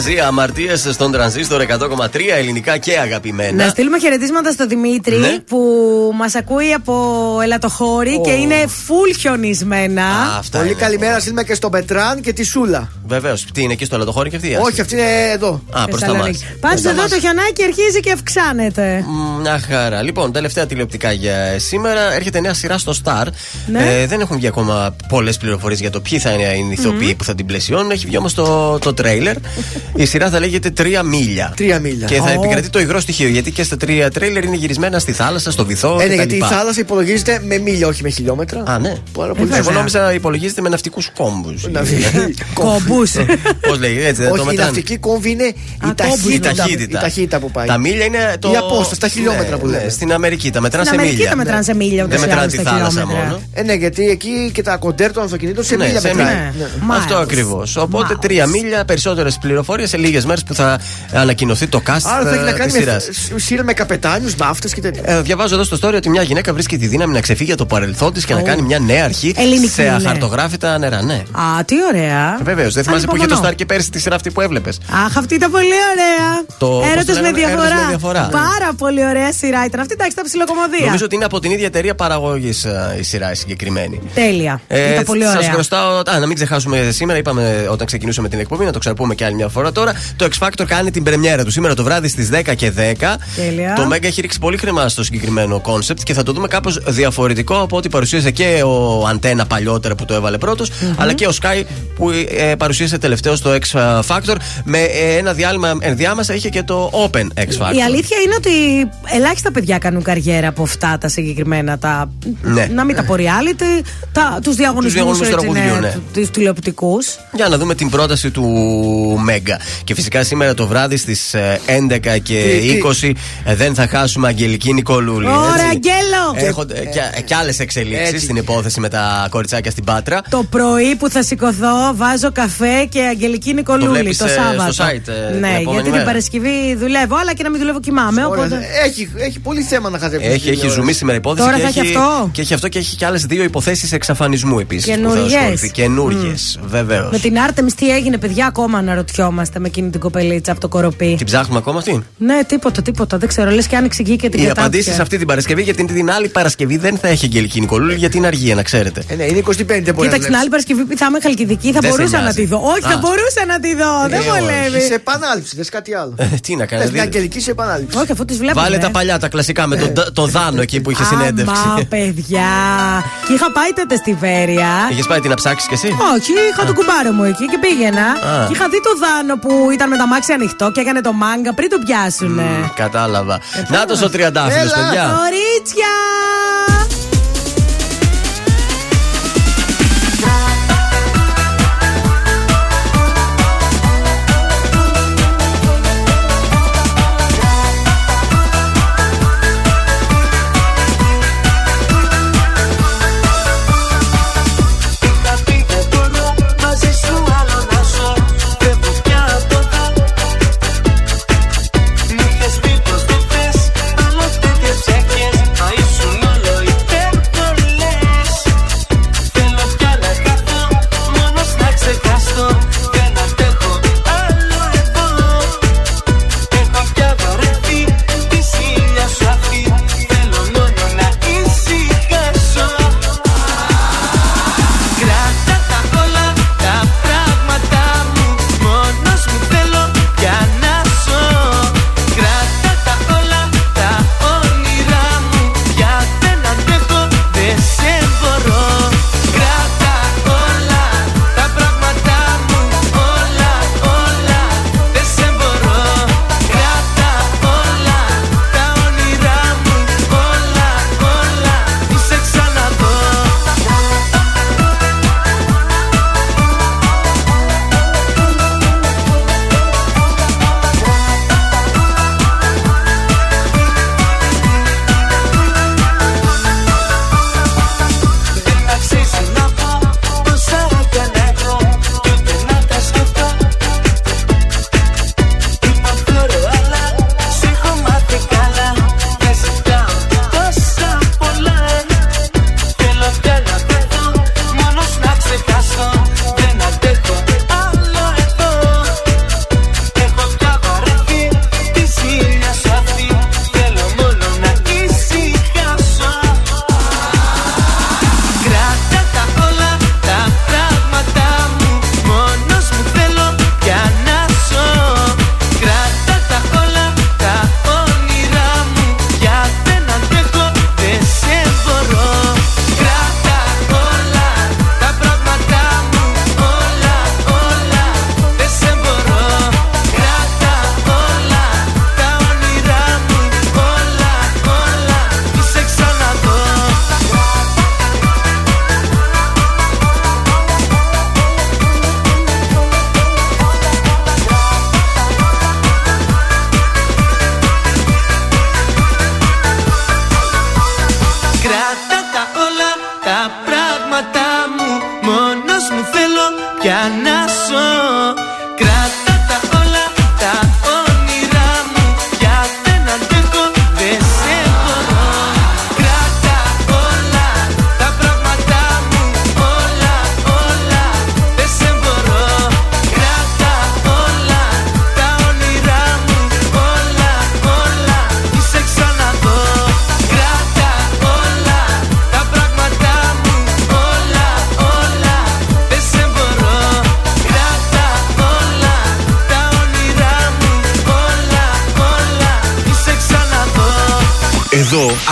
Αναστασία, αμαρτίες στον τρανζίστορ 100,3 ελληνικά και αγαπημένα. Να στείλουμε χαιρετίσματα στο Δημήτρη Ναι. που μας ακούει από ελατοχώρη και είναι full χιονισμένα. αυτά Πολύ είναι. καλημέρα στείλουμε και στον Πετράν και τη Σούλα. Βεβαίως. Τι είναι εκεί στο λατοχώρι και αυτή. Όχι, αυτή είναι εδώ. Α, προς τα μας. Πάντως εδώ το χιονάκι αρχίζει και αυξάνεται. Μια χαρά. Λοιπόν, τελευταία τηλεοπτικά για σήμερα. Έρχεται νέα σειρά στο Star. Ναι. Ε, δεν έχουν βγει ακόμα πολλές πληροφορίες για το ποιοι θα είναι οι ηθοποιοί που θα την πλαισιώνουν. Έχει βγει όμως το, το τρέιλερ. Η σειρά θα λέγεται Τρία Μίλια. Τρία μίλια. Και θα Ω. επικρατεί το υγρό στοιχείο. Γιατί και στα τρία τρέιλερ είναι γυρισμένα στη θάλασσα, στο βυθό. Ε, ναι, κτλ. γιατί η θάλασσα υπολογίζεται με μίλια, όχι με χιλιόμετρα. Α, ναι. Πάρα Ε, πολύ Εγώ σωστά. νόμιζα υπολογίζεται με ναυτικούς κόμπου. Κόμπου. Πώς λέει, έτσι δεν το Όχι, η μετράνε. ναυτική κόμβη είναι η Η ταχύτητα, ταχύτητα. η ταχύτητα που πάει. Τα μίλια είναι το. Η απόσταση, τα χιλιόμετρα Ναι, που ναι, λέμε. Στην Αμερική τα μετράνε Στην σε Αμερική μίλια. τα μετράνε σε μίλια, ούτως Δεν ή μετράνε άλλως τη τα θάλασσα χιλιόμετρα. μόνο. Ε, ναι, γιατί εκεί και τα κοντέρ των αυτοκινήτων σε Ναι, μίλια σε μετράει. μίλια. Ναι. Αυτό ακριβώς. Οπότε τρία μίλια, περισσότερες πληροφορίες σε λίγες μέρες που θα ανακοινωθεί το cast Άρα θα έχει να τη κάνει σειρά. με σειράς με καπετάνιους, ναύτες και τέτοια. Ε, διαβάζω εδώ στο story ότι μια γυναίκα βρίσκει τη δύναμη να ξεφύγει από το παρελθόν της και να Ω. κάνει μια νέα αρχή Ελληνική σε είναι. αχαρτογράφητα νερά. Ναι. Α, τι ωραία. Βεβαίως, δεν θυμάσαι που είχε το Ανυπομονώ. Star και πέρσι τη σειρά αυτή που έβλεπες. Αχ, αυτή ήταν πολύ ωραία. Το- πώς Έρωτας το με, λέγανε, διαφορά. Έρωτας με διαφορά. Πάρα πολύ ωραία σειρά ήταν αυτή. Εντάξει, τα ψιλοκομωδία. Νομίζω ότι είναι από την ίδια εταιρεία παραγωγής η σειρά η συγκεκριμένη. Τέλεια. ήταν πολύ Σας ωραία. χρωστάω. Α, να μην ξεχάσουμε σήμερα, είπαμε όταν ξεκινούσαμε την εκπομπή, να το ξαναπούμε και άλλη μια φορά τώρα. Το X Factor κάνει την πρεμιέρα του σήμερα το βράδυ στις 10 και 10. Τέλεια. Το Mega έχει ρίξει πολύ χρήμα στο συγκεκριμένο concept και θα το δούμε κάπως διαφορετικό από ό,τι παρουσίασε και ο Αντένα παλιότερα που το έβαλε πρώτος, αλλά και ο Σκάι που ε, παρουσίασε τελευταίο στο X Factor. Με ε, ένα διάλειμμα ενδιάμεσα είχε και το Open X Factor. Η αλήθεια είναι ότι ελάχιστα παιδιά κάνουν καριέρα από αυτά τα συγκεκριμένα. Τα... Ναι. Να μην τα πω reality, τα... τους διαγωνισμούς διαγωνισμούς τραγουδιού, ναι. του τηλεοπτικούς. Για να δούμε την πρόταση του Μέγκα. Και φυσικά σήμερα το βράδυ στις 11 και Τι, 20 ε, δεν θα χάσουμε Αγγελική Νικολούλη. Ωραία, έτσι. Αγγέλο! Έχονται και, και άλλες εξελίξεις στην υπόθεση με τα κοριτσάκια στην Πάτρα. Το πρωί που θα σηκωθώ, βάζω καφέ και Αγγελική Νικολούλη το, βλέπεις, ε, Σάββατο. στο site, ε, την ναι, επόμενη γιατί την μέρα. Παρασκευή δουλεύω, αλλά και να μην δουλεύω κοιμάμαι. Ωραία, Οπότε... Έχει, έχει πολύ θέμα να χαζέψεις. Έχει, έχει ζουμί σήμερα η υπόθεση. Τώρα και θα έχει έχει, αυτό; Και έχει αυτό και έχει και άλλες δύο υποθέσεις εξαφανισμού επίσης. Καινούριες. Καινούριες, βεβαίως. Με την Άρτεμις τι έγινε, παιδιά, ακόμα αναρωτιόμαστε με εκείνη την κοπελίτσα από το κοροπή. Την ψάχνουμε ακόμα αυτή; Ναι, τίποτα, τίποτα. Δεν ξέρω. Λες και άνοιξε εκεί και την Οι κατάπιε. απαντήσεις αυτή την Παρασκευή, γιατί την άλλη Παρασκευή δεν θα έχει Αγγελική Νικολούλη, γιατί είναι αργία, να ξέρετε. Ε, ναι, είναι 25 μπορεί Κοίταξε την άλλη Παρασκευή που θα είμαι χαλκιδική, θα Δεν σε μπορούσα να νοιάζει. τη δω. Όχι, θα Α. μπορούσα να τη δω. Δεν Ε, όχι. βολεύει. Σε επανάληψη, δε κάτι άλλο. Ε, τι να κάνει. Θες μια αγγελική σε επανάληψη. Όχι, αφού τις βλέπω. Βάλε τα παλιά, τα κλασικά με το, το δάνο εκεί που είχε συνέντευξη. Μα, παιδιά. Και είχα πάει τότε στη Βέρεια. Είχες πάει την να ψάξεις κι εσύ; Όχι, είχα το κουμπάρο μου εκεί και πήγαινα. Α. Και είχα δει το δάνο που ήταν με τα μάξια ανοιχτό και έκανε το μάγκα πριν το πιάσουνε. Κατάλαβα. Να το ο τριαντάφυλλο, Έλα. παιδιά. Κορίτσια!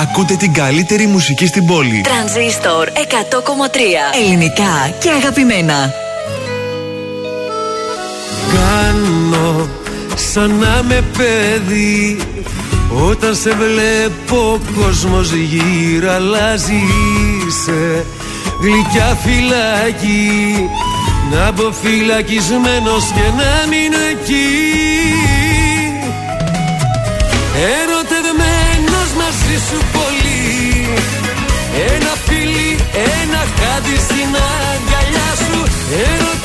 Ακούτε την καλύτερη μουσική στην πόλη. Τρανζίστορ 100,3 Ελληνικά και αγαπημένα. Κάνω σαν να με παιδί Όταν σε βλέπω ο κόσμος γύρω αλλάζει Είσαι γλυκιά φυλακή Να μπω φυλακισμένος και να μείνω εκεί σου πολύ. Ένα φιλί, ένα χάδι στην αγκαλιά σου. Ερωτευμένος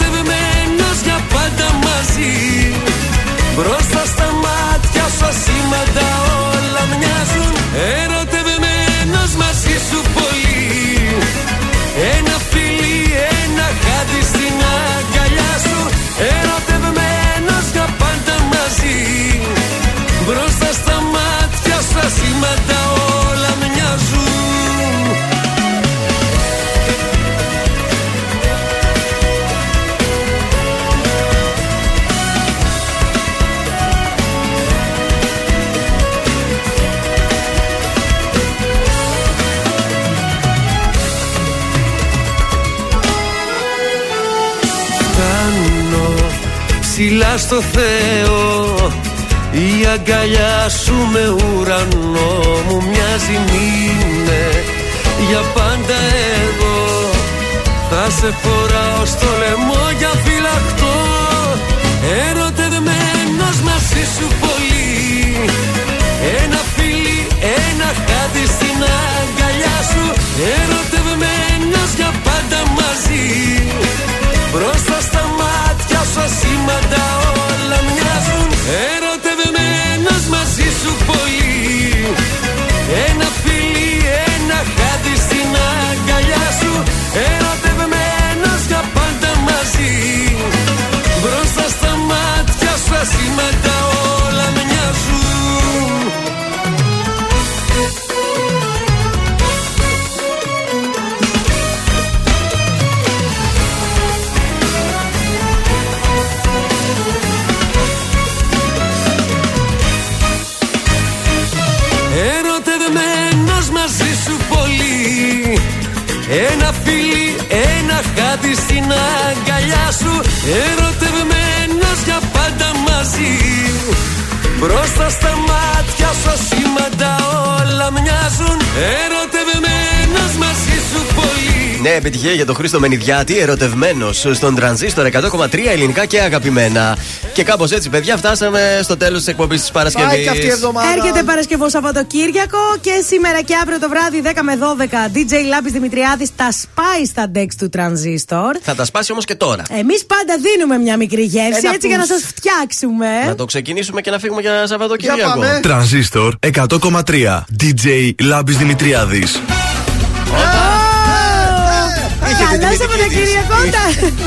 στο Θεό. Η αγκαλιά σου με ουρανό μου μοιάζει μήνε. Για πάντα εγώ Θα σε φοράω στο λαιμό για φυλακτό. Ερωτευμένος μαζί σου πολύ. Ένα φιλί, ένα χάδι στην αγκαλιά σου. Ερωτευμένος για πάντα μαζί. Μπροστά στα μάτια σου ασήμαντα όλα μοιάζουν. Ερωτευμένος μαζί σου πολύ. Ένα φιλί, ένα χάδι στην αγκαλιά σου. Ερωτευμένος για πάντα μαζί. Μπροστά στα μάτια σου ασήμαντα Μπροστά στα μάτια σου ασήμαντα όλα μοιάζουν Ερωτευμένος μαζί σου πολύ Ναι, επιτυχία για τον Χρήστο Μενιδιάτη, ερωτευμένος στον τρανζίστορ 100,3 ελληνικά και αγαπημένα. Και κάπω έτσι, παιδιά, φτάσαμε στο τέλο τη εκπομπή τη Παρασκευή. Πάει και αυτή η εβδομάδα. Έρχεται Παρασκευό Σαββατοκύριακο και σήμερα και αύριο το βράδυ 10 με 12 DJ Λάμπη Δημητριάδη τα σπάει στα decks του Transistor. Θα τα σπάσει όμω και τώρα. Εμεί πάντα δίνουμε μια μικρή γεύση Ένα έτσι για να push. σα φτιάξουμε. Να το ξεκινήσουμε και να φύγουμε για Σαββατοκύριακο. Τρανζίστορ 100,3 DJ Λάμπης Δημητριάδης Καλά Σαββατοκύριακο!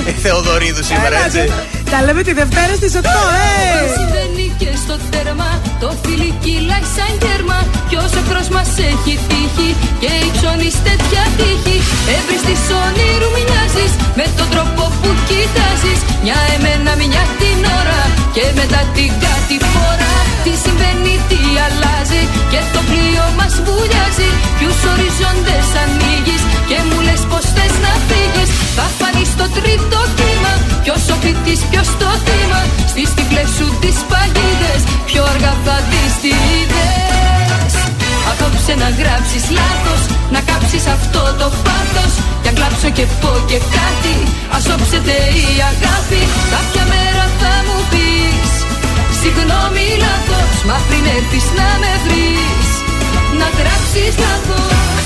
Ε, Θεοδωρίδου σήμερα, έτσι. Τα λέμε τη Δευτέρα στις 8, ε! Συμβαίνει και στο τέρμα Το φίλι κυλάει σαν κέρμα. Κι όσο εχθρός μας έχει τύχει Και υψώνεις τέτοια τύχη Εύρυστης όνειρου μοιάζεις Με τον τρόπο που κοιτάζεις Μια εμένα μια την ώρα. Και μετά την κάτι φορά Τι συμβαίνει, τι αλλάζει. Και το πλοίο μας βουλιάζει Ποιους οριζόντες ανοίγεις. Και μου λες πως θες να φύγεις Θα φανείς στο τρίτο κύμα. Ποιος ο φοιτής, ποιος το θύμα. Στις τυφλές σου τις παγίδες. Πιο αργά θα δεις τι είδες. Απόψε να γράψεις λάθος. Να κάψεις αυτό το πάθος. Κι αν κλάψω και πω και κάτι. Ας όψετε η αγάπη. Κάποια μέρα θα μου πεις Συγγνώμη λάθος. Μα πριν έρθεις να με βρεις Να γράψεις λάθος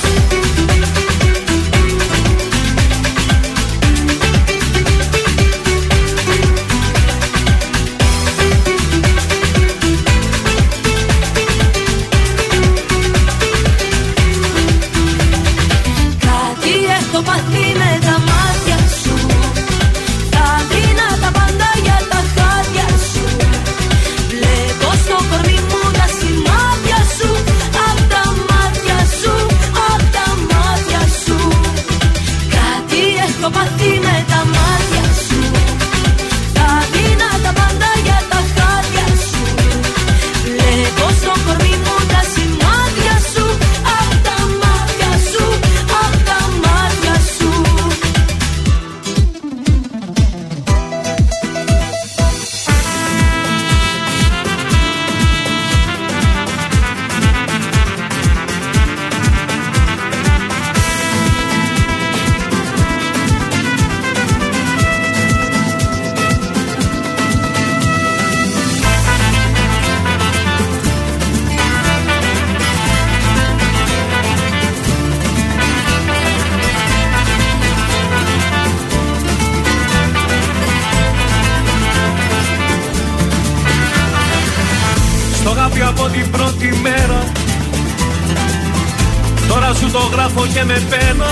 και με πένα.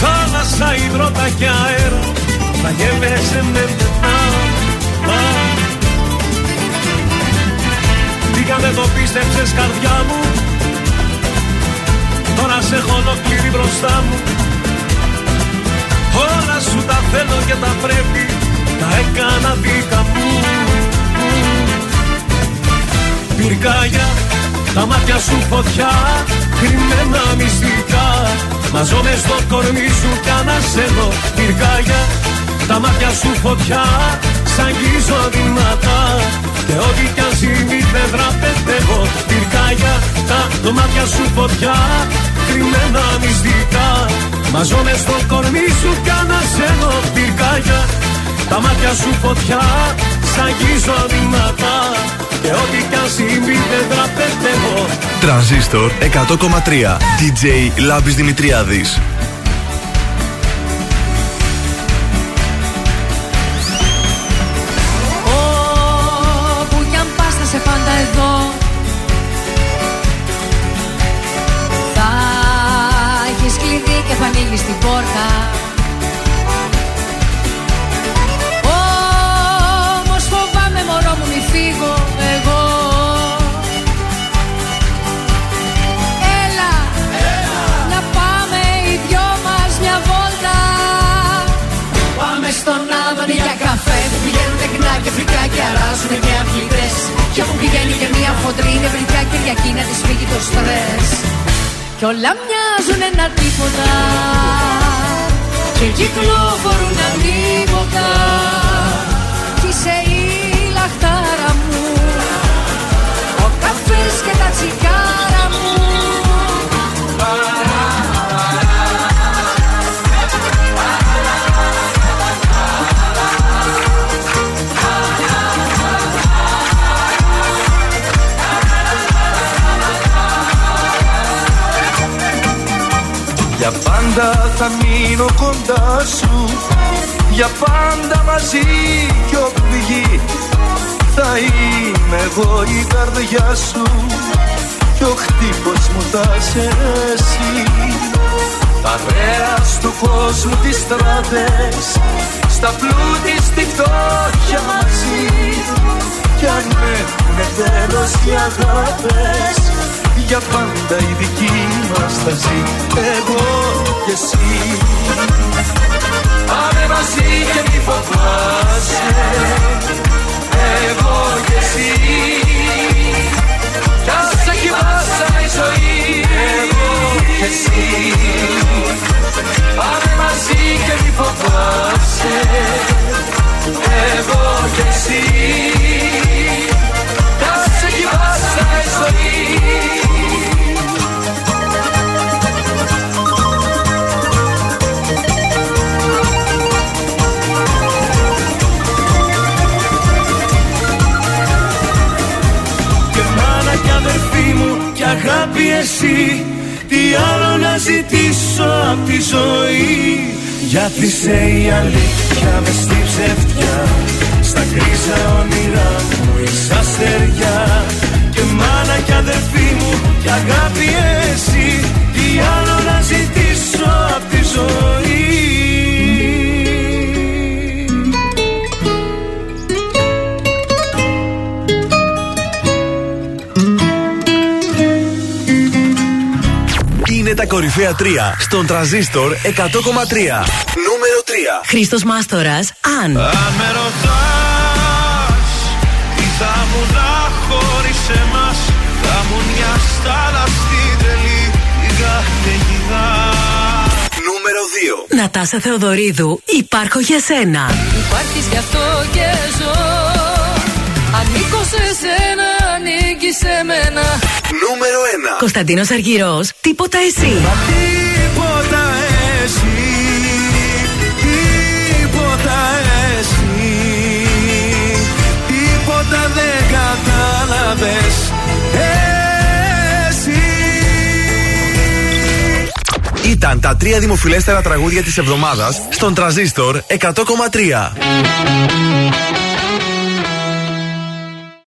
Θάλασσα, υδρότα και αέρα Θα γεύεσαι με πένα Τι αν δεν το πίστεψες καρδιά μου. Τώρα σε έχω ολόκληρη μπροστά μου. Όλα σου τα θέλω και τα πρέπει Τα έκανα δίκα μου. Πυρκάγια, τα μάτια σου φωτιά Κρυμμένα μυστικά Μαζόμαι στο κορμί σου κι ανασένω Πυρκάγια, τα μάτια σου φωτιά Σ' αγγίζω δυνατά Και ό,τι κι αν συμβεί δεν δραπετεύω. Πυρκάγια, τα μάτια σου φωτιά. Κρυμμένα μυστικά Μαζόμαι στο κορμί σου κι ανασένω Πυρκάγια, τα μάτια σου φωτιά Σ' αγγίζω δυνατά Και ό,τι κι αν συμβεί δεν δραπετεύω Τρανζίστορ 100,3 DJ Λάμπης Δημητριάδης Κι όλα μοιάζουν ένα τίποτα. Και κυκλοφορούν αντίποτα Κι είσαι η λαχτάρα μου. Ο καφές και τα τσιγάρα πάντα θα μείνω κοντά σου. Για πάντα μαζί κι όπου βγει Θα είμαι εγώ η καρδιά σου. Κι ο χτύπος μου θα είσαι εσύ. Παρέας του κόσμου τις στράτες Στα πλούτη στη φτώχεια μαζί. Κι αν έχουνε τέλος οι αγάπες Για πάντα η δική μας θα ζει. Εγώ και εσύ. Πάμε μαζί και μη φοβάσαι. Εγώ και εσύ. Κι ας έχει πάσα η ζωή. Εγώ και εσύ. Πάμε μαζί και μη φοβάσαι. Εγώ και εσύ. Κι ας έχει πάσα η ζωή αδερφή μου κι αγάπη εσύ. Τι άλλο να ζητήσω απ' τη ζωή; Γιατί σε η αλήθεια μες στη ψευτιά Στα κρίζα όνειρά μου είσαι αστεριά. Και μάνα κι αδερφή μου κι αγάπη εσύ. Τι άλλο να ζητήσω απ' τη ζωή; Είναι τα κορυφαία 3 στον τραζίστορ 100,3. Νούμερο 3. Χρήστος Μάστορας, αν. Αν με ρωτάς τι θα μου να χωρίς εμάς Θα μου μια στάλα στην τρελή υγά και γυγά Νούμερο 2. Νατάσα Θεοδωρίδου, υπάρχω για σένα. Υπάρχεις γι' αυτό και ζω Ανήκω σε σένα, ανήκεις σε μένα Νούμερο 1. Κωνσταντίνος Αργυρός, τίποτα εσύ. Τίποτα εσύ Τίποτα εσύ Τίποτα δεν κατάλαβες Εσύ Ήταν τα τρία δημοφιλέστερα τραγούδια της εβδομάδας στον τραζίστορ 100,3.